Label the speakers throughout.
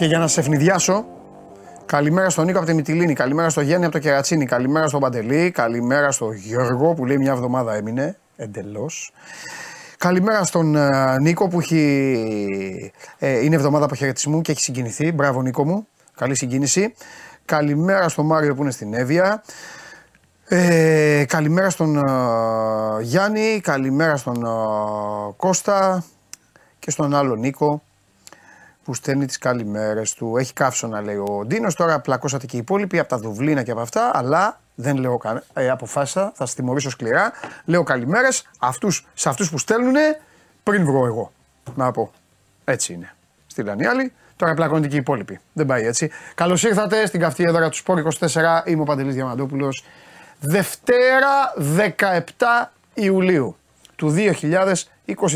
Speaker 1: Και για να σε ευνηδιάσω, καλημέρα στον Νίκο από τη Μυτιλίνη, καλημέρα στο Γιάννη από το Κερατσίνη, καλημέρα στον Παντελή, καλημέρα στον Γιώργο που λέει μια εβδομάδα έμεινε εντελώς. Καλημέρα στον ε, Νίκο που έχει, ε, είναι εβδομάδα αποχαιρετισμού και έχει συγκινηθεί. Μπράβο Νίκο μου, καλή συγκίνηση. Καλημέρα στον Μάριο που είναι στην Εύβοια. Ε, καλημέρα στον ε, Γιάννη, καλημέρα στον ε, Κώστα και στον άλλο Νίκο που στέλνει τις καλημέρες του. Έχει καύσωνα, λέει ο Ντίνος. Τώρα πλακώσατε και οι υπόλοιποι από τα Δουβλίνα και από αυτά, αλλά δεν λέω καν. Ε, αποφάσισα, θα σας τιμωρήσω σκληρά. Λέω καλημέρες σε αυτούς που στέλνουν πριν βρω εγώ. Να πω. Έτσι είναι. Στείλαν οι άλλοι. Τώρα πλακώνεται και οι υπόλοιποι. Δεν πάει έτσι. Καλώς ήρθατε στην καυτή έδρα του Σπόρ 24. Είμαι ο Παντελής Διαμαντόπουλος. Δευτέρα 17 Ιουλίου του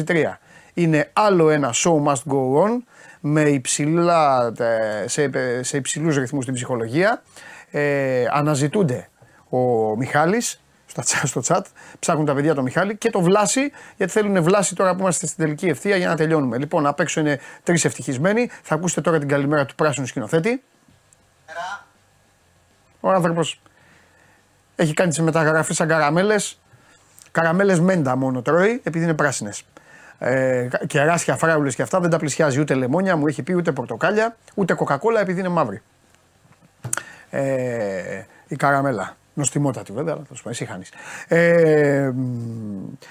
Speaker 1: 2023. Είναι άλλο ένα show must go on με υψηλά, ε, σε, σε υψηλούς ρυθμούς στην ψυχολογία. Ε, αναζητούνται ο Μιχάλης στο chat, ψάχνουν τα παιδιά το Μιχάλη και το Βλάση, γιατί θέλουν Βλάση τώρα που είμαστε στην τελική ευθεία για να τελειώνουμε. Λοιπόν, απ' έξω είναι τρεις ευτυχισμένοι. Θα ακούσετε τώρα την καλημέρα του πράσινου σκηνοθέτη. Ο άνθρωπος έχει κάνει τις μεταγραφές σαν καραμέλες. Καραμέλες μέντα μόνο τρώει, επειδή είναι πράσινες ε, κεράσια, φράουλες και αυτά δεν τα πλησιάζει ούτε λεμόνια, μου έχει πει ούτε πορτοκάλια, ούτε κοκακόλα επειδή είναι μαύρη. Ε, η καραμέλα. Νοστιμότατη βέβαια, αλλά θα σου πω, Ε,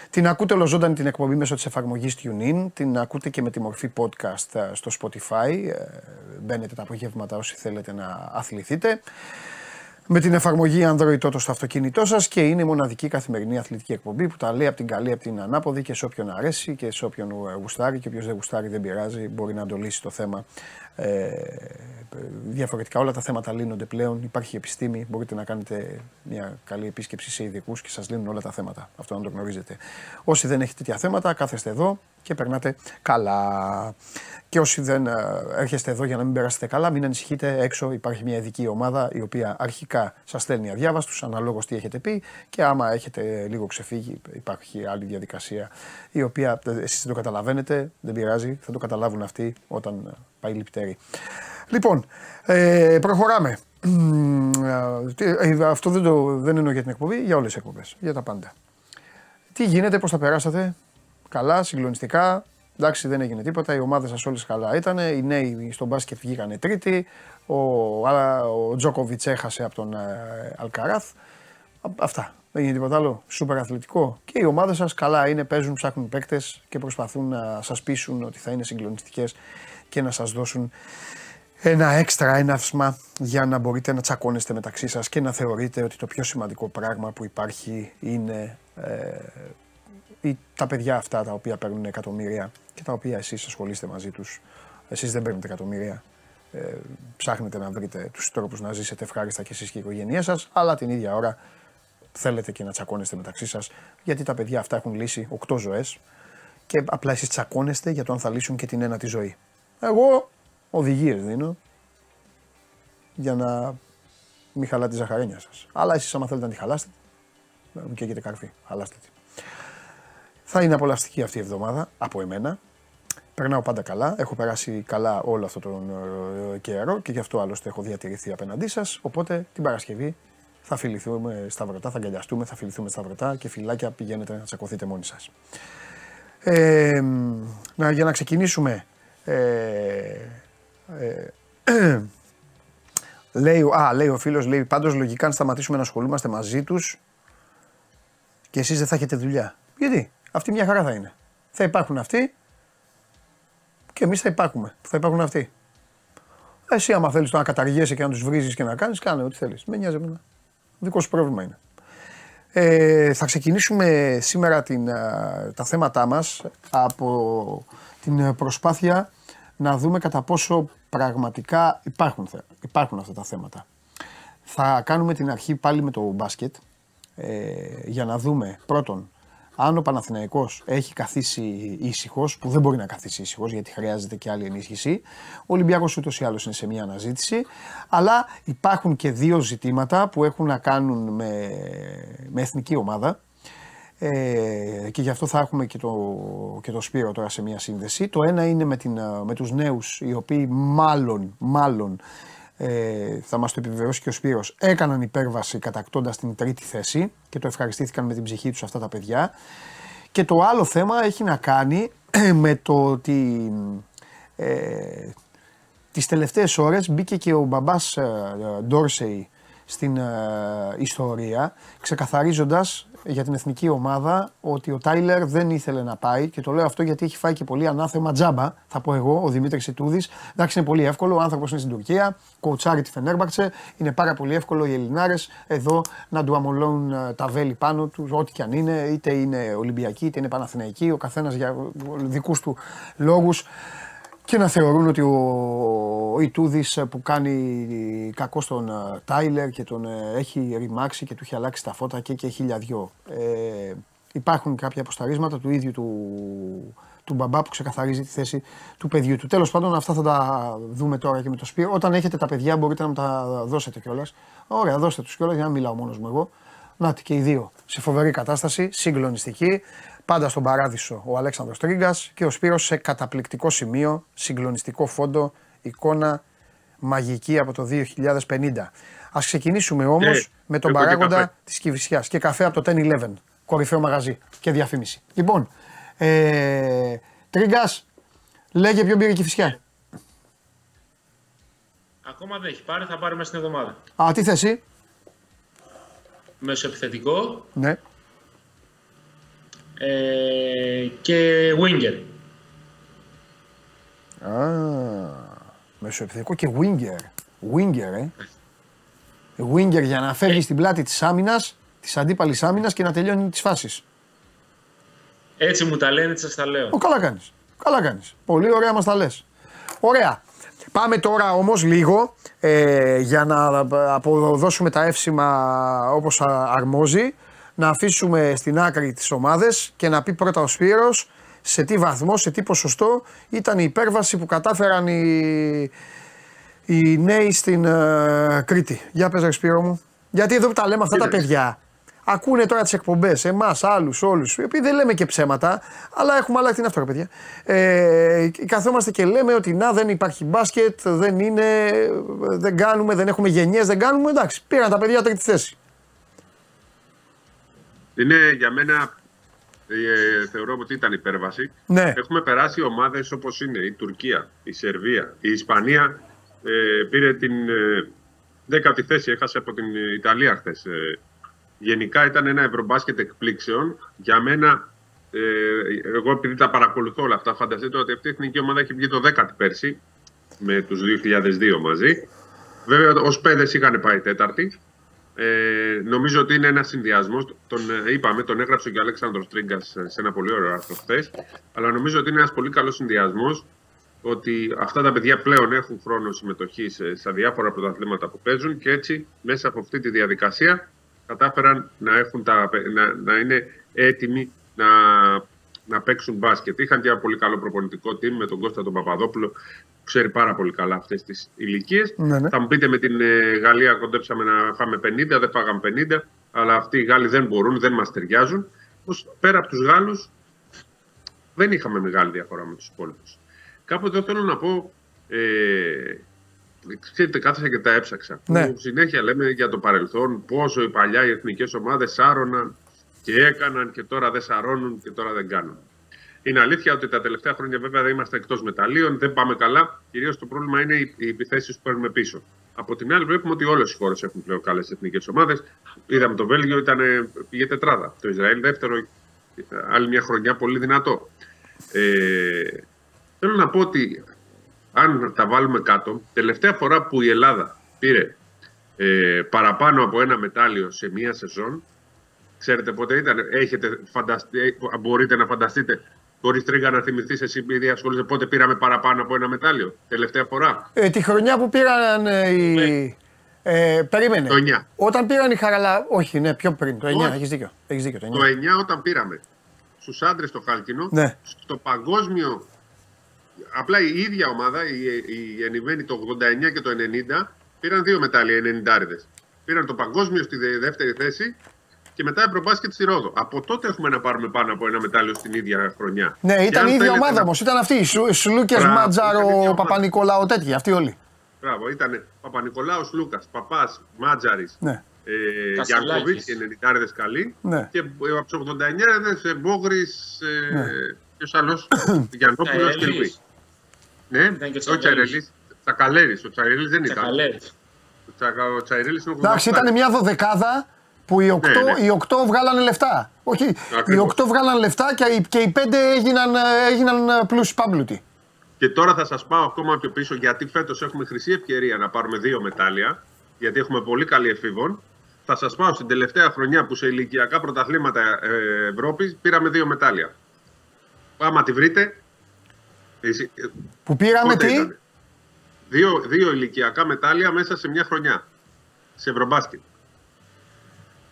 Speaker 1: την ακούτε ολοζώντανη την εκπομπή μέσω της εφαρμογής TuneIn, την ακούτε και με τη μορφή podcast ε, στο Spotify, ε, μπαίνετε τα απογεύματα όσοι θέλετε να αθληθείτε με την εφαρμογή Android Toto στο αυτοκίνητό σας και είναι η μοναδική καθημερινή αθλητική εκπομπή που τα λέει από την καλή, από την ανάποδη και σε όποιον αρέσει και σε όποιον γουστάρει. Και όποιος δεν γουστάρει δεν πειράζει, μπορεί να το λύσει το θέμα. Ε, διαφορετικά όλα τα θέματα λύνονται πλέον. Υπάρχει επιστήμη. Μπορείτε να κάνετε μια καλή επίσκεψη σε ειδικούς και σας λύνουν όλα τα θέματα. Αυτό να το γνωρίζετε. Όσοι δεν έχετε τέτοια θέματα, κάθεστε εδώ και περνάτε καλά. Και όσοι δεν ε, έρχεστε εδώ για να μην περάσετε καλά, μην ανησυχείτε. Έξω υπάρχει μια ειδική ομάδα η οποία αρχικά σας στέλνει αδιάβαστους, αναλόγως τι έχετε πει. Και άμα έχετε λίγο ξεφύγει, υπάρχει άλλη διαδικασία η οποία ε, εσείς δεν το καταλαβαίνετε. Δεν πειράζει, θα το καταλάβουν αυτοί όταν ε, πάει λυπτέρη. Λοιπόν, ε, προχωράμε. αυτό δεν, το, δεν εννοώ για την εκπομπή, για όλες τις εκπομπές. Για τα πάντα. Τι γίνεται, πώς θα περάσατε, καλά, συγκλονιστικά. Εντάξει, δεν έγινε τίποτα. Οι ομάδες σας όλες καλά ήταν. Οι νέοι στο μπάσκετ βγήκαν τρίτη. Ο, ο Τζόκοβιτς έχασε από τον ε, Αλκαράθ. Αυτά. Δεν έγινε τίποτα άλλο. Σούπερ αθλητικό. Και οι ομάδες σας καλά είναι, παίζουν, ψάχνουν παίκτες και προσπαθούν να σας πείσουν ότι θα είναι συγκλονιστικές και να σας δώσουν ένα έξτρα έναυσμα για να μπορείτε να τσακώνεστε μεταξύ σας και να θεωρείτε ότι το πιο σημαντικό πράγμα που υπάρχει είναι ε, ή τα παιδιά αυτά τα οποία παίρνουν εκατομμύρια και τα οποία εσείς ασχολείστε μαζί τους. Εσείς δεν παίρνετε εκατομμύρια. Ε, ψάχνετε να βρείτε τους τρόπους να ζήσετε ευχάριστα και εσείς και η οικογένειά σας, αλλά την ίδια ώρα θέλετε και να τσακώνεστε μεταξύ σας, γιατί τα παιδιά αυτά έχουν λύσει 8 ζωές και απλά εσείς τσακώνεστε για το αν θα λύσουν και την ένα τη ζωή. Εγώ οδηγίες δίνω για να μην χαλάτε τη ζαχαρένια σας. Αλλά εσείς άμα θέλετε να τη χαλάσετε, μου καίγεται καρφί, χαλάστε τη. Θα είναι απολαυστική αυτή η εβδομάδα από εμένα. Περνάω πάντα καλά. Έχω περάσει καλά όλο αυτόν τον ε, καιρό και γι' αυτό άλλωστε έχω διατηρηθεί απέναντί σας. Οπότε την Παρασκευή θα φιληθούμε στα βρωτά, θα αγκαλιαστούμε, θα φιληθούμε στα βρωτά και φυλάκια πηγαίνετε να τσακωθείτε μόνοι σας. Ε, να, για να ξεκινήσουμε. Ε, ε, λέει, α, λέει ο φίλος, λέει πάντως λογικά αν σταματήσουμε να ασχολούμαστε μαζί τους και εσείς δεν θα έχετε δουλειά. Γιατί, αυτή μια χαρά θα είναι. Θα υπάρχουν αυτοί και εμείς θα υπάρχουμε. Θα υπάρχουν αυτοί. Εσύ, άμα θέλεις να καταργήσει και να τους βρίζεις και να κάνεις, κάνε ό,τι θέλεις. Με νοιάζει εμένα. Δικό σου πρόβλημα είναι. Ε, θα ξεκινήσουμε σήμερα την, τα θέματά μας από την προσπάθεια να δούμε κατά πόσο πραγματικά υπάρχουν, υπάρχουν αυτά τα θέματα. Θα κάνουμε την αρχή πάλι με το μπάσκετ ε, για να δούμε πρώτον αν ο Παναθηναϊκός έχει καθίσει ήσυχος, που δεν μπορεί να καθίσει ήσυχος γιατί χρειάζεται και άλλη ενίσχυση, ο Ολυμπιακός ούτως ή άλλως είναι σε μια αναζήτηση. Αλλά υπάρχουν και δύο ζητήματα που έχουν να κάνουν με, με εθνική ομάδα. Ε, και γι' αυτό θα έχουμε και το, και το Σπύρο τώρα σε μια σύνδεση. Το ένα είναι με, την, με τους νέους οι οποίοι μάλλον, μάλλον ε, θα μας το επιβεβαιώσει και ο Σπύρος, έκαναν υπέρβαση κατακτώντας την τρίτη θέση και το ευχαριστήθηκαν με την ψυχή τους αυτά τα παιδιά. Και το άλλο θέμα έχει να κάνει με το ότι ε, τις τελευταίες ώρες μπήκε και ο μπαμπάς ε, Ντόρσεϊ στην ε, ιστορία ξεκαθαρίζοντας για την εθνική ομάδα ότι ο Τάιλερ δεν ήθελε να πάει και το λέω αυτό γιατί έχει φάει και πολύ ανάθεμα τζάμπα. Θα πω εγώ, ο Δημήτρης Ιτούδης. Εντάξει, είναι πολύ εύκολο. Ο άνθρωπος είναι στην Τουρκία, κοουτσάρει τη Φενέρμπαξε. Είναι πάρα πολύ εύκολο οι Ελληνάρες εδώ να του αμολώνουν ε, τα βέλη πάνω τους, ό,τι και αν είναι, είτε είναι Ολυμπιακοί είτε είναι Παναθηναϊκοί. Ο καθένας για δικούς του λόγους και να θεωρούν ότι ο, ο Ιτούδης που κάνει κακό στον ε, Τάιλερ και τον ε, έχει ρημάξει και του έχει αλλάξει τα φώτα και και χίλια δυο. Ε, υπάρχουν κάποια αποσταρίσματα του ίδιου του, του μπαμπά που ξεκαθαρίζει τη θέση του παιδιού του. Τέλος πάντων αυτά θα τα δούμε τώρα και με το Σπύρο. Όταν έχετε τα παιδιά μπορείτε να μου τα δώσετε κιόλας. Ωραία δώστε τους κιόλας για να μιλάω μόνος μου εγώ. Να και οι δύο σε φοβερή κατάσταση, συγκλονιστική. Πάντα στον παράδεισο ο Αλέξανδρος Τρίγκας και ο Σπύρος σε καταπληκτικό σημείο, συγκλονιστικό φόντο, εικόνα μαγική από το 2050. Ας ξεκινήσουμε όμως ε, με τον παράγοντα της Κηφισιάς και καφέ από το 10-11, κορυφαίο μαγαζί και διαφήμιση. Λοιπόν, ε, Τρίγκας, λέγε ποιο πήρε η Κηφισιά.
Speaker 2: Ακόμα δεν έχει πάρει, θα πάρει μέσα στην εβδομάδα.
Speaker 1: Α, τι θέση.
Speaker 2: Μεσοεπιθετικό.
Speaker 1: Ναι
Speaker 2: ε, και Winger.
Speaker 1: Α, μεσοεπιθετικό και Winger. Winger, ε. Winger για να φεύγει ε. στην πλάτη της άμυνας, της αντίπαλης άμυνας και να τελειώνει τις φάσεις.
Speaker 2: Έτσι μου τα λένε, έτσι σας τα λέω.
Speaker 1: Ο, καλά κάνεις. Καλά κάνεις. Πολύ ωραία μας τα λες. Ωραία. Πάμε τώρα όμως λίγο ε, για να αποδώσουμε τα εύσημα όπως αρμόζει να αφήσουμε στην άκρη τις ομάδες και να πει πρώτα ο Σπύρος σε τι βαθμό, σε τι ποσοστό ήταν η υπέρβαση που κατάφεραν οι, οι νέοι στην uh, Κρήτη. Για πες ρε Σπύρο μου. Γιατί εδώ που τα λέμε αυτά τα παιδιά, ακούνε τώρα τις εκπομπές, εμάς, άλλους, όλους. Οι οποίοι δεν λέμε και ψέματα, αλλά έχουμε άλλα την αυτό, παιδιά. Ε, καθόμαστε και λέμε ότι να δεν υπάρχει μπάσκετ, δεν είναι, δεν κάνουμε, δεν έχουμε γενιές, δεν κάνουμε. Εντάξει, πήραν τα παιδιά τρίτη θέση.
Speaker 3: Είναι για μένα, ε, θεωρώ ότι ήταν υπέρβαση.
Speaker 1: Ναι.
Speaker 3: Έχουμε περάσει ομάδες όπως είναι η Τουρκία, η Σερβία, η Ισπανία. Ε, πήρε την ε, δέκατη θέση, έχασε από την Ιταλία χθες. Ε, γενικά ήταν ένα ευρωμπάσκετ εκπλήξεων. Για μένα, ε, εγώ επειδή τα παρακολουθώ όλα αυτά, φανταστείτε ότι αυτή η εθνική ομάδα έχει βγει το δέκατη πέρσι με τους 2002 μαζί. Βέβαια, ως πέντε είχαν πάει τέταρτη. Ε, νομίζω ότι είναι ένας συνδυασμός. Τον ε, είπαμε, τον έγραψε και ο Αλέξανδρος Τρίγκας σε ένα πολύ ωραίο άρθρο χθες. Αλλά νομίζω ότι είναι ένας πολύ καλός συνδυασμός ότι αυτά τα παιδιά πλέον έχουν χρόνο συμμετοχής σε, διάφορα πρωταθλήματα που παίζουν και έτσι μέσα από αυτή τη διαδικασία κατάφεραν να, έχουν τα, να, να είναι έτοιμοι να να παίξουν μπάσκετ. Είχαν και ένα πολύ καλό προπονητικό team με τον Κώστα τον Παπαδόπουλο, που ξέρει πάρα πολύ καλά αυτές τις ηλικίες.
Speaker 1: Ναι, ναι.
Speaker 3: Θα μου πείτε με την ε, Γαλλία κοντέψαμε να φάμε 50, δεν φάγαμε 50, αλλά αυτοί οι Γάλλοι δεν μπορούν, δεν μας ταιριάζουν. Όμως, πέρα από τους Γάλλους, δεν είχαμε μεγάλη διαφορά με τους υπόλοιπους. Κάποτε θέλω να πω. Ε, Ξέρετε, κάθεσα και τα έψαξα.
Speaker 1: Ναι.
Speaker 3: συνέχεια λέμε για το παρελθόν πόσο οι παλιά οι εθνικές ομάδες σάρωναν και έκαναν και τώρα δεν σαρώνουν και τώρα δεν κάνουν. Είναι αλήθεια ότι τα τελευταία χρόνια βέβαια δεν είμαστε εκτός μεταλλίων, δεν πάμε καλά. Κυρίως το πρόβλημα είναι οι επιθέσεις που παίρνουμε πίσω. Από την άλλη, βλέπουμε ότι όλες οι χώρες έχουν πλέον καλές εθνικές ομάδες. Είδαμε το Βέλγιο, ήταν, πήγε τετράδα. Το Ισραήλ δεύτερο, άλλη μια χρονιά πολύ δυνατό. Ε, θέλω να πω ότι αν τα βάλουμε κάτω, τελευταία φορά που η Ελλάδα πήρε ε, παραπάνω από ένα μετάλλιο σε μία σεζόν Ξέρετε πότε ήταν. Έχετε φανταστεί, μπορείτε να φανταστείτε Χωρίς τρίγκα να θυμηθείς εσύ, επειδή ασχολείσαι πότε πήραμε παραπάνω από ένα μετάλλιο, τελευταία φορά.
Speaker 1: Ε, τη χρονιά που πήραν ε, οι. Ναι. Ε, περίμενε.
Speaker 3: Το 9.
Speaker 1: Όταν πήραν οι Χαραλα. Όχι, ναι, πιο πριν. Το 9, έχεις δίκιο. Έχεις δίκιο. Το 9.
Speaker 3: το 9 όταν πήραμε στους άντρες το χάλκινο,
Speaker 1: ναι.
Speaker 3: στο παγκόσμιο. Απλά η ίδια ομάδα, η, η Ενημένη το 89 και το 90, πήραν δύο μετάλλια, 90 Πήραν το παγκόσμιο στη δεύτερη θέση και μετά Ευρωμπάσκετ στη Ρόδο. Από τότε έχουμε να πάρουμε πάνω από ένα μετάλλιο στην ίδια χρονιά.
Speaker 1: Ναι,
Speaker 3: Και
Speaker 1: ήταν
Speaker 3: αν
Speaker 1: η ίδια
Speaker 3: θέλετε
Speaker 1: ομάδα
Speaker 3: να-
Speaker 1: όμως. Ήταν αυτή. η Σου- Σλούκες,
Speaker 3: Μπράβο, ήταν η
Speaker 1: Μάτζαρο,
Speaker 3: ίδια ομάδα.
Speaker 1: Παπα-Νικολάου, τέτοιοι. Αυτοί όλοι.
Speaker 3: Μπράβο, ήταν Παπα-Νικολάου Λούκας, Παπάς, Μάτζαρης,
Speaker 1: Ναι.
Speaker 3: ε,
Speaker 2: Κασιλάκης.
Speaker 3: Γιάνκοβιτς και 90 καλοί.
Speaker 1: Ναι.
Speaker 3: Και από τους 89 Μπόγρης. Ε,
Speaker 1: Ναι.
Speaker 3: Ποιος άλλος, Γιαννόπουλος και
Speaker 2: Τσαρέλης.
Speaker 3: Λουί. Ναι,
Speaker 2: Ήταν και
Speaker 3: ο
Speaker 2: Τσαρέλης.
Speaker 3: Τσαρελής. Τσακαλέρης. Ο Τσαρελής δεν ήταν.
Speaker 2: Τσακαλέρ.
Speaker 3: Ο, Τσα, ο Τσαρελής είναι 88.
Speaker 1: Εντάξει, ήταν μια δωδεκάδα που οι οκτώ,
Speaker 3: Ναι, ναι.
Speaker 1: οι οκτώ βγάλανε λεφτά. Όχι, οι
Speaker 3: Ακριβώς.
Speaker 1: οκτώ βγάλανε λεφτά και οι, και οι πέντε έγιναν, ε, έγιναν ε, πλούσιοι πάμπλουτοι.
Speaker 3: Και τώρα θα σας πάω ακόμα πιο πίσω, γιατί φέτος έχουμε χρυσή ευκαιρία να πάρουμε δύο μετάλλια. Γιατί έχουμε πολύ καλή εφήβων. Θα σας πάω στην τελευταία χρονιά που σε ηλικιακά πρωταθλήματα ε, Ευρώπης πήραμε δύο μετάλλια. Άμα τη βρείτε. Εσύ, ε,
Speaker 1: Που πήραμε
Speaker 3: πότε
Speaker 1: τι;
Speaker 3: ήτανε; Δύο, δύο ηλικιακά μετάλλια μέσα σε μια χρονιά. Σε Ευρωμπάσκετ.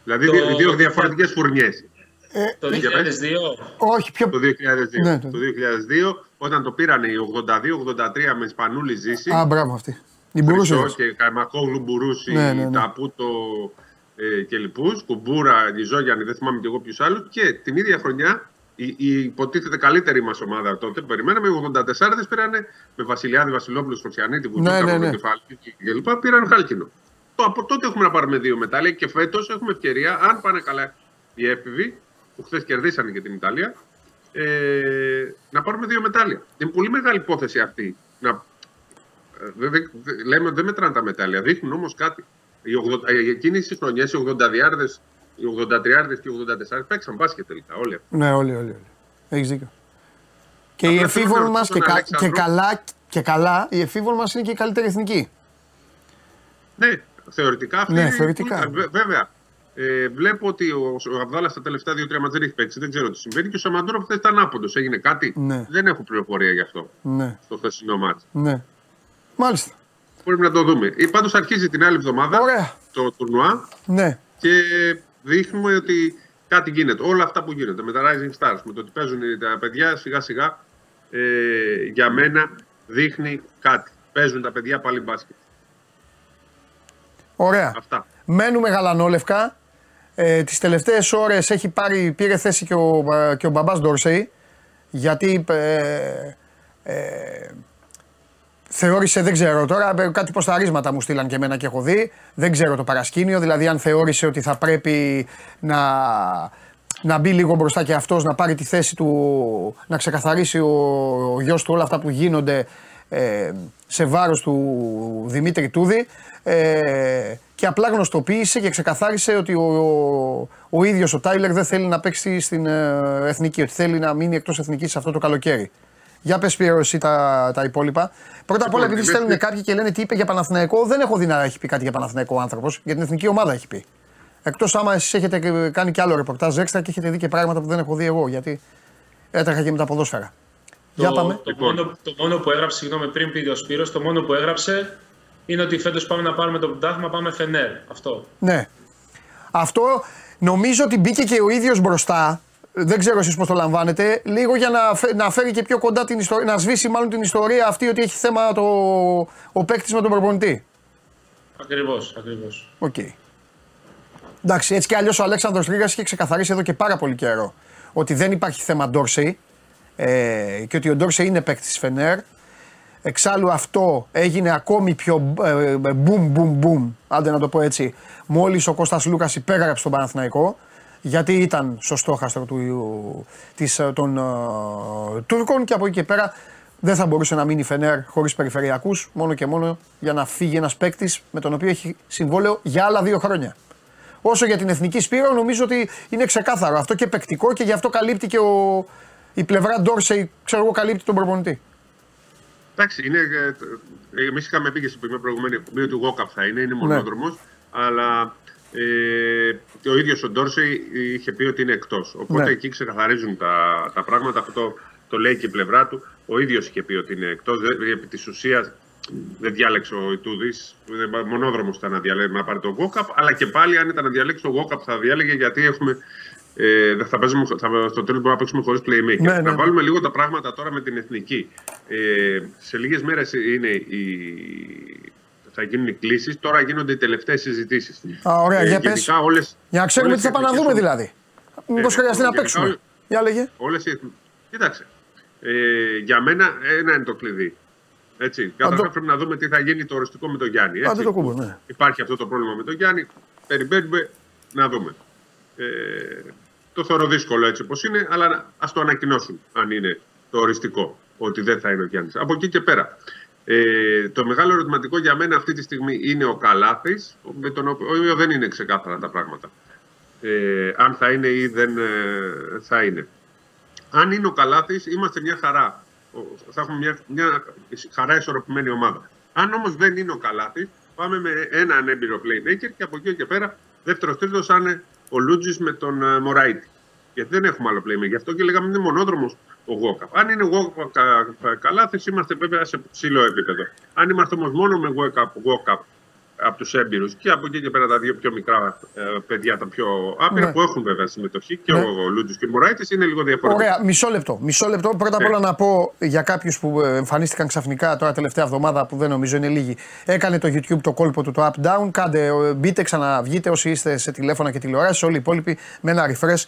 Speaker 3: Δηλαδή
Speaker 2: Το-
Speaker 3: δύο, δύο διαφορετικές φουρνιές.
Speaker 2: Το
Speaker 3: Για πες.
Speaker 2: 2002.
Speaker 1: Όχι, πιο.
Speaker 3: Το 2002.
Speaker 1: Ναι, το-
Speaker 3: το 2002, όταν το πήραν οι 82-83 με Σπανούλη Ζήση.
Speaker 1: Α, μπράβο αυτή. Η Μπουρούση.
Speaker 3: Χρυσό και Καϊμακόγλου Μπουρούση,
Speaker 1: Ναι, ναι, ναι.
Speaker 3: Ταπούτο ε, και λοιπούς. Κουμπούρα, Νιζόγιαννη, δεν θυμάμαι και εγώ ποιους άλλους. Και την ίδια χρονιά η, η υποτίθεται καλύτερη μας ομάδα τότε που περιμέναμε, οι 84 πήραν με Βασιλιάδη, Βασιλόπουλο, Φωτιανίτη, που
Speaker 1: Ναι, ναι, ναι.
Speaker 3: και λοιπά, πήραν χάλκινο. Το, από τότε έχουμε να πάρουμε δύο μετάλλια και φέτος έχουμε ευκαιρία, αν πάνε καλά οι έφηβοι, που χθες κερδίσανε και την Ιταλία, ε, να πάρουμε δύο μετάλλια. Είναι πολύ μεγάλη υπόθεση αυτή. Να, ε, δε- δε- δε- λέμε ότι δεν μετράνε τα μετάλλια, δείχνουν όμως κάτι. Οι 80, ε, εκείνες οι χρονιές, οι 80 οι 83 και οι 84 παίξαν μπάσκετ τελικά. Όλοι αυτοί.
Speaker 1: Ναι, όλοι, όλοι. όλοι. Έχεις δίκιο. Και
Speaker 3: Απλά
Speaker 1: οι
Speaker 3: θέλω να
Speaker 1: εφήβων
Speaker 3: ρωτήσω
Speaker 1: μας και,
Speaker 3: τον
Speaker 1: κα-
Speaker 3: Αλέξανδρο.
Speaker 1: και, καλά, και καλά, οι εφήβων μας είναι και η καλύτερη εθνική.
Speaker 3: Ναι, θεωρητικά αυτή
Speaker 1: Ναι,
Speaker 3: είναι
Speaker 1: θεωρητικά.
Speaker 3: πολύ καλή. Βέ- Βέβαια, ε, βλέπω ότι ο, ο Αβδάλα στα τελευταία δύο-τρία μάτια δεν έχει παίξει. Δεν ξέρω τι συμβαίνει. Και ο Σαμαντούροφ χθες ήταν άποντος. Έγινε κάτι;
Speaker 1: Ναι.
Speaker 3: Δεν έχω πληροφορία γι' αυτό
Speaker 1: Ναι,
Speaker 3: στο χθεσινό μάτι.
Speaker 1: ναι. Μάλιστα.
Speaker 3: Πρέπει να το δούμε. Πάντως αρχίζει την άλλη εβδομάδα
Speaker 1: Ωραία.
Speaker 3: το τουρνουά
Speaker 1: Ναι.
Speaker 3: και δείχνουμε ότι κάτι γίνεται. Όλα αυτά που γίνονται με τα Rising Stars, με το ότι παίζουν τα παιδιά σιγά σιγά ε, για μένα δείχνει κάτι. Παίζουν τα παιδιά πάλι μπάσκετ.
Speaker 1: Ωραία.
Speaker 3: Αυτά.
Speaker 1: Μένουμε γαλανόλευκα. Ε, τις τελευταίες ώρες έχει πάρει, πήρε θέση και ο, ε, και ο μπαμπάς Ντόρσεϊ γιατί ε, ε, θεώρησε, δεν ξέρω τώρα, ε, κάτι ποσταρίσματα μου στείλαν και εμένα και έχω δει. Δεν ξέρω το παρασκήνιο, δηλαδή αν θεώρησε ότι θα πρέπει να, να μπει λίγο μπροστά και αυτός, να πάρει τη θέση του, να ξεκαθαρίσει ο, ο γιος του όλα αυτά που γίνονται ε, σε βάρος του Δημήτρη Τούδη ε, και απλά γνωστοποίησε και ξεκαθάρισε ότι ο, ο, ο ίδιος ο Τάιλερ δεν θέλει να παίξει στην ε, εθνική, ότι θέλει να μείνει εκτός εθνικής αυτό το καλοκαίρι. Για πες Πιέρο εσύ τα, τα υπόλοιπα. Πρώτα απ' όλα
Speaker 3: Λοιπόν,
Speaker 1: επειδή
Speaker 3: λες
Speaker 1: στέλνουν
Speaker 3: τι-
Speaker 1: κάποιοι και λένε τι είπε για Παναθηναϊκό, δεν έχω δει να έχει πει κάτι για Παναθηναϊκό ο άνθρωπος, για την εθνική ομάδα έχει πει. Εκτός άμα εσείς έχετε κάνει κι άλλο ρεπορτάζ έξτρα και έχετε δει και πράγματα που δεν έχω δει εγώ, γιατί έτρεχα και με τα ποδόσφαιρα. Για
Speaker 2: το,
Speaker 1: πάμε.
Speaker 2: Το,
Speaker 3: Λοιπόν.
Speaker 2: μόνο, το μόνο που έγραψε, συγγνώμη, πριν πήγε ο Σπύρος, το μόνο που έγραψε είναι ότι φέτος πάμε να πάρουμε το πρωτάθλημα, πάμε Φενέρ. Αυτό.
Speaker 1: Ναι. Αυτό νομίζω ότι μπήκε και ο ίδιος μπροστά. Δεν ξέρω εσείς πώς το λαμβάνετε. Λίγο για να, φε- να φέρει και πιο κοντά την ιστορία, να σβήσει μάλλον την ιστορία αυτή ότι έχει θέμα το, ο παίκτης με τον προπονητή.
Speaker 2: Ακριβώς, ακριβώς.
Speaker 1: Οκέι. Εντάξει, έτσι κι αλλιώς ο Αλέξανδρος Ρήγας είχε ξεκαθαρίσει εδώ και πάρα πολύ καιρό ότι δεν υπάρχει θέμα Ντόρσεϊ ε, και ότι ο Ντόρσεϊ είναι παίκτης τη Φενέρ. Εξάλλου αυτό έγινε ακόμη πιο ε, μπουμ μπουμ μπουμ, άντε να το πω έτσι, μόλις ο Κώστας Λούκας υπέγραψε τον Παναθηναϊκό γιατί ήταν στο στόχαστρο του, της, ε, των ε, Τούρκων και από εκεί και πέρα δεν θα μπορούσε να μείνει η Φενέρ χωρίς περιφερειακούς μόνο και μόνο για να φύγει ένας παίκτης με τον οποίο έχει συμβόλαιο για άλλα δύο χρόνια. Όσο για την εθνική Σπύρο, νομίζω ότι είναι ξεκάθαρο αυτό και παικτικό και γι' αυτό καλύπτει και ο, η πλευρά Ντόρσεϊ, ξέρω εγώ, καλύπτει τον προπονητή.
Speaker 3: Εντάξει, είναι, ε, εμείς είχαμε πει και στην προηγούμενη εκπομπή ότι ο Γόκαπ θα είναι, είναι μονόδρομος, αλλά ε, και ο ίδιος ο Ντόρσεϊ είχε πει ότι είναι εκτός. Οπότε
Speaker 1: Ναι.
Speaker 3: εκεί ξεκαθαρίζουν τα, τα πράγματα, αυτό το, το λέει και η πλευρά του. Ο ίδιος είχε πει ότι είναι εκτός, δεν- επί της ουσίας δεν διάλεξε ο Ιτούδης, δεν- μονόδρομος ήταν να, διαλέξει, να πάρει τον Γόκαπ, αλλά και πάλι αν ήταν να διαλέξει τον Γόκαπ θα διάλεγε γιατί έχουμε ε, δεν θα παίζουμε, θα, στο τέλος μπορούμε να παίξουμε χωρίς playmaker.
Speaker 1: Ναι, ναι,
Speaker 3: να
Speaker 1: ναι.
Speaker 3: βάλουμε λίγο τα πράγματα τώρα με την εθνική. Ε, σε λίγες μέρες είναι η, θα γίνουν οι κλήσεις. Τώρα γίνονται οι τελευταίες συζητήσεις.
Speaker 1: Α, ωραία, για πες.
Speaker 3: Όλες,
Speaker 1: Για να ξέρουμε τι θα πάμε να δούμε δηλαδή. Μήπως
Speaker 3: Ε,
Speaker 1: χρειαστεί να
Speaker 3: γενικά
Speaker 1: παίξουμε.
Speaker 3: όλες-
Speaker 1: Για λέγε.
Speaker 3: Όλες οι... Κοίταξε. Ε, για μένα ένα είναι το κλειδί. Έτσι. Καταρχά πρέπει να δούμε τι θα γίνει το οριστικό με τον Γιάννη. Έτσι.
Speaker 1: Άντε το κούμπο, ναι.
Speaker 3: Υπάρχει αυτό το πρόβλημα με τον Γιάννη. Περιμένουμε να δούμε. Ε, το θεωρώ δύσκολο έτσι όπως είναι, αλλά ας το ανακοινώσουν αν είναι το οριστικό ότι δεν θα είναι ο Γιάννης. Από εκεί και πέρα. Ε, το μεγάλο ερωτηματικό για μένα αυτή τη στιγμή είναι ο Καλάθης, με τον οποίος δεν είναι ξεκάθαρα τα πράγματα. Ε, αν θα είναι ή δεν ε, θα είναι. Αν είναι ο Καλάθης, είμαστε μια χαρά. Ο- Θα έχουμε μια, μια χαρά ισορροπημένη ομάδα. Αν όμως δεν είναι ο Καλάθης, πάμε με έναν έμπειρο playmaker και από εκεί και πέρα δεύτερος τρίτος θα είναι ο Λούτζης με τον ε, Μωράιτη. Γιατί δεν έχουμε άλλο playmaker. Γι' αυτό και λέγαμε είναι μονόδρομος ο Γόκαπ. Αν είναι ο Γόκαπ Καλάθη, είμαστε βέβαια σε ψηλό επίπεδο. Αν είμαστε όμως μόνο με Γόκαπ από τους έμπειρους και από εκεί και πέρα τα δύο πιο μικρά ε, παιδιά, τα πιο άπειρα
Speaker 1: Ναι.
Speaker 3: που έχουν βέβαια συμμετοχή και
Speaker 1: Ναι.
Speaker 3: ο Λούτζη και ο Μωράιτη είναι λίγο διαφορετικό.
Speaker 1: Ωραία, μισό λεπτό. Μισό λεπτό. Πρώτα απ'
Speaker 3: Ναι.
Speaker 1: όλα να πω για κάποιους που ε, εμφανίστηκαν ξαφνικά τώρα τελευταία εβδομάδα που δεν νομίζω είναι λίγοι. Έκανε το YouTube το κόλπο του το up down. Κάντε, ε, μπείτε, ξαναβγείτε όσοι είστε σε τηλέφωνα και τηλεοράσει. Όλοι οι υπόλοιποι με ένα refresh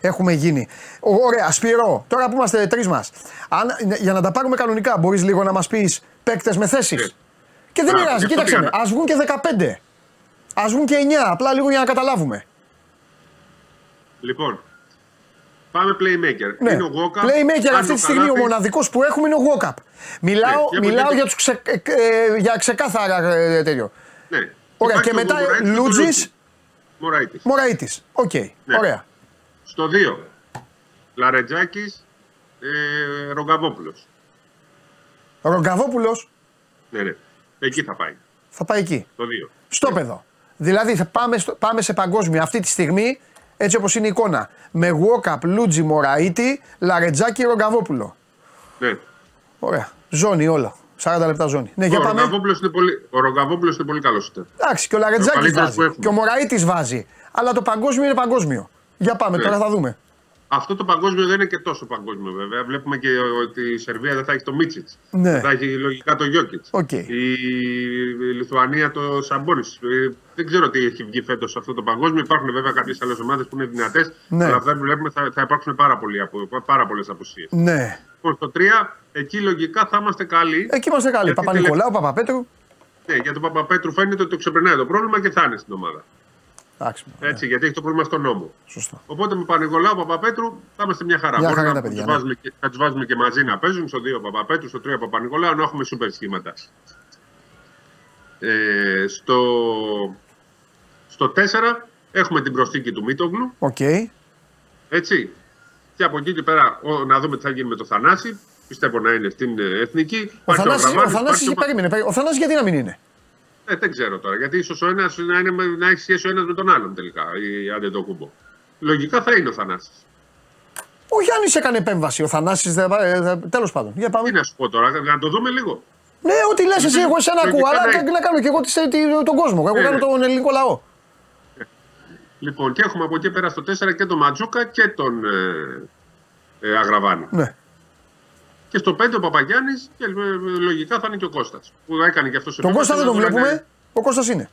Speaker 1: έχουμε γίνει. Ο- Ωραία, Σπυρό, τώρα που είμαστε τρεις μας. Για να τα πάρουμε κανονικά, μπορείς λίγο να μας πεις παίκτες με θέσεις;
Speaker 3: Ναι.
Speaker 1: Και δεν
Speaker 3: Μπράβο,
Speaker 1: πειράζει,
Speaker 3: γι' αυτό
Speaker 1: κοίταξε με.
Speaker 3: πήγαμε.
Speaker 1: Α βγουν και 15. Α βγουν και 9, απλά λίγο για να καταλάβουμε.
Speaker 3: Λοιπόν, πάμε playmaker.
Speaker 1: Ναι.
Speaker 3: Είναι ο Γουόκαπ.
Speaker 1: Playmaker αυτή τη στιγμή ο μοναδικός που έχουμε είναι ο Walkup. Μιλάω,
Speaker 3: Ναι, για
Speaker 1: μιλάω
Speaker 3: πολύ-
Speaker 1: για, τους ξε, ε, ε, για ξεκάθαρα ε, τέτοιο.
Speaker 3: Ναι.
Speaker 1: Ωραία,
Speaker 3: Υπάρχει
Speaker 1: και
Speaker 3: ο
Speaker 1: μετά
Speaker 3: Μωράιτης και ο
Speaker 1: Λούντζης.
Speaker 3: Λούντζης. Μωράιτης.
Speaker 1: Μωραΐτη. Οκέι.
Speaker 3: Ναι.
Speaker 1: Ωραία.
Speaker 3: Στο 2. Λαρετζάκης. Ε, Ρογκαβόπουλος.
Speaker 1: Ρογκαβόπουλος
Speaker 3: Ναι, ναι. Εκεί θα πάει.
Speaker 1: θα πάει εκεί.
Speaker 3: Το 2.
Speaker 1: Στο παιδό. Δηλαδή θα πάμε, στο, πάμε σε παγκόσμια αυτή τη στιγμή, έτσι όπως είναι η εικόνα. Με Walkup, Λούτζι, Μωραήτη, Λαρετζάκη, Ρογκαβόπουλο.
Speaker 3: Ναι.
Speaker 1: Ωραία. Ζώνη όλα. 40 λεπτά ζώνη. Ναι, για
Speaker 3: Ο
Speaker 1: πάμε.
Speaker 3: Ρογκαβόπουλος είναι πολύ, ο Ρογκαβόπουλος είναι πολύ καλός. ήταν.
Speaker 1: Εντάξει, και ο Λαρετζάκης
Speaker 3: καλύτερος που
Speaker 1: βάζει.
Speaker 3: έχουμε.
Speaker 1: Και ο Μωραήτης βάζει. Αλλά το παγκόσμιο είναι παγκόσμιο. Για πάμε,
Speaker 3: Ναι.
Speaker 1: τώρα θα δούμε.
Speaker 3: Αυτό το παγκόσμιο δεν είναι και τόσο παγκόσμιο βέβαια. Βλέπουμε και ότι η Σερβία δεν θα έχει το Μίσιτς.
Speaker 1: Ναι.
Speaker 3: Θα έχει λογικά το Γιόκιτς.
Speaker 1: Οκέι.
Speaker 3: Η Λιθουανία το Σαμπόνις. Δεν ξέρω τι έχει βγει φέτος αυτό το παγκόσμιο. Υπάρχουν βέβαια κάποιες άλλες ομάδες που είναι δυνατές.
Speaker 1: Ναι.
Speaker 3: Αλλά αυτά που βλέπουμε θα, θα υπάρξουν πάρα, πολλοί απο- πάρα πολλές απουσίες.
Speaker 1: Ναι.
Speaker 3: Λοιπόν, στο 3, εκεί λογικά θα είμαστε καλοί.
Speaker 1: Εκεί είμαστε καλοί.
Speaker 3: Γιατί
Speaker 1: Παπανικολάου, Παπαπέτρου.
Speaker 3: Ναι, για τον Παπαπέτρου φαίνεται ότι το ξεπερνάει το πρόβλημα και θα είναι στην ομάδα.
Speaker 1: Εντάξει.
Speaker 3: Έτσι, γιατί έχει το πρόβλημα στον ώμο.
Speaker 1: Σωστό.
Speaker 3: Οπότε με Παπανικολάου Παπαπέτρου θα είμαστε μια χαρά.
Speaker 1: Μια
Speaker 3: Μπορεί
Speaker 1: χαρά
Speaker 3: να,
Speaker 1: τα παιδιά,
Speaker 3: τους
Speaker 1: ναι.
Speaker 3: βάζουμε και, να τους βάζουμε και μαζί να παίζουν στο 2 Παπαπέτρου, στο 3 Παπανικολάου, να έχουμε σούπερ σχήματα. Ε, στο, στο 4 έχουμε την προσθήκη του Μίτογλου.
Speaker 1: Οκέι.
Speaker 3: Έτσι. Και από εκεί και πέρα ο, να δούμε τι θα γίνει με το Θανάση. Πιστεύω να είναι στην ε, εθνική.
Speaker 1: Ο
Speaker 3: Υπάρχει
Speaker 1: Θανάσης, ο
Speaker 3: Αβραμάνης,
Speaker 1: Θανάσης,
Speaker 3: υπάρχει ο Μα-
Speaker 1: περίμενε, περίμενε. Ο Θανάσης γιατί να μην είναι;
Speaker 3: Ε, δεν ξέρω τώρα. Γιατί ίσως ο ένας να, είναι με- να έχει σχέση ο ένας με τον άλλον τελικά. Ή άντε το κουμπό. Λογικά θα είναι ο Θανάσης.
Speaker 1: Ο Γιάννης έκανε επέμβαση. Ο Θανάσης, δεν θα- ε, θα- τέλος πάντων. Για πάμε.
Speaker 3: Τι να σου πω τώρα, να το δούμε λίγο.
Speaker 1: Ναι, ό,τι λες εσύ, εγώ εσένα ακούω,
Speaker 3: Λογικά
Speaker 1: αλλά
Speaker 3: ναι.
Speaker 1: να κάνω και εγώ τις- τι- τον κόσμο. Εγώ
Speaker 3: Ναι,
Speaker 1: κάνω
Speaker 3: ναι.
Speaker 1: τον ελληνικό λαό.
Speaker 3: Λοιπόν, και έχουμε από εκεί πέρα στο 4 και τον Ματζούκα και τον ε, ε, Αγραβάνη.
Speaker 1: Ναι.
Speaker 3: Και στο 5 ο Παπαγιάννης και ε, ε, λογικά θα είναι και ο Κώστας που έκανε και αυτός
Speaker 1: Τον Κώστα δεν τον βλέπουμε. Ο Κώστας είναι.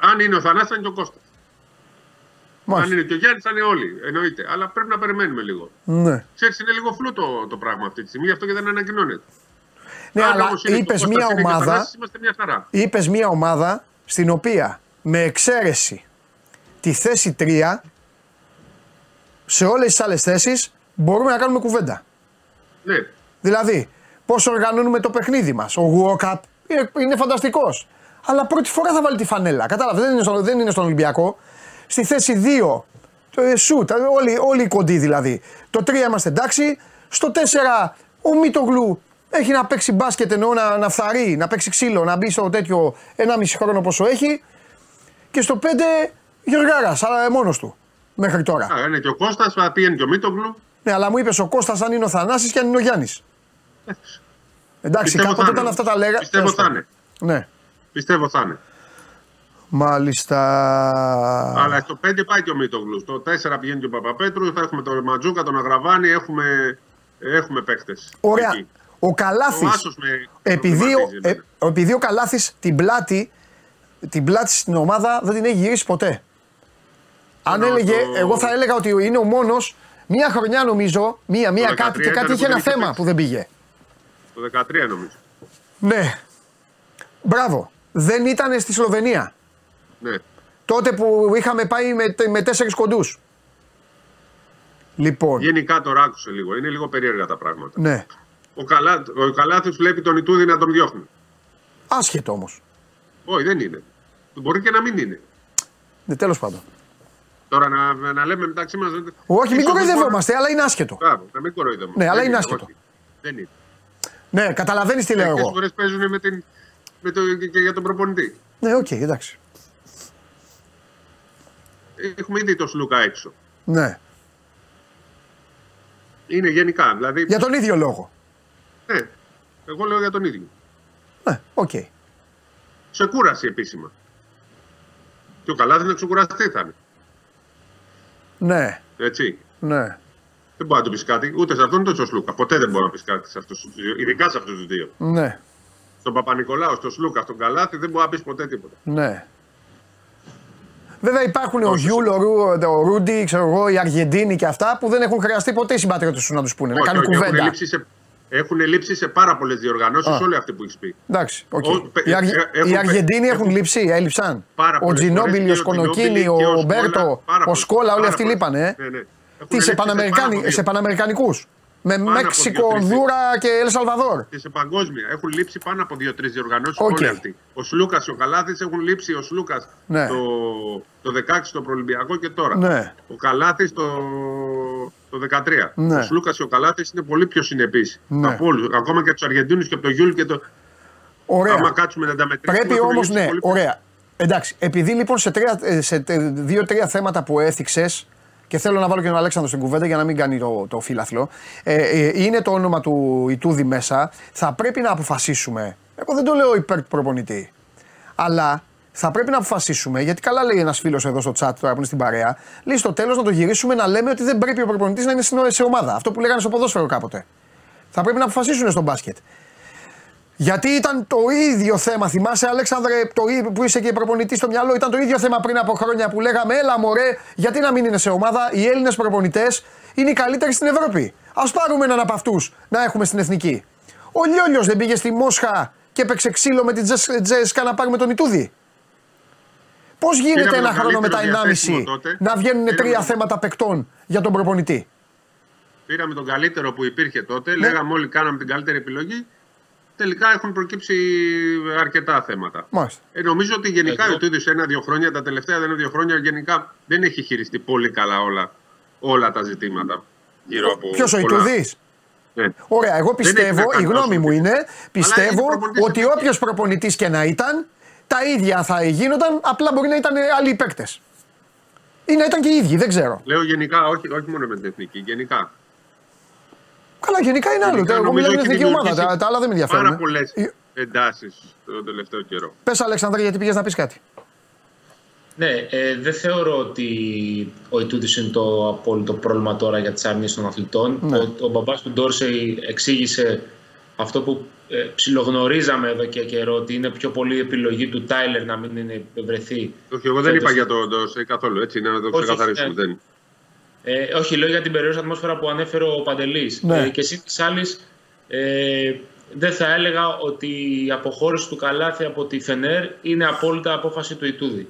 Speaker 3: αν είναι ο Θανάσης θα είναι και ο Κώστας. Αν
Speaker 1: Μάλιστα.
Speaker 3: είναι και ο Γιάννης θα είναι όλοι. Εννοείται. Αλλά πρέπει να περιμένουμε λίγο.
Speaker 1: Ναι.
Speaker 3: Ξέρεις, είναι λίγο φλού το, το πράγμα αυτή τη στιγμή, γι' αυτό και δεν ανακοινώνεται.
Speaker 1: Ναι,
Speaker 3: Αν
Speaker 1: αλλά
Speaker 3: όμως είναι και ο
Speaker 1: είπες
Speaker 3: Κώστας
Speaker 1: μια
Speaker 3: είναι και ο
Speaker 1: ομάδα,
Speaker 3: Θανάσης, Είμαστε μια χαρά.
Speaker 1: είπες μια ομάδα στην οποία με εξαίρεση τη θέση 3 σε όλες τις άλλες θέσεις μπορούμε να κάνουμε κουβέντα.
Speaker 3: Ναι.
Speaker 1: Δηλαδή, πώς οργανώνουμε το παιχνίδι μας. Ο Γουόκαπ είναι, είναι φανταστικός. Αλλά πρώτη φορά θα βάλει τη φανέλα. Κατάλαβες, δεν, είναι στο- δεν είναι στον Ολυμπιακό. Στη θέση 2, το ε, σουτ, όλοι, όλοι οι κοντοί δηλαδή. Το 3 είμαστε εντάξει. Στο 4, ο Μίτογλου έχει να παίξει μπάσκετ εννοώ να, να φθαρεί, να παίξει ξύλο, να μπει στο τέτοιο 1,5 χρόνο πόσο έχει. Και στο 5, Γιωργάρας, αλλά μόνος του μέχρι τώρα.
Speaker 3: Α, είναι και ο Κώστας, θα πήγαινε και ο Μίτογλου.
Speaker 1: Ναι, αλλά μου είπες ο Κώστας αν είναι ο Θανάσης και αν είναι ο Γιάννης. Εντάξει,
Speaker 3: Πιστεύω
Speaker 1: κάποτε
Speaker 3: θα
Speaker 1: όταν
Speaker 3: είναι.
Speaker 1: αυτά τα λέγα.
Speaker 3: Πιστεύω
Speaker 1: τέλος
Speaker 3: θα
Speaker 1: πάντων.
Speaker 3: είναι.
Speaker 1: Ναι.
Speaker 3: Πιστεύω θα είναι.
Speaker 1: Μάλιστα.
Speaker 3: Αλλά στο 5 πάει και ο Μίτογλου. Στο 4 πηγαίνει και ο Παπαπέτρου. Θα έχουμε τον Ματζούκα, τον Αγραβάνη. Έχουμε, έχουμε παίκτες.
Speaker 1: Ωραία. Ο Καλάθης.
Speaker 3: Ο Άσος με
Speaker 1: Επειδή, ο-
Speaker 3: προβληματίζει
Speaker 1: ε,
Speaker 3: εμένα.
Speaker 1: επειδή ο Καλάθης την πλάτη, την πλάτη στην ομάδα δεν την έχει γυρίσει ποτέ. Αν
Speaker 3: Ενώ
Speaker 1: έλεγε,
Speaker 3: το-
Speaker 1: εγώ θα έλεγα ότι είναι ο μόνος. Μία χρονιά νομίζω, μία, μία
Speaker 3: Το
Speaker 1: κάτι
Speaker 3: 13
Speaker 1: και κάτι
Speaker 3: ήταν
Speaker 1: είχε
Speaker 3: που
Speaker 1: ένα
Speaker 3: δεν είχε
Speaker 1: θέμα
Speaker 3: παίξει.
Speaker 1: που δεν πήγε.
Speaker 3: Το 13 νομίζω.
Speaker 1: Ναι. Μπράβο. Δεν ήταν στη Σλοβενία.
Speaker 3: Ναι.
Speaker 1: Τότε που είχαμε πάει με, με τέσσερις κοντούς. Λοιπόν,
Speaker 3: Γενικά τώρα άκουσε λίγο. Είναι λίγο περίεργα τα πράγματα.
Speaker 1: ναι.
Speaker 3: Ο, Καλά, ο Καλάθης βλέπει τον Ιτούδη να τον διώχνει.
Speaker 1: Άσχετο όμως.
Speaker 3: Όχι, δεν είναι. Μπορεί και να μην είναι.
Speaker 1: Ναι, τέλος πάντων.
Speaker 3: Τώρα να, να λέμε μεταξύ μας.
Speaker 1: Όχι, μην κοροϊδευόμαστε, αλλά είναι άσχετο.
Speaker 3: Μπράβο, να μην κοροϊδεύουμε.
Speaker 1: Ναι, αλλά
Speaker 3: Δεν
Speaker 1: είναι άσχετο.
Speaker 3: όχι. Δεν είναι.
Speaker 1: Ναι, καταλαβαίνεις τι λέω
Speaker 3: Μερικές
Speaker 1: εγώ.
Speaker 3: φορές παίζουν με την, με το, και, και για τον προπονητή.
Speaker 1: Ναι, οκέι, εντάξει.
Speaker 3: Έχουμε ήδη το Σλούκα έξω.
Speaker 1: Ναι.
Speaker 3: Είναι γενικά. Δηλαδή,
Speaker 1: Για τον ίδιο λόγο.
Speaker 3: ναι, εγώ λέω για τον ίδιο.
Speaker 1: Ναι, οκέι.
Speaker 3: Σε κούραση επίσημα. Και ο Καλάθης να ξεκουραστεί θα είναι.
Speaker 1: Ναι,
Speaker 3: Έτσι.
Speaker 1: ναι.
Speaker 3: Δεν μπορεί να του πεις κάτι. Ούτε σε αυτόν ούτε στο Σλούκα. Ποτέ δεν μπορεί να πεις κάτι σε αυτούς τους δύο. Ειδικά σε αυτούς τους δύο.
Speaker 1: Ναι,
Speaker 3: Στον Παπανικολάου, στον Σλούκα, στον Καλάθη δεν μπορεί να πεις ποτέ τίποτα.
Speaker 1: ναι. Βέβαια υπάρχουν ο Γιούλ, ο, Ρου, ο Ρούντι, ξέρω εγώ, οι Αργεντίνοι και αυτά που δεν έχουν χρειαστεί ποτέ οι συμπατριώτε τους να τους πούνε, να κάνουν
Speaker 3: όχι, Έχουν
Speaker 1: κουβέντα.
Speaker 3: λείψει σε, έχουν λείψει σε πάρα πολλές διοργανώσεις
Speaker 1: Α.
Speaker 3: όλοι αυτοί που έχεις πει.
Speaker 1: Εντάξει, οκ.
Speaker 3: Ο- πε-
Speaker 1: Οι, Αργε...
Speaker 3: ε, έχουν
Speaker 1: οι
Speaker 3: πε-
Speaker 1: Αργεντίνοι έχουν,
Speaker 3: έχουν-
Speaker 1: λείψει, έλειψαν.
Speaker 3: Πάρα
Speaker 1: Ο
Speaker 3: πολλές
Speaker 1: Τζινόμπιλι,
Speaker 3: φορές
Speaker 1: ο
Speaker 3: και ο
Speaker 1: Σκονοκίνη,
Speaker 3: Τζινόμπιλι και ο
Speaker 1: ο
Speaker 3: Σκόλα,
Speaker 1: Μπέρτο,
Speaker 3: πάρα
Speaker 1: ο
Speaker 3: πολλές.
Speaker 1: Σκόλα, όλοι
Speaker 3: Πάρα
Speaker 1: αυτοί
Speaker 3: πολλές.
Speaker 1: λείπανε. Ε.
Speaker 3: Ναι, ναι. Έχουν
Speaker 1: Τι, σε,
Speaker 3: λείψει πάρα
Speaker 1: Παναμερικάνι,
Speaker 3: από
Speaker 1: σε
Speaker 3: δύο.
Speaker 1: Παναμερικανικούς. Με
Speaker 3: από
Speaker 1: Μέξικο,
Speaker 3: δύο-τρεις.
Speaker 1: Ονδούρα και Ελ Σαλβαδόρ.
Speaker 3: Και σε παγκόσμια. Έχουν λείψει πάνω από δύο-τρεις διοργανώσεις
Speaker 1: Οκ.
Speaker 3: όλοι αυτοί. Ο Σλούκας και ο Καλάθης έχουν λείψει. Ο Σλούκας
Speaker 1: Ναι.
Speaker 3: το, το 16 στο Προολυμπιακό και τώρα.
Speaker 1: Ναι.
Speaker 3: Ο Καλάθης το, το 13.
Speaker 1: Ναι.
Speaker 3: Ο Σλούκας και ο Καλάθης είναι πολύ πιο συνεπείς
Speaker 1: Ναι.
Speaker 3: από όλους. Ακόμα και από τους Αργεντίνους και από το Γιούλ και το.
Speaker 1: Ωραία.
Speaker 3: Άμα κάτσουμε να τα μετρήσουμε.
Speaker 1: Πρέπει
Speaker 3: έχουν
Speaker 1: όμως,
Speaker 3: λείψει
Speaker 1: ναι,
Speaker 3: πολύ πιο-
Speaker 1: ωραία. Εντάξει, επειδή λοιπόν σε, τρία, ε, σε τε- δύο-τρία θέματα που έθιξες και θέλω να βάλω και τον Αλέξανδρο στην κουβέντα για να μην κάνει το, το φύλαθλο, ε, ε, είναι το όνομα του Ιτούδη μέσα. Θα πρέπει να αποφασίσουμε. Εγώ δεν το λέω υπέρ του προπονητή. Αλλά θα πρέπει να αποφασίσουμε, γιατί καλά λέει ένας φίλος εδώ στο chat τώρα που είναι στην παρέα, λέει στο τέλος να το γυρίσουμε να λέμε ότι δεν πρέπει ο προπονητής να είναι στην- σε ομάδα. Αυτό που λέγανε στο ποδόσφαιρο κάποτε. Θα πρέπει να αποφασίσουν στο μπάσκετ. Γιατί ήταν το ίδιο θέμα, θυμάσαι Αλέξανδρε το, ίδιο που είσαι και προπονητής στο μυαλό, ήταν το ίδιο θέμα πριν από χρόνια που λέγαμε Έλα μωρέ, γιατί να μην είναι σε ομάδα, οι Έλληνες προπονητές είναι οι καλύτεροι στην Ευρώπη. Α πάρουμε έναν από αυτούς να έχουμε στην εθνική. Ο Λιόλιος δεν πήγε στη Μόσχα και έπαιξε ξύλο με την Τζες- Τζέσκα να πάρουμε τον Ιτούδη. Πώς γίνεται
Speaker 3: Πήραμε
Speaker 1: ένα
Speaker 3: τον
Speaker 1: χρόνο μετά
Speaker 3: καλύτερο
Speaker 1: 1,5
Speaker 3: διαθέσιμο τότε.
Speaker 1: να βγαίνουν
Speaker 3: Πήραμε
Speaker 1: τρία
Speaker 3: τον-
Speaker 1: θέματα παικτών για τον προπονητή;
Speaker 3: Πήραμε τον καλύτερο που υπήρχε τότε.
Speaker 1: Ναι.
Speaker 3: Λέγαμε όλοι κάναμε την καλύτερη επιλογή. Τελικά έχουν προκύψει αρκετά θέματα.
Speaker 1: Μάλιστα.
Speaker 3: Ε, νομίζω ότι γενικά
Speaker 2: Εγώ-
Speaker 3: ο Τούδη σε ένα-δύο χρόνια, τα τελευταία ένα-δύο χρόνια, γενικά δεν έχει χειριστεί πολύ καλά όλα, όλα τα ζητήματα γύρω από.
Speaker 1: Ποιος ο
Speaker 3: πολλά-
Speaker 1: Ιτούδη.
Speaker 3: Ναι.
Speaker 1: Ωραία, εγώ
Speaker 3: έχει
Speaker 1: πιστεύω,
Speaker 3: να
Speaker 1: η
Speaker 3: κάνει
Speaker 1: γνώμη
Speaker 3: τόσο
Speaker 1: μου
Speaker 3: πολύ.
Speaker 1: είναι,
Speaker 3: είναι
Speaker 1: πιστεύω
Speaker 3: προπονητής
Speaker 1: ότι
Speaker 3: εθνικής.
Speaker 1: όποιος προπονητής και να ήταν, τα ίδια θα γίνονταν, απλά μπορεί να ήταν άλλοι παίκτες. Ή να ήταν και οι ίδιοι, δεν ξέρω.
Speaker 3: Λέω γενικά, όχι, όχι μόνο με την εθνική, γενικά.
Speaker 1: Καλά, γενικά είναι άλλο.
Speaker 3: Γενικά
Speaker 1: Εγώ
Speaker 3: νομίζω
Speaker 1: μιλάω για την
Speaker 3: έχει
Speaker 1: εθνική ομάδα.
Speaker 3: δημιουργήσει
Speaker 1: Τα, τα άλλα δεν με ενδιαφέρουν.
Speaker 3: Πάρα πολλές
Speaker 1: Ε,
Speaker 3: εντάσεις τον τελευταίο καιρό.
Speaker 1: Πες, Αλεξανδρέ, γιατί πήγες να πεις κάτι.
Speaker 2: Ναι, ε, δεν θεωρώ ότι ο Ιτούδης είναι το απόλυτο πρόβλημα τώρα για τις αρνήσεις των αθλητών.
Speaker 1: Ναι.
Speaker 2: Ο, ο μπαμπάς του Ντόρσεϊ εξήγησε αυτό που ε, ψιλογνωρίζαμε εδώ και καιρό, ότι είναι πιο πολύ επιλογή του Τάιλερ να μην είναι βρεθεί.
Speaker 3: Όχι, εγώ δεν
Speaker 2: Φέτος.
Speaker 3: είπα για το Ντόρσεϊ καθόλου, έτσι, να το
Speaker 2: Όχι,
Speaker 3: ξεκαθαρίσουμε.
Speaker 2: ναι.
Speaker 3: Δεν.
Speaker 2: Ε, όχι, λέω για την περιόριστη ατμόσφαιρα που ανέφερε ο Παντελής.
Speaker 1: Ναι.
Speaker 2: Ε, και εσύ της άλλης, ε, δεν θα έλεγα ότι η αποχώρηση του Καλάθη από τη Φενέρ είναι απόλυτα απόφαση του Ιτούδη.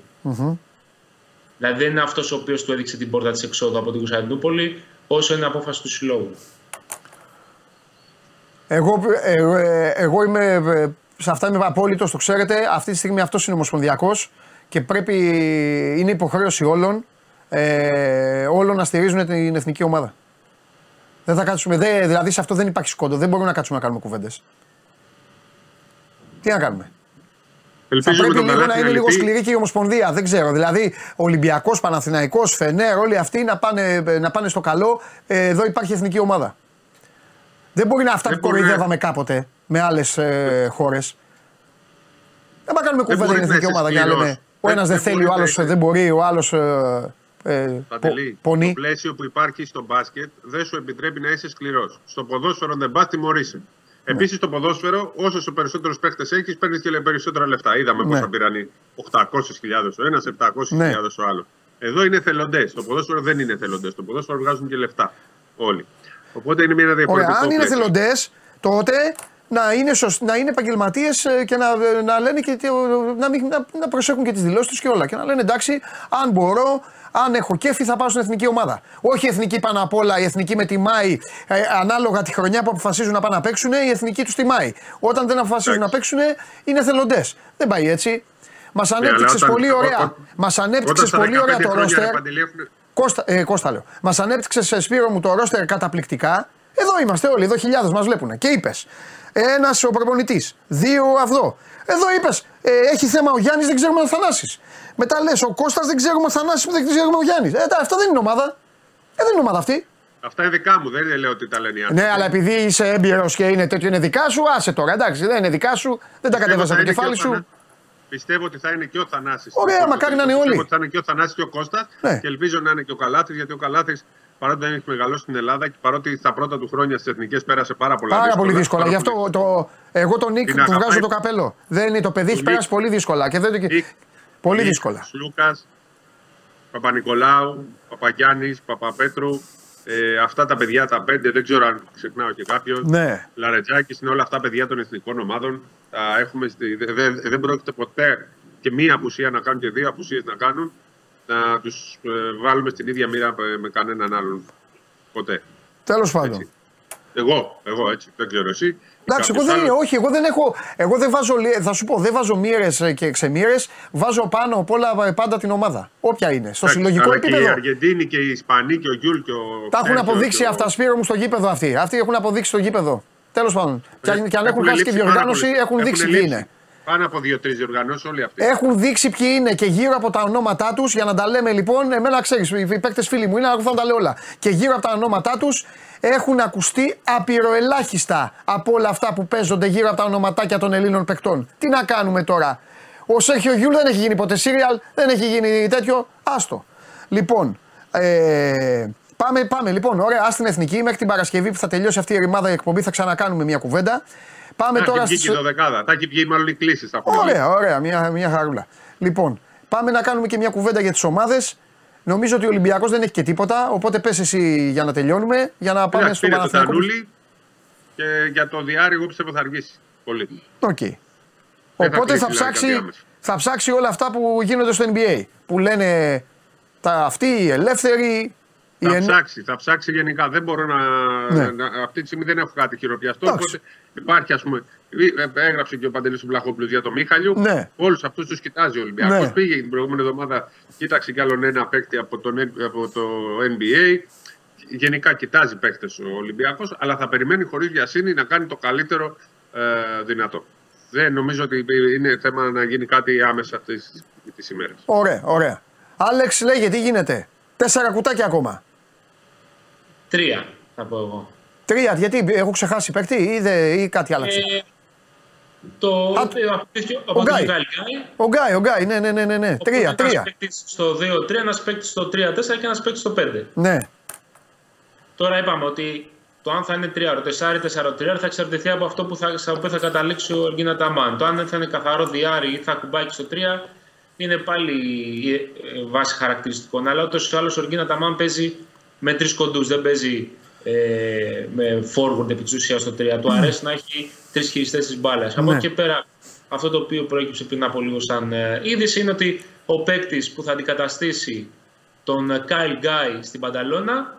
Speaker 2: Δηλαδή δεν είναι αυτός ο οποίος του έδειξε την πόρτα της εξόδου από την Κωνσταντινούπολη, όσο είναι απόφαση του συλλόγου.
Speaker 1: Εγώ, ε, ε, εγώ είμαι, ε, σε αυτά είμαι απόλυτος, το ξέρετε. Αυτή τη στιγμή αυτός είναι ομοσπονδιακός και πρέπει, είναι υποχρέωση όλων, ε, όλων να στηρίζουν την εθνική ομάδα. Δεν θα κάτσουμε, δε, δηλαδή σε αυτό δεν υπάρχει σκόντο, δεν μπορούμε να κάτσουμε να κάνουμε κουβέντες. Τι να κάνουμε; Θα
Speaker 3: Ελπίζω με
Speaker 1: πρέπει
Speaker 3: τον
Speaker 1: λίγο να
Speaker 3: Καλάθι
Speaker 1: είναι λίγο
Speaker 3: λυθεί.
Speaker 1: σκληρή και η Ομοσπονδία. Δεν ξέρω. Δηλαδή, Ολυμπιακός, Παναθηναϊκός, Φενέρ, όλοι αυτοί να πάνε, να πάνε στο καλό. Ε, εδώ υπάρχει εθνική ομάδα. Δεν μπορεί να αυτά
Speaker 3: Δεν
Speaker 1: που
Speaker 3: μπορεί να-
Speaker 1: κοροϊδεύαμε κάποτε με άλλες ε, χώρες. Δεν θα κάνουμε
Speaker 3: Δεν
Speaker 1: κουβέντα για την
Speaker 3: μπορείς να
Speaker 1: εθνική
Speaker 3: είσαι
Speaker 1: ομάδα για να
Speaker 3: σκληρός.
Speaker 1: λέμε ο ένας
Speaker 3: Δεν-
Speaker 1: δεν
Speaker 3: δεν
Speaker 1: θέλει, ο
Speaker 3: μπορείς να
Speaker 1: άλλος
Speaker 3: είσαι-
Speaker 1: δεν μπορεί, ο άλλος. Ε, ε,
Speaker 3: Παντελή,
Speaker 1: πο- πονεί.
Speaker 3: το πλαίσιο που υπάρχει στο μπάσκετ δεν σου επιτρέπει να είσαι σκληρός. Στο ποδόσφαιρο δεν πας, τιμωρείσαι. Επίσης στο ποδόσφαιρο, όσο ο περισσότερους παίχτε έχεις, παίρνεις και περισσότερα λεφτά. Είδαμε
Speaker 1: Ναι.
Speaker 3: πόσα πήραν οι 800.000 ο ένας, 700.000 ο άλλος. Εδώ είναι θελοντές. Στο ποδόσφαιρο δεν είναι θελοντές. Στο ποδόσφαιρο βγάζουν και λεφτά. Όλοι. Οπότε είναι μια διαφορετική.
Speaker 1: Ωραία, αν είναι θελοντές, τότε να είναι, σωσ... να είναι επαγγελματίες και να, να λένε και να, μην, να, να προσέχουν και τις δηλώσεις τους και όλα. Και να λένε εντάξει, αν μπορώ, αν έχω κέφι, θα πάω στην εθνική ομάδα. Όχι η εθνική πάνω απ' όλα, η εθνική με τιμάει ε, ανάλογα τη χρονιά που αποφασίζουν να πάνε να παίξουν, η εθνική τους τιμάει. Όταν δεν αποφασίζουν να παίξουν, είναι θελοντές. Δεν πάει έτσι. Μας ανέπτυξες πολύ ωραία. Μας ανέπτυξες πολύ ωραία το ρόστερ. Κώστα, ε, Κώστα λέω. Μας ανέπτυξε σε Σπύρο μου το ρόστερ καταπληκτικά. Εδώ είμαστε όλοι, εδώ χιλιάδες μας βλέπουν. Και είπες, ένας ο προπονητής, δύο αυτό. Εδώ είπες, ε, έχει θέμα ο Γιάννης, δεν ξέρουμε ο Θανάση. Μετά λες, ο Κώστας δεν ξέρουμε ο Θανάση, δεν ξέρουμε ο Γιάννης. Ε, αυτό δεν είναι ομάδα. Ε, δεν είναι ομάδα αυτή.
Speaker 3: Αυτά είναι δικά μου, δεν είναι, λέω ότι τα λένε οι άλλοι.
Speaker 1: Ναι, αλλά επειδή είσαι έμπειρος και είναι τέτοιο, είναι δικά σου, άσε τώρα. Εντάξει, δεν είναι δικά σου, δεν τα κατέβασα από το κεφάλι σου.
Speaker 3: Πιστεύω ότι θα είναι και ο Θανάσης.
Speaker 1: Ωραία, μακάρι να είναι όλοι.
Speaker 3: Πιστεύω ότι θα είναι και ο Θανάσης και ο Κώστας
Speaker 1: Ναι.
Speaker 3: και ελπίζω να είναι και ο Καλάθης γιατί ο Καλάθης παρότι δεν έχει μεγαλώσει στην Ελλάδα και παρότι στα πρώτα του χρόνια στις εθνικές πέρασε πάρα πολλά
Speaker 1: Πάρα
Speaker 3: δύσκολα.
Speaker 1: πολύ δύσκολα.
Speaker 3: Πάρα
Speaker 1: Γι' αυτό
Speaker 3: πολύ
Speaker 1: το, εγώ τον Νικ
Speaker 3: Την
Speaker 1: του βγάζω
Speaker 3: αγαπάει.
Speaker 1: το καπέλο. Δεν είναι το παιδί, έχει
Speaker 3: Νικ.
Speaker 1: περάσει πολύ δύσκολα. Και δεν το...
Speaker 3: Νικ.
Speaker 1: Πολύ
Speaker 3: Νικ,
Speaker 1: δύσκολα.
Speaker 3: Σλούκας, Παπανικολάου, Παπαγιάννης, Παπαπέτρου. Ε, αυτά τα παιδιά τα πέντε, δεν ξέρω αν ξεχνάω και κάποιον.
Speaker 1: Ναι.
Speaker 3: Λαρεντζάκης είναι όλα αυτά παιδιά των εθνικών ομάδων. Τα έχουμε στη, δε- δε- δεν πρόκειται ποτέ και μία απουσία να κάνουν και δύο απουσίες να κάνουν. Να τους βάλουμε στην ίδια μοίρα με, με κανέναν άλλον. Ποτέ.
Speaker 1: Τέλος πάντων.
Speaker 3: Έτσι. Εγώ, εγώ έτσι, δεν ξέρω εσύ.
Speaker 1: Εντάξει, εγώ
Speaker 3: Κάποιος
Speaker 1: δεν,
Speaker 3: άλλος.
Speaker 1: όχι, εγώ δεν έχω. Εγώ δεν βάζω, λι- θα σου πω, δεν βάζω μοίρες και ξεμοίρες. Βάζω πάνω απ' όλα ε, πάντα την ομάδα. Όποια είναι. Στο
Speaker 3: Εντάξει,
Speaker 1: συλλογικό
Speaker 3: αλλά Και η
Speaker 1: επίπεδο.
Speaker 3: Αργεντίνη και οι Ισπανοί και ο Γιούλ και ο.
Speaker 1: Τα έχουν
Speaker 3: Σέρχιο
Speaker 1: αποδείξει
Speaker 3: και ο-
Speaker 1: αυτά, Σπύρο μου, στο γήπεδο αυτοί. Αυτοί έχουν αποδείξει στο γήπεδο. Τέλος πάντων. Και αν, και αν έχουν
Speaker 3: Έχουν
Speaker 1: χάσει και
Speaker 3: λείψει πάρα
Speaker 1: διοργάνωση,
Speaker 3: πολύ.
Speaker 1: έχουν δείξει ποιοι
Speaker 3: λείψει.
Speaker 1: είναι.
Speaker 3: Πάνω από δύο-τρεις διοργανώσεις όλοι αυτοί.
Speaker 1: Έχουν δείξει ποιοι είναι και γύρω από τα ονόματά τους, για να τα λέμε λοιπόν, εμένα ξέρεις, οι παίκτες φίλοι μου είναι, αλλά θα τα λέω όλα. Και γύρω από τα ονόματά τους έχουν ακουστεί απειροελάχιστα από όλα αυτά που παίζονται γύρω από τα ονοματάκια των Ελλήνων παικτών. Τι να κάνουμε τώρα; Ο Σέρχιο Γιούλ δεν έχει γίνει ποτέ σύριαλ, δεν έχει γίνει τέτοιο. Άστο. Λοιπόν, ε, πάμε, πάμε λοιπόν. Ωραία, ας την εθνική. Μέχρι την Παρασκευή που θα τελειώσει αυτή η ρημάδα η εκπομπή θα ξανακάνουμε μια κουβέντα. Πάμε
Speaker 3: Τα
Speaker 1: τώρα
Speaker 3: έχει βγει
Speaker 1: στις...
Speaker 3: και το δεκάδα. Τα έχει βγει μάλλον οι κλήσει.
Speaker 1: Ωραία, ωραία, μια, μια χαρούλα. Λοιπόν, πάμε να κάνουμε και μια κουβέντα για τις ομάδες. Νομίζω ότι ο Ολυμπιακός δεν έχει και τίποτα. Οπότε πες εσύ για να τελειώνουμε, για να πάμε στο
Speaker 3: πήρε το
Speaker 1: Παναθηναϊκό.
Speaker 3: Τανούλη και για το διάρρη εγώ πιστεύω θα αργήσει πολύ.
Speaker 1: Οκ.
Speaker 3: θα
Speaker 1: Οπότε
Speaker 3: κλείσει
Speaker 1: θα
Speaker 3: δηλαδή
Speaker 1: ψάξει,
Speaker 3: κάτι άμεσα.
Speaker 1: θα ψάξει όλα αυτά που γίνονται στο NBA. Που λένε τα αυτοί οι ελεύθεροι. Οι
Speaker 3: Θα
Speaker 1: εν-
Speaker 3: ψάξει, θα ψάξει γενικά. Δεν μπορώ να,
Speaker 1: Ναι.
Speaker 3: να- Αυτή τη στιγμή δεν έχω κάτι χειροπιαστό.
Speaker 1: Εντάξει.
Speaker 3: Οπότε υπάρχει, ας πούμε. ε, ε, Έγραψε και ο Παντελής Βλαχόπουλος για το Μίχαλιου.
Speaker 1: Ναι.
Speaker 3: Όλους αυτούς τους κοιτάζει ο Ολυμπιακός.
Speaker 1: Ναι.
Speaker 3: Πήγε την προηγούμενη εβδομάδα, κοίταξε κι άλλον ένα παίκτη από, τον, από το NBA. Γενικά κοιτάζει παίκτες ο Ολυμπιακός, αλλά θα περιμένει χωρίς βιασύνη να κάνει το καλύτερο ε, δυνατό. Δεν νομίζω ότι είναι θέμα να γίνει κάτι άμεσα τις ημέρες.
Speaker 1: Ωραία, ωραία. Άλεξ, λέγε τι γίνεται; Τέσσερα κουτάκια ακόμα.
Speaker 2: Τρία θα πω εγώ.
Speaker 1: Τρία, γιατί έχω ξεχάσει παίκτη ή, δε, ή κάτι άλλαξε;
Speaker 2: Ε, το
Speaker 1: Α,
Speaker 2: ε, αποκτήθηκε
Speaker 1: ο
Speaker 2: από τον
Speaker 1: Γκάι.
Speaker 2: Γκάι.
Speaker 1: Ο Γκάι, ο Γκάι, ναι, ναι, ναι, ναι. ναι. Τρία, τρία.
Speaker 2: Ένας παίκτης στο 2-3, ένας παίκτης στο 3-4 και ένας παίκτης στο 5.
Speaker 1: Ναι.
Speaker 2: Τώρα είπαμε ότι το αν θα είναι 3 4 4-3 θα εξαρτηθεί από αυτό που θα, στο οποίο θα καταλήξει ο Εργίνα Ταμάν. Το αν θα είναι καθαρό διάρρη ή θα κουμπάκι στο 3 είναι πάλι η ε, βάση χαρακτηριστικών. Αλλά ούτως ή άλλως ο Εργίνα Ταμάν παίζει με τρεις κοντούς. Δεν παίζει ε, με forward επί της ουσίας στο 3. Του αρέσει να έχει τρεις χειριστές της μπάλας. Από
Speaker 1: Ναι.
Speaker 2: εκεί και πέρα, αυτό το οποίο προέκυψε πριν από λίγο σαν ε, είδηση είναι ότι ο παίκτης που θα αντικαταστήσει τον ε, Kyle Guy στην Πανταλώνα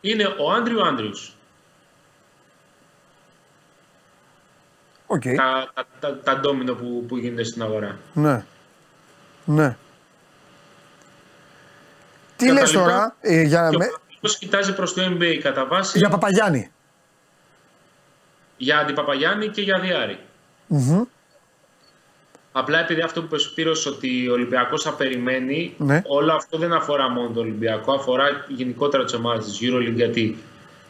Speaker 2: είναι ο Άντριου Άντριους.
Speaker 1: Οκ.
Speaker 2: Τα, τα, τα, τα ντόμινο που, που γίνεται στην αγορά.
Speaker 1: Ναι. Ναι. Τι
Speaker 2: Κατά
Speaker 1: λες
Speaker 2: λοιπόν,
Speaker 1: τώρα ε, για,
Speaker 2: Και ο
Speaker 1: με,
Speaker 2: Παναθηναϊκός κοιτάζει προς το NBA κατά βάση
Speaker 1: για
Speaker 2: για,
Speaker 1: Παπαγιάννη.
Speaker 2: για αντι-Παπαγιάννη και για δυάρι.
Speaker 1: Μμμ.
Speaker 2: Απλά επειδή αυτό που είπε ο Σπύρος ότι ο Ολυμπιακός θα περιμένει,
Speaker 1: Ναι.
Speaker 2: όλο αυτό δεν αφορά μόνο τον Ολυμπιακό, αφορά γενικότερα τις ομάδες της EuroLeague γιατί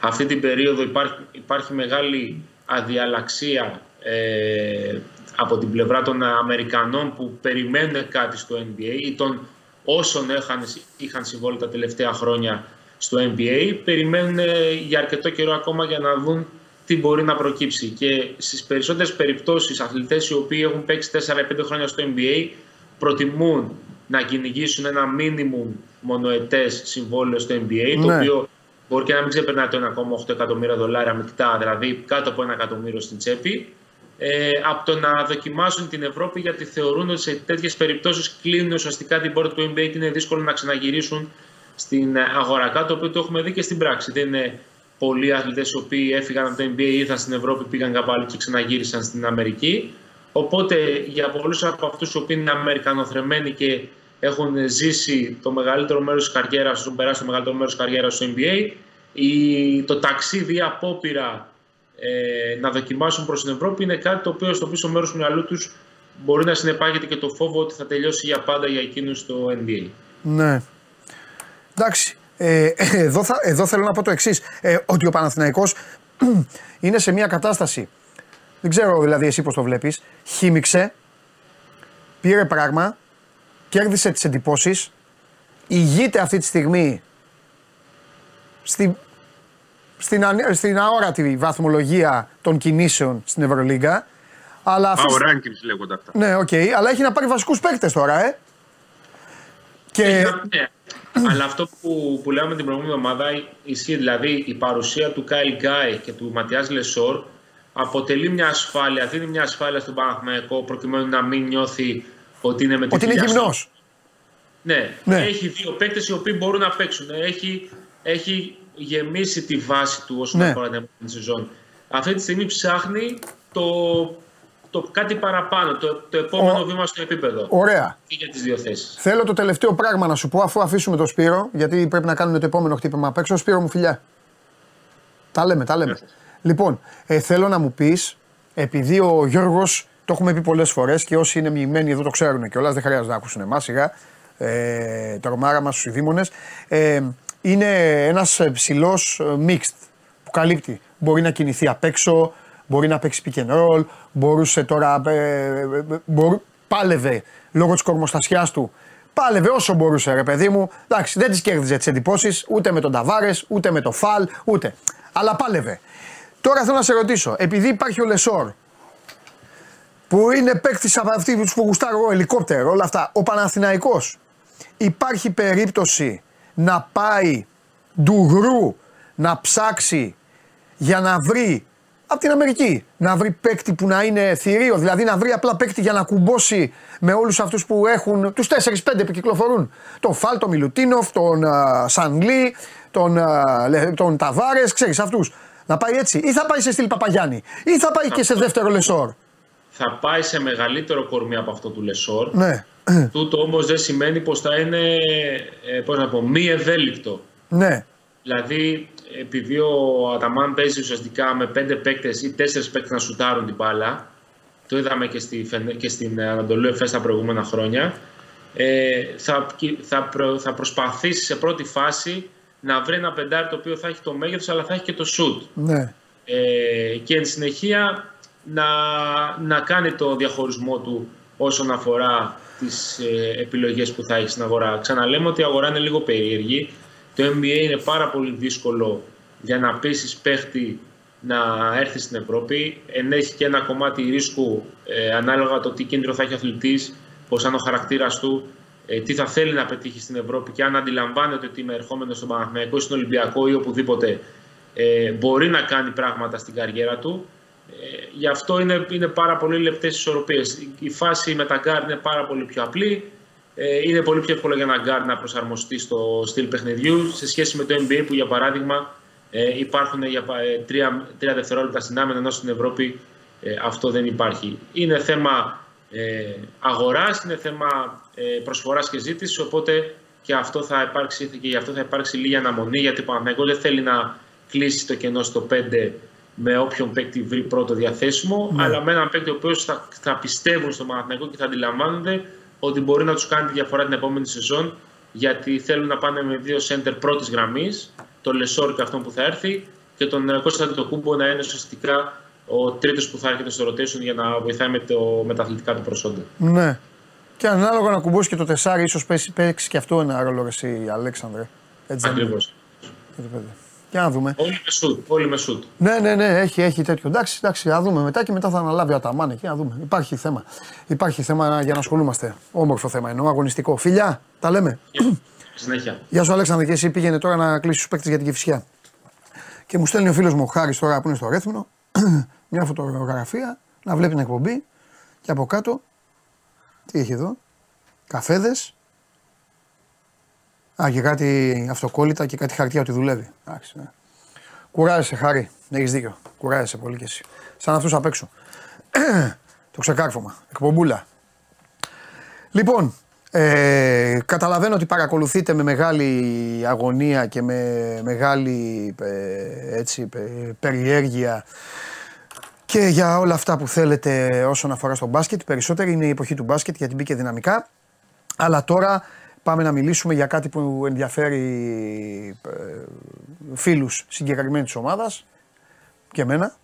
Speaker 2: αυτή την περίοδο υπάρχει, υπάρχει μεγάλη αδιαλαξία ε, από την πλευρά των Αμερικανών που περιμένουν κάτι στο NBA ή των όσων είχαν, είχαν συμβόλαια τα τελευταία χρόνια στο NBA περιμένουν ε, για αρκετό καιρό ακόμα για να δουν τι μπορεί να προκύψει. Και στις περισσότερες περιπτώσεις, αθλητές οι οποίοι έχουν παίξει 4-5 χρόνια στο NBA προτιμούν να κυνηγήσουν ένα minimum μονοετές συμβόλαιο στο NBA, το ναι. οποίο μπορεί και να μην ξεπερνάει το 1,8 εκατομμύρια δολάρια μεικτά, δηλαδή κάτω από ένα εκατομμύριο στην τσέπη, ε, από το να δοκιμάσουν την Ευρώπη γιατί θεωρούν ότι σε τέτοιες περιπτώσεις κλείνουν ουσιαστικά την πόρτα του NBA και είναι δύσκολο να ξαναγυρίσουν στην αγορά. Κάτι το οποίο το έχουμε δει και στην πράξη. Δεν είναι πολλοί αθλητές οι οποίοι έφυγαν από το NBA, ήρθαν στην Ευρώπη, πήγαν κάπου άλλο και ξαναγύρισαν στην Αμερική. Οπότε για πολλούς από αυτούς οι οποίοι είναι Αμερικανοθρεμένοι και έχουν ζήσει το μεγαλύτερο μέρος της καριέρας, έχουν περάσει το μεγαλύτερο μέρος της καριέρας στο NBA, η, το ταξίδι ή απόπειρα ε, να δοκιμάσουν προς την Ευρώπη είναι κάτι το οποίο στο πίσω μέρος του μυαλού τους μπορεί να συνεπάγεται και το φόβο ότι θα τελειώσει για πάντα για εκείνους το NBA.
Speaker 1: Ναι. Εντάξει. Ε, εδώ, θα, εδώ θέλω να πω το εξής. Ε, ότι ο Παναθηναϊκός είναι σε μια κατάσταση. Δεν ξέρω δηλαδή εσύ πώς το βλέπεις. Χύμηξε. Πήρε πράγμα. Κέρδισε τις εντυπώσεις. Ηγείται αυτή τη στιγμή στη, στην, στην αόρατη βαθμολογία των κινήσεων στην Ευρωλίγκα.
Speaker 3: Αλλά αυτή... rankings λέγονται αυτά.
Speaker 1: Ναι, OK. Okay. Αλλά έχει να πάρει βασικούς παίκτες τώρα, ε.
Speaker 2: Και... ναι. Αλλά αυτό που, που λέμε την προηγούμενη εβδομάδα ισχύει. Δηλαδή η παρουσία του Κάιλ Γκάι και του Ματιάς Λεσόρ αποτελεί μια ασφάλεια, δίνει μια ασφάλεια στον Παναθηναϊκό προκειμένου να μην νιώθει ότι είναι με την
Speaker 1: Ότι είναι γυμνός.
Speaker 2: Ναι. ναι, έχει δύο παίκτες οι οποίοι μπορούν να παίξουν. Έχει, έχει γεμίσει τη βάση του όσον ναι. αφορά την επόμενη σεζόν. Αυτή τη στιγμή ψάχνει το, το κάτι παραπάνω, το, το επόμενο βήμα στο επίπεδο.
Speaker 1: Ωραία.
Speaker 2: Και για τις δύο θέσεις.
Speaker 1: Θέλω το τελευταίο πράγμα να σου πω αφού αφήσουμε το Σπύρο, γιατί πρέπει να κάνουμε το επόμενο χτύπημα απ' έξω. Σπύρο μου φιλιά. Τα λέμε, τα λέμε. Λοιπόν, ε, θέλω να μου πεις, επειδή ο Γιώργος, το έχουμε πει πολλές φορές και όσοι είναι μοιημένοι εδώ το ξέρουν και όλα δεν χρειάζεται να ακούσουν εμάς σιγά, ε, το ρομάρα μας στους ειδήμονες, ε, είναι ένας ε, ψηλός ε, mixed που καλύπτει. Μπορεί να κινηθεί απ' έξω, μπορεί να παίξει pick and roll, μπορούσε τώρα. Ε, μπορού, πάλευε λόγω της κορμοστασιάς του. Πάλευε όσο μπορούσε, ρε παιδί μου. Εντάξει, δεν τη κέρδιζε τις εντυπώσεις ούτε με τον Ταβάρες, ούτε με το Φαλ, ούτε. Αλλά πάλευε. Τώρα θέλω να σε ρωτήσω, επειδή υπάρχει ο Λεσόρ, που είναι παίκτης από αυτοί που γουστάρω ελικόπτερο, όλα αυτά, ο Παναθηναϊκός, υπάρχει περίπτωση να πάει ντουγρού να ψάξει για να βρει από την Αμερική να βρει παίκτη που να είναι θηρίο, δηλαδή να βρει απλά παίκτη για να κουμπώσει με όλους αυτούς που έχουν, τους 4-5 που κυκλοφορούν. Τον Φάλ, τον Μιλουτίνοφ, τον uh, Σανγλί, τον, uh, τον Ταβάρες, ξέρεις αυτούς. Να πάει έτσι ή θα πάει σε στυλ Παπαγιάννη ή θα πάει και σε δεύτερο Λεσόρ.
Speaker 2: Θα πάει σε μεγαλύτερο κορμί από αυτό του Λεσόρ.
Speaker 1: Ναι.
Speaker 2: Τούτο όμως δεν σημαίνει πως θα είναι ε, πώς να πω, μη ευέλικτο.
Speaker 1: Ναι.
Speaker 2: Δηλαδή, επειδή ο Αταμάν παίζει ουσιαστικά με πέντε παίκτες ή τέσσερις παίκτες να σουτάρουν την μπάλα, το είδαμε και, στη, και στην Αναντολού Εφές τα προηγούμενα χρόνια, ε, θα, θα, θα προσπαθήσει σε πρώτη φάση να βρει ένα πεντάρι το οποίο θα έχει το μέγεθος αλλά θα έχει και το σουτ.
Speaker 1: Ναι.
Speaker 2: Ε, και εν συνεχεία να, να κάνει το διαχωρισμό του όσον αφορά τις ε, επιλογές που θα έχεις στην αγορά. Ξαναλέμε ότι η αγορά είναι λίγο περίεργη. Το NBA είναι πάρα πολύ δύσκολο για να πείσει παίχτη να έρθει στην Ευρώπη. Ενέχει και ένα κομμάτι ρίσκου ε, ανάλογα το τι κίνδυνο θα έχει ο αθλητής, πώς αν ο χαρακτήρας του, ε, τι θα θέλει να πετύχει στην Ευρώπη και αν αντιλαμβάνεται ότι είμαι ερχόμενος στον Παναθηναϊκό ή στον Ολυμπιακό ή οπουδήποτε ε, μπορεί να κάνει πράγματα στην καριέρα του. Ε, γι' αυτό είναι, είναι πάρα πολύ λεπτές ισορροπίες. Η φάση με τα γκάρ είναι πάρα πολύ πιο απλή. Ε, είναι πολύ πιο εύκολο για ένα γκάρ να προσαρμοστεί στο στυλ παιχνιδιού σε σχέση με το NBA που για παράδειγμα ε, υπάρχουν για, ε, τρία, τρία δευτερόλεπτα στην άμυνα ενώ στην Ευρώπη ε, αυτό δεν υπάρχει. Είναι θέμα ε, αγοράς, είναι θέμα ε, προσφοράς και ζήτησης οπότε και, αυτό θα υπάρξει, και γι' αυτό θα υπάρξει λίγη αναμονή γιατί ο δεν θέλει να κλείσει το κενό στο 5 με όποιον παίκτη βρει πρώτο διαθέσιμο, ναι. αλλά με έναν παίκτη ο οποίος θα, θα πιστεύουν στο Παναθηναϊκό και θα αντιλαμβάνονται ότι μπορεί να τους κάνει τη διαφορά την επόμενη σεζόν, γιατί θέλουν να πάνε με δύο σέντερ πρώτης γραμμής, τον Λεσόρ και αυτόν που θα έρθει, και τον Κώστας Κούμπο να είναι ουσιαστικά ο τρίτος που θα έρχεται στο rotation για να βοηθάει με, το, με τα αθλητικά του προσόντα.
Speaker 1: Ναι. Και ανάλογα να κουμπώσει και το τεσάρι, ίσως παίξει, παίξει και αυτό ένα ρόλο εσύ, Αλέξανδρε.
Speaker 2: Ακριβώς.
Speaker 1: Για να δούμε.
Speaker 2: Όλοι με σουτ. Όλοι με σουτ.
Speaker 1: Ναι, ναι, ναι, έχει, έχει τέτοιο. Εντάξει, εντάξει, θα δούμε μετά και μετά θα αναλάβει ο Αταμάν εκεί. Να δούμε. Υπάρχει θέμα. Υπάρχει θέμα για να ασχολούμαστε. Όμορφο θέμα εννοώ, αγωνιστικό. Φιλιά, τα λέμε.
Speaker 2: Συνέχεια.
Speaker 1: Γεια σου, Αλέξανδρε, και εσύ πήγαινε τώρα να κλείσεις τους παίκτες για την κυφσιά. Και μου στέλνει ο φίλος μου ο Χάρης τώρα που είναι στο Ρέθμινο μια φωτογραφία να βλέπει την εκπομπή και από κάτω τι έχει εδώ, καφέδες. Α, και κάτι αυτοκόλλητα και κάτι χαρτιά ότι δουλεύει. Εντάξει, ναι. Κουράζεσαι, Χάρη. Έχεις δίκιο. Κουράζεσαι πολύ κι εσύ. Σαν αυτούς απ' έξω. το ξεκάρφωμα. Εκπομπούλα. Λοιπόν, ε, καταλαβαίνω ότι παρακολουθείτε με μεγάλη αγωνία και με μεγάλη ε, έτσι, ε, περιέργεια και για όλα αυτά που θέλετε όσον αφορά στο μπάσκετ. Περισσότερη είναι η εποχή του μπάσκετ γιατί μπήκε δυναμικά. Αλλά τώρα πάμε να μιλήσουμε για κάτι που ενδιαφέρει ε, φίλους συγκεκριμένης της ομάδας και εμένα.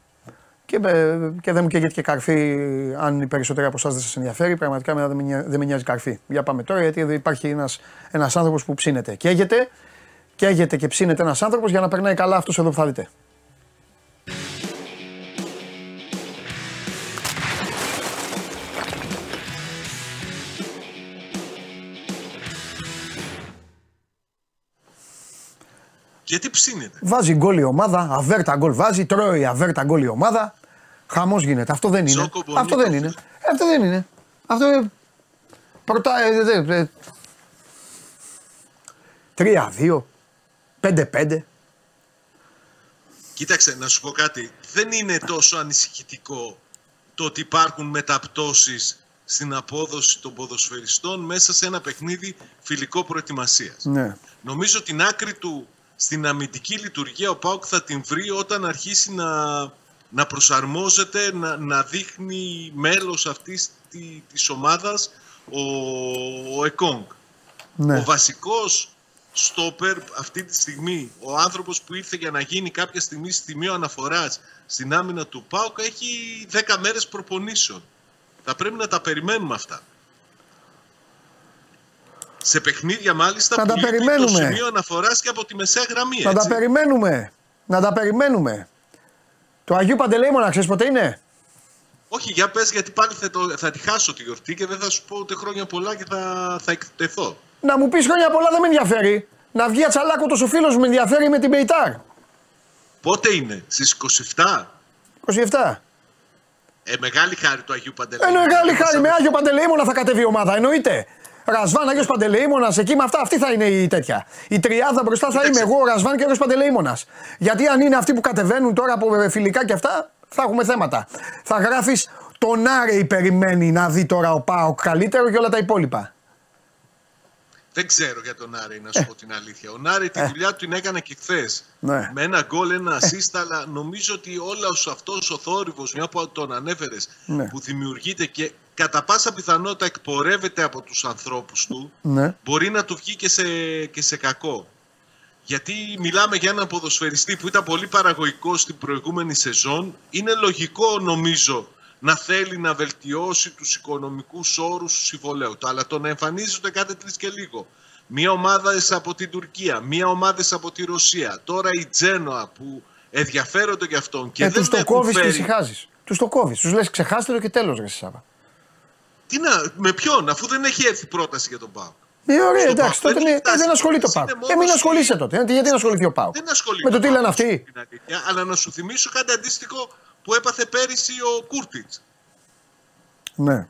Speaker 1: Και, ε, και δεν μου καίγεται και καρφί, αν οι περισσότεροι από εσάς δεν σας ενδιαφέρει. Πραγματικά δεν με, δεν με νοιάζει καρφί. Για πάμε τώρα, γιατί εδώ υπάρχει ένας ένας άνθρωπος που ψήνεται. Καίγεται, καίγεται και ψήνεται ένας άνθρωπος για να περνάει καλά αυτός εδώ που θα δείτε.
Speaker 4: Γιατί ψήνεται.
Speaker 1: Βάζει γκολ η ομάδα, αβέρτα γκολ βάζει, τρώει αβέρτα γκολ η ομάδα. Χαμός γίνεται. Αυτό δεν είναι.
Speaker 4: Ζόκο,
Speaker 1: Αυτό δεν είναι. Ε, Αυτό δεν είναι. Αυτό είναι. Πρωτά. ε, δε- ε, Τρία-δύο. Πέντε-πέντε.
Speaker 4: Κοίταξε, να σου πω κάτι. Δεν είναι τόσο ανησυχητικό το ότι υπάρχουν μεταπτώσεις στην απόδοση των ποδοσφαιριστών μέσα σε ένα παιχνίδι φιλικό προετοιμασίας.
Speaker 1: Ναι.
Speaker 4: Νομίζω την άκρη του στην αμυντική λειτουργία ο Πάουκ θα την βρει όταν αρχίσει να, να προσαρμόζεται, να, να δείχνει μέλος αυτής τη, της ομάδας ο, ο Εκόνγκ.
Speaker 1: ναι.
Speaker 4: Ο βασικός στόπερ αυτή τη στιγμή, ο άνθρωπος που ήρθε για να γίνει κάποια στιγμή στιγμίο αναφοράς στην άμυνα του ΠΑΟΚ έχει 10 μέρες προπονήσεων. Θα πρέπει να τα περιμένουμε αυτά. Σε παιχνίδια μάλιστα
Speaker 1: Να
Speaker 4: που
Speaker 1: τα
Speaker 4: λείπει
Speaker 1: περιμένουμε.
Speaker 4: το σημείο αναφοράς και από τη μεσαία γραμμή.
Speaker 1: Να τα
Speaker 4: έτσι.
Speaker 1: περιμένουμε. Να τα περιμένουμε. Το Αγίου Παντελεήμονα, ξέρεις πότε είναι;
Speaker 4: Όχι, για πες γιατί πάλι θα, το, θα τη χάσω τη γιορτή και δεν θα σου πω ούτε χρόνια πολλά και θα, θα εκτεθώ.
Speaker 1: Να μου πεις χρόνια πολλά δεν με ενδιαφέρει. Να βγει ατσαλάκο τόσο φίλος μου με ενδιαφέρει με την Πεϊτάρ.
Speaker 4: Πότε είναι, στις 27.
Speaker 1: 27.
Speaker 4: Ε, μεγάλη χάρη του Αγίου
Speaker 1: Ε,
Speaker 4: Παντελεήμονα.
Speaker 1: μεγάλη χάρη με Άγιο Παντελεήμονα θα κατέβει η ομάδα, εννοείται. Ρασβάν, Άγιος Παντελεήμονας, εκεί με αυτά, αυτή θα είναι η τέτοια. Η τριάδα μπροστά θα είμαι εγώ, ο Ρασβάν και ο Άγιος Παντελεήμονας. Γιατί αν είναι αυτοί που κατεβαίνουν τώρα από φιλικά και αυτά, θα έχουμε θέματα. Θα γράφεις τον Άρη περιμένει να δει τώρα ο Πάοκ καλύτερο και όλα τα υπόλοιπα.
Speaker 4: Δεν ξέρω για τον Άρη, να σου πω την αλήθεια. Ο Άρη τη δουλειά του την έκανε και χθες.
Speaker 1: Ναι.
Speaker 4: Με ένα γκολ, ένα assist, αλλά νομίζω ότι όλο αυτός ο θόρυβος, μια που τον ανέφερες,
Speaker 1: Ναι.
Speaker 4: που δημιουργείται και κατά πάσα πιθανότητα εκπορεύεται από τους ανθρώπους του,
Speaker 1: Ναι.
Speaker 4: μπορεί να του βγει και σε, και σε κακό. Γιατί μιλάμε για έναν ποδοσφαιριστή που ήταν πολύ παραγωγικός στην προηγούμενη σεζόν. Είναι λογικό νομίζω να θέλει να βελτιώσει τους οικονομικούς όρους του συμβολέου του. Αλλά το να εμφανίζονται κάθε τρεις και λίγο. Μία ομάδα από την Τουρκία, μία ομάδα από τη Ρωσία. Τώρα η Τζένοα που ενδιαφέρονται για αυτόν και
Speaker 1: ε,
Speaker 4: δεν
Speaker 1: τους το
Speaker 4: έχουν
Speaker 1: κόβεις και
Speaker 4: φέρει...
Speaker 1: ησυχάζεις. Τους το κόβεις. Τους λες ξεχάστε το και τέλος, Ρε Σάβα.
Speaker 4: Τι να, με ποιον, αφού δεν έχει έρθει πρόταση για τον ΠΑΟΚ.
Speaker 1: Ε, ωραία,
Speaker 4: Στο
Speaker 1: εντάξει,
Speaker 4: ΠΑΟΚ
Speaker 1: τότε
Speaker 4: δεν
Speaker 1: ναι,
Speaker 4: φτάσει.
Speaker 1: ε, δεν ασχολείται ο
Speaker 4: Είναι
Speaker 1: Πάοκ.
Speaker 4: μόνος
Speaker 1: Ε, μην
Speaker 4: στη-
Speaker 1: ασχολείσαι τότε. Ε, γιατί να ασχοληθεί ο Πάοκ;
Speaker 4: Δεν ασχολείται.
Speaker 1: Με το τι
Speaker 4: ο
Speaker 1: λένε
Speaker 4: Πάοκ,
Speaker 1: αυτοί;
Speaker 4: στην αλήθεια, Αλλά να σου θυμίσω κάτι αντίστοιχο που έπαθε πέρυσι ο Κούρτιτς.
Speaker 1: Ναι.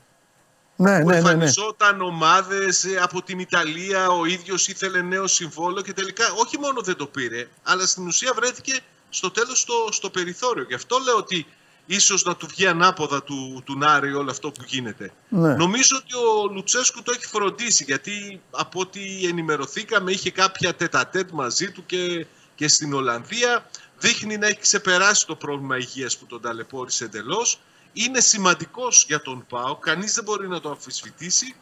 Speaker 1: Ναι,
Speaker 4: που
Speaker 1: ναι, ναι, ναι.
Speaker 4: εμφανιζόταν ομάδες από την Ιταλία, ο ίδιος ήθελε νέο συμβόλαιο και τελικά όχι μόνο δεν το πήρε, αλλά στην ουσία βρέθηκε στο τέλος στο, στο περιθώριο. Γι' αυτό λέω ότι ίσως να του βγει ανάποδα του, του Νάρη όλο αυτό που γίνεται.
Speaker 1: Ναι.
Speaker 4: Νομίζω ότι ο Λουτσέσκου το έχει φροντίσει γιατί από ό,τι ενημερωθήκαμε είχε κάποια τετατέτ μαζί του και, και στην Ολλανδία. Δείχνει να έχει ξεπεράσει το πρόβλημα υγείας που τον ταλαιπώρησε εντελώς. Είναι σημαντικός για τον ΠΑΟ, κανείς δεν μπορεί να το αμφισβητήσει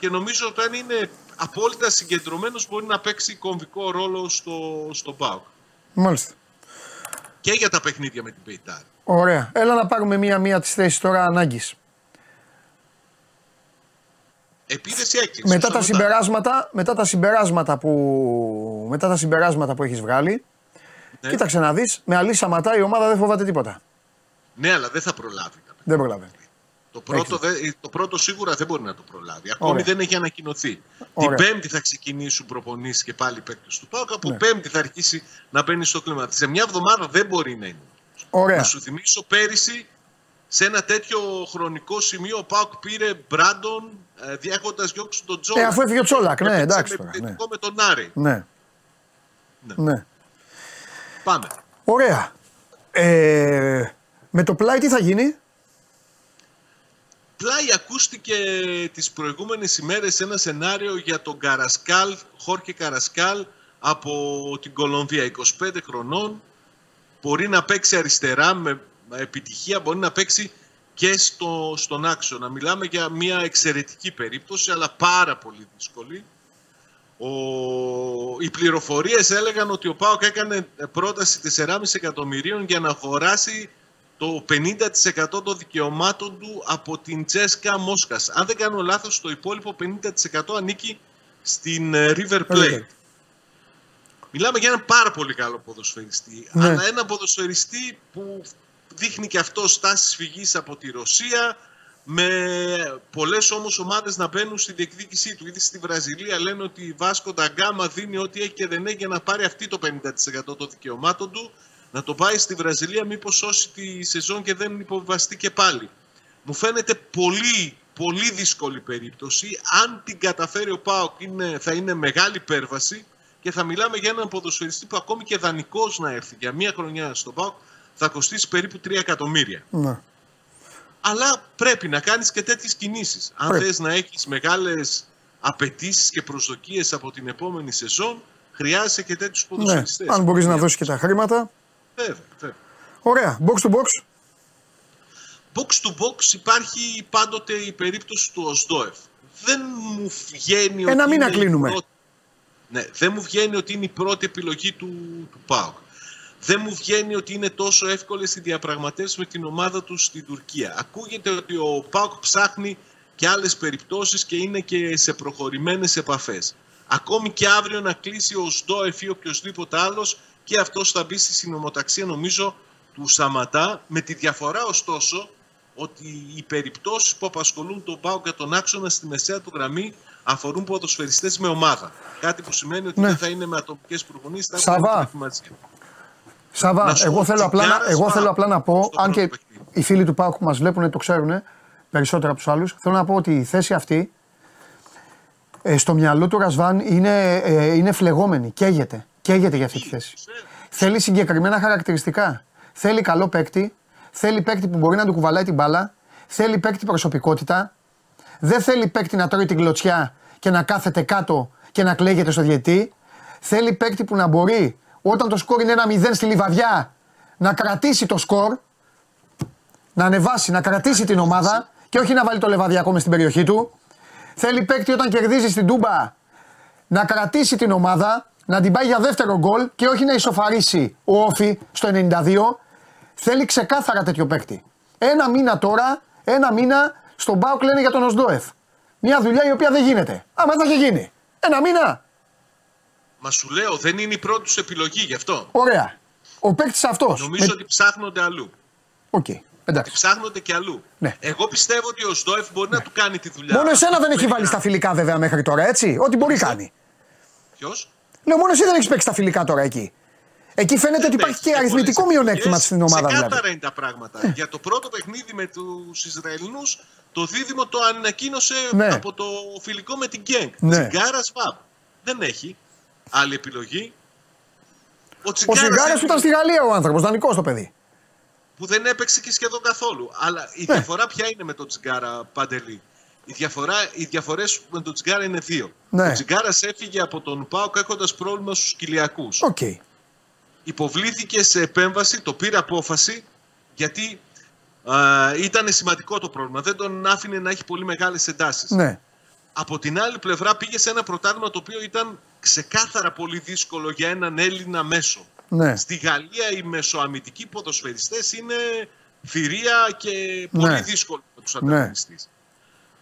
Speaker 4: και νομίζω ότι αν είναι απόλυτα συγκεντρωμένος μπορεί να παίξει κομβικό ρόλο στο, στο ΠΑΟ.
Speaker 1: Μάλιστα.
Speaker 4: Και για τα παιχνίδια με την Πεϊτάρ.
Speaker 1: Ωραία. Έλα να πάρουμε μία-μία τις θέσεις τώρα ανάγκης.
Speaker 4: Επίδεση έκλεισε.
Speaker 1: Μετά τα,
Speaker 4: σταματά.
Speaker 1: συμπεράσματα, μετά, τα συμπεράσματα που, μετά τα συμπεράσματα που έχεις βγάλει,
Speaker 4: Ναι.
Speaker 1: Κοίταξε να δεις, με αλή Σαματά η ομάδα δεν φοβάται τίποτα.
Speaker 4: Ναι, αλλά δεν θα προλάβει.
Speaker 1: Δεν προλαβαίνει.
Speaker 4: Το πρώτο, δε, το πρώτο σίγουρα δεν μπορεί να το προλάβει. Ακόμη
Speaker 1: Ωραία.
Speaker 4: δεν έχει ανακοινωθεί.
Speaker 1: Ωραία.
Speaker 4: Την Πέμπτη θα ξεκινήσουν προπονήσεις και πάλι παίκτες του ΠΑΟΚ. Από
Speaker 1: Ναι.
Speaker 4: Πέμπτη θα αρχίσει να μπαίνει στο κλίμα. Σε μια εβδομάδα δεν μπορεί να είναι.
Speaker 1: Ωραία.
Speaker 4: Να σου θυμίσω πέρυσι σε ένα τέτοιο χρονικό σημείο ο ΠΑΟΚ πήρε Μπράντον ε, διέχοντας διώξει τον Τζόλακ.
Speaker 1: Ε, αφού έφυγε ο Τσόλακ, ναι,
Speaker 4: Έπαιξε
Speaker 1: εντάξει
Speaker 4: με
Speaker 1: τώρα. Ναι.
Speaker 4: επιθετικό με τον Άρη.
Speaker 1: Ναι.
Speaker 4: Ναι.
Speaker 1: ναι.
Speaker 4: Πάμε.
Speaker 1: Ωραία. Ε, με το πλάι τι θα γίνει;
Speaker 4: Πλάι ακούστηκε τις προηγούμενες ημέρες ένα σενάριο για τον Καρασκάλ, Χόρκε Καρασκάλ από την Κολομβία, 25 χρονών. Μπορεί να παίξει αριστερά με επιτυχία, μπορεί να παίξει και στο, στον άξονα. Μιλάμε για μια εξαιρετική περίπτωση, αλλά πάρα πολύ δύσκολη. Ο... Οι πληροφορίες έλεγαν ότι ο ΠΑΟΚ έκανε πρόταση 4,5 εκατομμυρίων για να αγοράσει το 50% των δικαιωμάτων του από την Τσέσκα Μόσχας. Αν δεν κάνω λάθος, το υπόλοιπο 50% ανήκει στην ε, River Plate.
Speaker 1: River.
Speaker 4: Μιλάμε για έναν πάρα πολύ καλό ποδοσφαιριστή.
Speaker 1: Ναι.
Speaker 4: Αλλά έναν ποδοσφαιριστή που δείχνει και αυτό στάσεις φυγής από τη Ρωσία με πολλές όμως ομάδες να μπαίνουν στη διεκδίκησή του. Ήδη στη Βραζιλία λένε ότι η Βάσκο Νταγκάμα δίνει ό,τι έχει και δεν έχει για να πάρει αυτή το 50% των δικαιωμάτων του να το πάει στη Βραζιλία μήπως σώσει τη σεζόν και δεν υποβιβαστεί και πάλι. Μου φαίνεται πολύ, πολύ δύσκολη περίπτωση. Αν την καταφέρει ο ΠΑΟΚ είναι, θα είναι μεγάλη υπέρβαση και θα μιλάμε για έναν ποδοσφαιριστή που ακόμη και δανεικός να έρθει για μία χρονιά στο ΠΑΟΚ θα κοστίσει περίπου 3 εκατομμύρια.
Speaker 1: Ναι.
Speaker 4: Αλλά πρέπει να κάνεις και τέτοιες κινήσεις. Αν
Speaker 1: Πρέπει.
Speaker 4: θες να έχεις μεγάλες απαιτήσεις και προσδοκίες από την επόμενη σεζόν, χρειάζεσαι και τέτοιους
Speaker 1: ναι.
Speaker 4: ποδοσφαιριστές.
Speaker 1: Αν μπορείς να δώσεις και τα χρήματα.
Speaker 4: Βέβαια, βέβαια.
Speaker 1: Ωραία. Box to box.
Speaker 4: Box to box υπάρχει πάντοτε η περίπτωση του Οσδόεφ. Δεν μου βγαίνει
Speaker 1: Ένα
Speaker 4: ότι
Speaker 1: μήνα
Speaker 4: είναι η
Speaker 1: κλείνουμε.
Speaker 4: πρώτη- Ναι, δεν μου βγαίνει ότι είναι η πρώτη επιλογή του, του ΠΑΟΚ. Δεν μου βγαίνει ότι είναι τόσο εύκολες οι διαπραγματεύσεις με την ομάδα του στην Τουρκία. Ακούγεται ότι ο ΠΑΟΚ ψάχνει και άλλες περιπτώσεις και είναι και σε προχωρημένες επαφές. Ακόμη και αύριο να κλείσει ο Σντόεφ ή οποιοδήποτε άλλος και αυτός θα μπει στη συνομοταξία νομίζω του Σαματά. Με τη διαφορά ωστόσο ότι οι περιπτώσεις που απασχολούν τον ΠΑΟΚ για τον άξονα στη μεσαία του γραμμή αφορούν ποδοσφαιριστές με ομάδα. Κάτι που σημαίνει ότι
Speaker 1: Ναι.
Speaker 4: δεν θα είναι με ατομικές προπονήσεις, θα
Speaker 1: Σαββά.
Speaker 4: έχουν προετοιμασία.
Speaker 1: Σαββά,
Speaker 4: Να σου
Speaker 1: εγώ
Speaker 4: πω,
Speaker 1: θέλω, απλά να,
Speaker 4: Τσιγκάρας,
Speaker 1: εγώ
Speaker 4: μα,
Speaker 1: θέλω απλά να πω,
Speaker 4: στο
Speaker 1: αν και
Speaker 4: πρώτο παιχνίδι.
Speaker 1: οι φίλοι του Πάουκ που μας βλέπουν το ξέρουν περισσότερο από τους άλλους, θέλω να πω ότι η θέση αυτή ε, στο μυαλό του Ρασβάν είναι, ε, είναι φλεγόμενη. Καίγεται. Καίγεται για αυτή τη θέση. Θέλει συγκεκριμένα χαρακτηριστικά. Θέλει καλό παίκτη. Θέλει παίκτη που μπορεί να του κουβαλάει την μπάλα. Θέλει παίκτη προσωπικότητα. Δεν θέλει παίκτη να τρώει την κλωτσιά και να κάθεται κάτω και να κλαίγεται στο διαιτή. Θέλει παίκτη που να μπορεί όταν το σκορ είναι ένα 0 στη λιβαδιά να κρατήσει το σκορ, να ανεβάσει, να κρατήσει την ομάδα και όχι να βάλει το λεβαδιακό μες στην περιοχή του. Θέλει παίκτη όταν κερδίζει στην Τούμπα να κρατήσει την ομάδα, να την πάει για δεύτερο γκολ και όχι να ισοφαρίσει ο Όφη στο 92. Θέλει ξεκάθαρα τέτοιο παίκτη. Ένα μήνα τώρα, ένα μήνα στον Μπάουκ λένε για τον Οσδόεφ. Μια δουλειά η οποία δεν γίνεται. Άμα δεν θα είχε γίνει. Ένα μήνα.
Speaker 4: Μα σου λέω, δεν είναι η πρώτη τους επιλογή γι' αυτό.
Speaker 1: Ωραία. Ο παίκτης αυτός.
Speaker 4: Νομίζω ότι ψάχνονται αλλού.
Speaker 1: Οκ. Εντάξει.
Speaker 4: Ψάχνονται και αλλού.
Speaker 1: Ναι.
Speaker 4: Εγώ πιστεύω ότι ο Σντόεφ μπορεί να του κάνει τη δουλειά.
Speaker 1: Μόνο εσένα
Speaker 4: αυτή
Speaker 1: δεν
Speaker 4: που
Speaker 1: έχει βάλει
Speaker 4: περιγράφει.
Speaker 1: στα φιλικά βέβαια μέχρι τώρα, έτσι; Ό,τι μπορεί κάνει.
Speaker 4: Ποιος;
Speaker 1: Λέω μόνο εσύ δεν έχεις παίξει στα φιλικά τώρα εκεί. Εκεί φαίνεται ότι υπάρχει και
Speaker 4: Έχει
Speaker 1: αριθμητικό
Speaker 4: πολλές
Speaker 1: μειονέκτημα
Speaker 4: επιλογές.
Speaker 1: στην ομάδα
Speaker 4: Ξεκάθαρα
Speaker 1: δηλαδή.
Speaker 4: είναι τα πράγματα. Για το πρώτο παιχνίδι με τους Ισραηλινούς, το δίδυμο το ανακοίνωσε
Speaker 1: Ναι.
Speaker 4: από το φιλικό με την Γκενκ.
Speaker 1: Ναι.
Speaker 4: Τσιγκάρα Βαμπ. Δεν έχει άλλη επιλογή. Ο
Speaker 1: Ο
Speaker 4: Τσιγκάρας
Speaker 1: Σιγκάρα
Speaker 4: έχει-
Speaker 1: που ήταν στη Γαλλία ο άνθρωπος, δανεικός το παιδί.
Speaker 4: που δεν έπαιξε και σχεδόν καθόλου. Αλλά η
Speaker 1: Ναι.
Speaker 4: διαφορά ποια είναι με τον Τσιγκάρα Παντελή; Η διαφορά, οι διαφορές με τον Τσιγκάρα είναι δύο.
Speaker 1: Ναι.
Speaker 4: Ο Τσιγκάρας έφυγε από τον Πάοκ έχοντας πρόβλημα στους κοιλιακούς.
Speaker 1: Οκ.
Speaker 4: Υποβλήθηκε σε επέμβαση, το πήρε απόφαση γιατί α, ήταν σημαντικό το πρόβλημα. Δεν τον άφηνε να έχει πολύ μεγάλες εντάσεις.
Speaker 1: Ναι.
Speaker 4: Από την άλλη πλευρά πήγε σε ένα πρωτάθλημα το οποίο ήταν ξεκάθαρα πολύ δύσκολο για έναν Έλληνα μέσο.
Speaker 1: Ναι.
Speaker 4: Στη Γαλλία οι μεσοαμυντικοί ποδοσφαιριστές είναι θηρία και πολύ
Speaker 1: Ναι.
Speaker 4: δύσκολο με τους
Speaker 1: Ναι.
Speaker 4: ανταγωνιστές.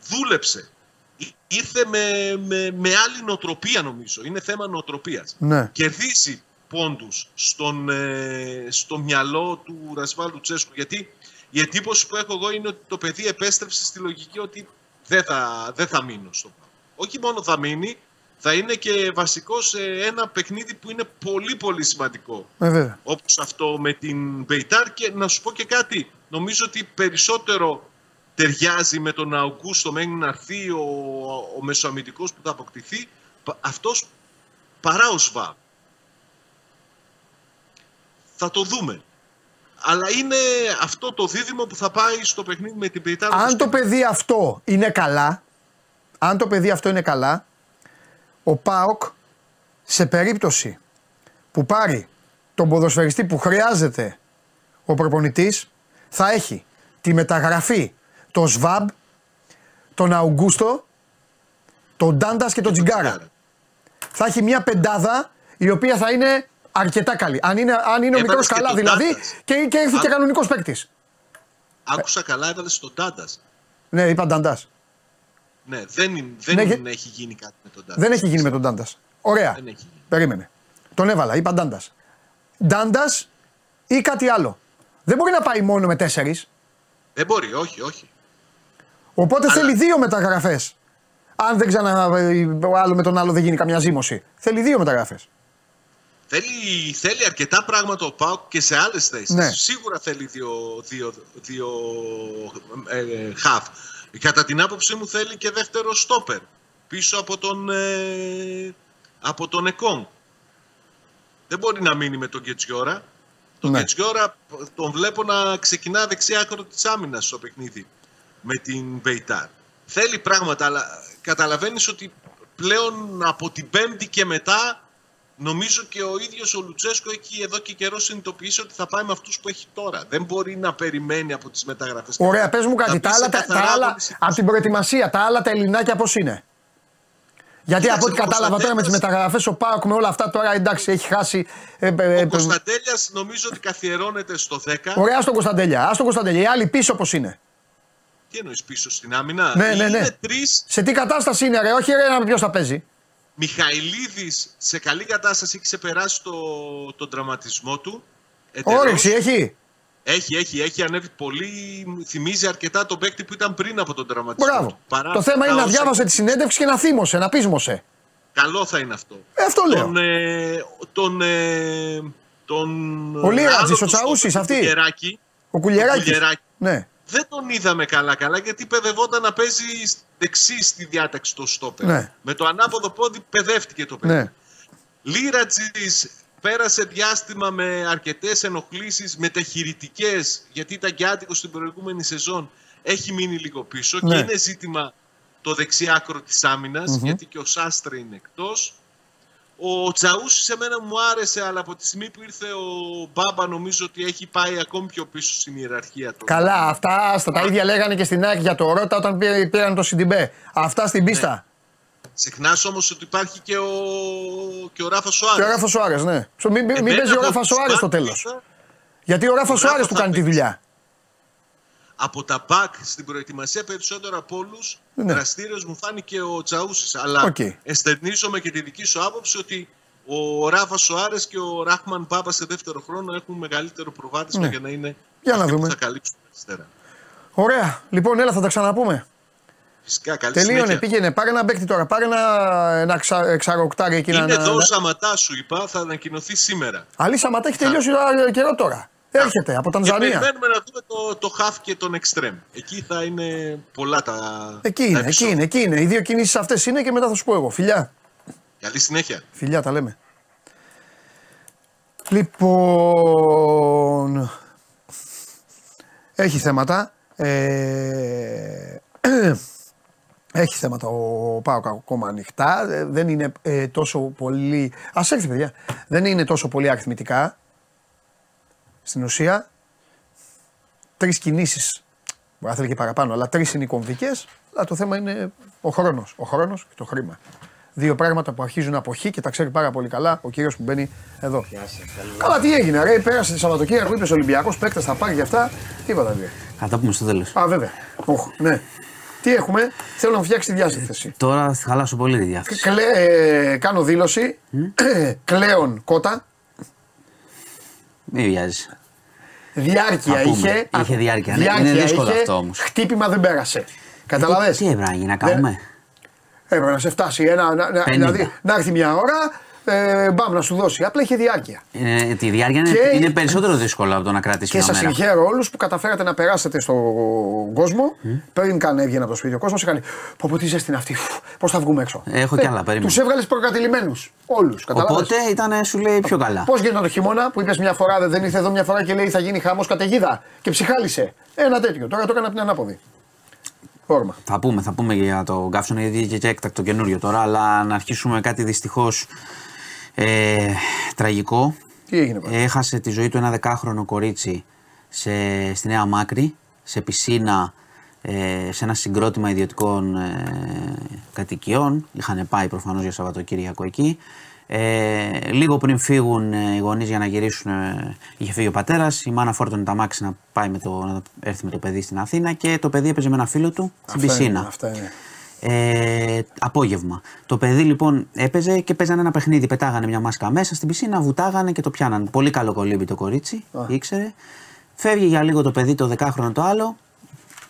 Speaker 4: Δούλεψε. Ή- Ήρθε με, με, με άλλη νοοτροπία νομίζω. Είναι θέμα νοοτροπίας.
Speaker 1: Ναι.
Speaker 4: Κερδίζει πόντους στον, ε, στο μυαλό του Ρασβάλ Λουτσέσκου. Γιατί η εντύπωση που έχω εγώ είναι ότι το παιδί επέστρεψε στη λογική ότι δεν θα, δεν θα μείνω στο Πάο. Όχι μόνο θα μείνει, θα είναι και βασικός σε ένα παιχνίδι που είναι πολύ πολύ σημαντικό.
Speaker 1: Ε, βέβαια.
Speaker 4: Όπως αυτό με την Μπεϊτάρ και να σου πω και κάτι. Νομίζω ότι περισσότερο ταιριάζει με τον Αουγκούστο μέχρι να έρθει ο, ο μεσοαμυντικός που θα αποκτηθεί πα- αυτός παρά ο Σβάμπ. Θα το δούμε. Αλλά είναι αυτό το δίδυμο που θα πάει στο παιχνίδι με την Μπεϊτάρ.
Speaker 1: Αν το παιδί αυτό είναι καλά, αν το παιδί αυτό είναι καλά, ο ΠΑΟΚ σε περίπτωση που πάρει τον ποδοσφαιριστή που χρειάζεται ο προπονητής θα έχει τη μεταγραφή το ΣΒΑΜ, τον Αουγκούστο, τον Ντάντας και τον Τζιγκάρα. Θα έχει μια πεντάδα η οποία θα είναι αρκετά καλή. Αν είναι, αν είναι ο
Speaker 4: Έβαλες
Speaker 1: μικρός
Speaker 4: και
Speaker 1: καλά
Speaker 4: τον
Speaker 1: δηλαδή
Speaker 4: Ντάντας.
Speaker 1: και, και έρθει και
Speaker 4: Α.
Speaker 1: κανονικός παίκτης.
Speaker 4: Άκουσα καλά, έβαλες στον Τάντας.
Speaker 1: Ναι, είπα Ντάντας.
Speaker 4: Ναι, δεν, είναι- δεν
Speaker 1: Ναι,
Speaker 4: είναι-
Speaker 1: και-
Speaker 4: έχει γίνει κάτι με τον Τάντας.
Speaker 1: Δεν έχει γίνει με τον Ντάντα. Ωραία.
Speaker 4: Δεν έχει γίνει.
Speaker 1: Περίμενε. Τον έβαλα, είπα Ντάντας. Ντάντας ή κάτι άλλο. Δεν μπορεί να πάει μόνο με τέσσερις.
Speaker 4: Δεν μπορεί, όχι, όχι.
Speaker 1: Οπότε
Speaker 4: Αλλά-
Speaker 1: θέλει δύο μεταγραφές. Αν δεν ξανα. ο άλλο με τον άλλο δεν γίνει καμιά ζήμωση. Θέλει δύο μεταγραφές.
Speaker 4: Θέλει, θέλει αρκετά πράγματα ο Πάουκ και σε άλλες θέσεις.
Speaker 1: Ναι.
Speaker 4: Σίγουρα θέλει δύο, δύο, δύο ε, χαφ. Κατά την άποψή μου θέλει και δεύτερο στόπερ πίσω από τον, ε, από τον Εκόν. Δεν μπορεί να μείνει με τον Κετσιόρα. Τον
Speaker 1: Ναι.
Speaker 4: Κετσιόρα τον βλέπω να ξεκινά δεξιά άκρο της άμυνας στο παιχνίδι με την Μπεϊτάρ. Θέλει πράγματα, αλλά καταλαβαίνεις ότι πλέον από την Πέμπτη και μετά νομίζω και ο ίδιος ο Λουτσέσκο έχει εδώ και καιρό συνειδητοποιήσει ότι θα πάει με αυτούς που έχει τώρα. Δεν μπορεί να περιμένει από τις μεταγραφές.
Speaker 1: Ωραία, πες μου
Speaker 4: Θα
Speaker 1: κάτι.
Speaker 4: μπει
Speaker 1: Τα
Speaker 4: σε
Speaker 1: άλλα, τα,
Speaker 4: καθαρά
Speaker 1: τα άλλα
Speaker 4: αγωνιστική
Speaker 1: από την προετοιμασία, τα άλλα τα ελληνάκια πώς είναι; Γιατί
Speaker 4: Κοίταξε,
Speaker 1: από ό,τι
Speaker 4: ο
Speaker 1: κατάλαβα τώρα με τις
Speaker 4: Κωνσταντέλιας-
Speaker 1: μεταγραφές, ο Πάοκ με όλα αυτά τώρα εντάξει έχει χάσει. ε, ε, ε,
Speaker 4: Ο Κωνσταντέλιας νομίζω ότι καθιερώνεται στο 10.
Speaker 1: Ωραία, στον Κωνσταντέλια. Α τον Κωνσταντέλια. Οι άλλοι πίσω πώς είναι;
Speaker 4: Τι εννοείς πίσω στην άμυνα;
Speaker 1: Ναι, ναι, ναι.
Speaker 4: Είναι τρεις
Speaker 1: Σε τι κατάσταση είναι, ρε, όχι ρε, να ποιος θα παίζει.
Speaker 4: Μιχαηλίδης σε καλή κατάσταση έχει ξεπεράσει το, τον τραυματισμό του. Εντελώς.
Speaker 1: Όρεξη έχει;
Speaker 4: Έχει, έχει, έχει ανέβει πολύ. Θυμίζει αρκετά τον παίκτη που ήταν πριν από τον τραυματισμό.
Speaker 1: Μπράβο.
Speaker 4: του. Παρά
Speaker 1: Το θέμα
Speaker 4: τα
Speaker 1: είναι να
Speaker 4: όσα-
Speaker 1: διάβασε τη συνέντευξη και να θύμωσε, να πείσμωσε.
Speaker 4: Καλό θα είναι αυτό.
Speaker 1: Ε, αυτό λέω.
Speaker 4: Τον, ε, τον, ε, τον
Speaker 1: Ο Λίρατζης,
Speaker 4: άλλο
Speaker 1: ο
Speaker 4: του
Speaker 1: Τσαούσης,
Speaker 4: στόπερ,
Speaker 1: αυτή.
Speaker 4: τον Κουλιεράκη,
Speaker 1: Ο Κουλιεράκης.
Speaker 4: Κουλιεράκη.
Speaker 1: Ναι.
Speaker 4: Δεν τον είδαμε καλά-καλά γιατί παιδευόταν να παίζει δεξί στη διάταξη το στόπερ.
Speaker 1: Ναι.
Speaker 4: Με το ανάποδο πόδι παιδεύτηκε το παιδί.
Speaker 1: ναι.
Speaker 4: Λίρατζης πέρασε διάστημα με αρκετές ενοχλήσεις μεταχειρητικές γιατί ήταν και άτυχος στην προηγούμενη σεζόν έχει μείνει λίγο πίσω
Speaker 1: Ναι.
Speaker 4: και είναι ζήτημα το δεξιάκρο της αμυνας γιατί και ο Σάστρε είναι εκτός ο Τσαούσης σε μένα μου άρεσε αλλά από τη στιγμή που ήρθε ο Μπάμπα νομίζω ότι έχει πάει ακόμη πιο πίσω στην ιεραρχία του
Speaker 1: Καλά, αυτά άστα, τα ίδια λέγανε και στην ΑΕΚ για το Ρότα όταν πήρε- πήραν το Σιντιμπέ. Αυτά στην πίστα.
Speaker 4: Ξεχνάς όμως ότι υπάρχει και ο, και ο Ράφα
Speaker 1: Και
Speaker 4: Σοάρες
Speaker 1: ο Ράφα Σοάρε, ναι. Σου Μην, μην
Speaker 4: Εμένα
Speaker 1: παίζει ο
Speaker 4: από
Speaker 1: Ράφα
Speaker 4: τους
Speaker 1: Σοάρε στο
Speaker 4: back
Speaker 1: τέλος.
Speaker 4: είδα-
Speaker 1: Γιατί ο Ράφα
Speaker 4: Ο
Speaker 1: Σοάρε
Speaker 4: Ράφα
Speaker 1: του
Speaker 4: θα
Speaker 1: κάνει τη
Speaker 4: παίξει.
Speaker 1: δουλειά.
Speaker 4: Από τα back στην προετοιμασία περισσότερο από όλους
Speaker 1: Ναι.
Speaker 4: δραστήριος μου φάνηκε ο Τσαούσης. Αλλά
Speaker 1: Οκ.
Speaker 4: εστερνίζομαι και τη δική σου άποψη ότι ο Ράφα Σοάρε και ο Ράχμαν Πάπα σε δεύτερο χρόνο έχουν μεγαλύτερο προβάδισμα
Speaker 1: Ναι.
Speaker 4: για να είναι
Speaker 1: Για να
Speaker 4: αυτοί
Speaker 1: δούμε.
Speaker 4: που θα καλύψουν την αριστερά.
Speaker 1: Ωραία. Λοιπόν, έλα, θα τα ξαναπούμε.
Speaker 4: Φυσικά, καλή
Speaker 1: Τελείωνε,
Speaker 4: συνέχεια.
Speaker 1: πήγαινε. Πάρε ένα παίκτη τώρα. Πάρε ένα, ένα ξα, εξαροκτάρι εκεί να.
Speaker 4: Είναι
Speaker 1: να-
Speaker 4: εδώ ο
Speaker 1: να-
Speaker 4: Σαματάς, σου είπα, θα ανακοινωθεί σήμερα.
Speaker 1: Αλή Σαματά έχει τελειώσει ε, καιρό τώρα. Έρχεται από
Speaker 4: Και
Speaker 1: Τανζανία.
Speaker 4: περιμένουμε να δούμε το, το half και τον extreme. Εκεί θα είναι πολλά τα.
Speaker 1: Εκεί
Speaker 4: τα
Speaker 1: είναι, εκεί
Speaker 4: επεισόδια.
Speaker 1: είναι, εκεί είναι. Οι δύο κινήσεις αυτές είναι και μετά θα σου πω εγώ. Φιλιά.
Speaker 4: Καλή συνέχεια.
Speaker 1: Φιλιά τα λέμε. Λοιπόν. Έχει θέματα. Ε, έχει θέματα ο Πάοκ ακόμα ανοιχτά. Ε, Δεν είναι ε, τόσο πολύ. Α έρθει, παιδιά. Δεν είναι τόσο πολύ αριθμητικά. Στην ουσία, τρεις κινήσεις. Μπορεί να θέλει και παραπάνω, αλλά τρεις είναι οι κομβικές. Αλλά το θέμα είναι ο χρόνος. Ο χρόνος και το χρήμα. Δύο πράγματα που αρχίζουν από χ και τα ξέρει πάρα πολύ καλά ο κύριος που μπαίνει εδώ. Καλά, τι έγινε, ρε, πέρασε τη Σαββατοκύριακο, είπε Ολυμπιακός παίκτες, θα πάρει για αυτά. Τίποτα δεν.
Speaker 5: Θα τα πούμε στο τέλος.
Speaker 1: Α, βέβαια. Οχ, ναι. Τι έχουμε, θέλω να μου φτιάξει τη διάθεση.
Speaker 5: Τώρα θα χαλάσω πολύ τη διάθεση.
Speaker 1: Κλε, ε, κάνω δήλωση. Κλέον κότα.
Speaker 5: Μην βιάζεσαι.
Speaker 1: Διάρκεια
Speaker 5: Θα πούμε.
Speaker 1: είχε.
Speaker 5: Είχε διάρκεια, ναι. Είναι δύσκολο
Speaker 1: είχε,
Speaker 5: αυτό όμως.
Speaker 1: Χτύπημα δεν πέρασε. Καταλαβες.
Speaker 5: Τι έπρεπε να γίνει, να κάνουμε;
Speaker 1: Έπρεπε να σε φτάσει ένα, να, να,
Speaker 5: 50.
Speaker 1: δηλαδή, να έρθει μια ώρα, ε, μπαμ να σου δώσει. Απλά είχε διάρκεια.
Speaker 5: Ε, τη διάρκεια είναι,
Speaker 1: Και-
Speaker 5: είναι περισσότερο δύσκολο από το να κρατήσει
Speaker 1: Και
Speaker 5: μια
Speaker 1: σας
Speaker 5: μέρα.
Speaker 1: συγχαίρω όλους που καταφέρατε να περάσετε στον κόσμο. Πριν καν έβγαινε από το σπίτι ο κόσμος, είχαν. Πω, πω, τι ζέστη είναι αυτή. Πώς θα βγούμε έξω.
Speaker 5: Έχω κι άλλα, περίμενε.
Speaker 1: Τους έβγαλες προκατηλημένους. Όλους.
Speaker 5: Οπότε ήταν, σου λέει, πιο καλά.
Speaker 1: Πώς γίνεται το χειμώνα που είπες μια φορά, δεν ήρθε εδώ μια φορά και λέει θα γίνει χαμός καταιγίδα και ψυχάλισε. Ένα τέτοιο. Τώρα το έκανα από την ανάποδη. Όρμα.
Speaker 5: Θα πούμε, θα πούμε για το καύσωνα γιατί είχε και έκτακτο καινούριο τώρα, αλλά να αρχίσουμε κάτι δυστυχώς ε, τραγικό.
Speaker 1: Τι έγινε πάλι;
Speaker 5: Έχασε τη ζωή του ένα δεκάχρονο κορίτσι σε, στη Νέα Μάκρη, σε πισίνα, ε, σε ένα συγκρότημα ιδιωτικών ε, κατοικιών. Είχαν πάει προφανώς για Σαββατοκύριακο εκεί. Ε, λίγο πριν φύγουν ε, οι γονείς για να γυρίσουν, ε, είχε φύγει ο πατέρας, η μάνα φόρτωνε τα μάξι να, πάει με το, να έρθει με το παιδί στην Αθήνα και το παιδί έπαιζε με ένα φίλο του στην
Speaker 1: Αυτά
Speaker 5: πισίνα.
Speaker 1: είναι, αυτά είναι.
Speaker 5: Ε, απόγευμα. Το παιδί λοιπόν έπαιζε και παίζανε ένα παιχνίδι. Πετάγανε μια μάσκα μέσα στην πισίνα, βουτάγανε και το πιάνανε. Πολύ καλό κολύμπι το κορίτσι, ήξερε. Φεύγει για λίγο το παιδί, το δεκάχρονο το άλλο.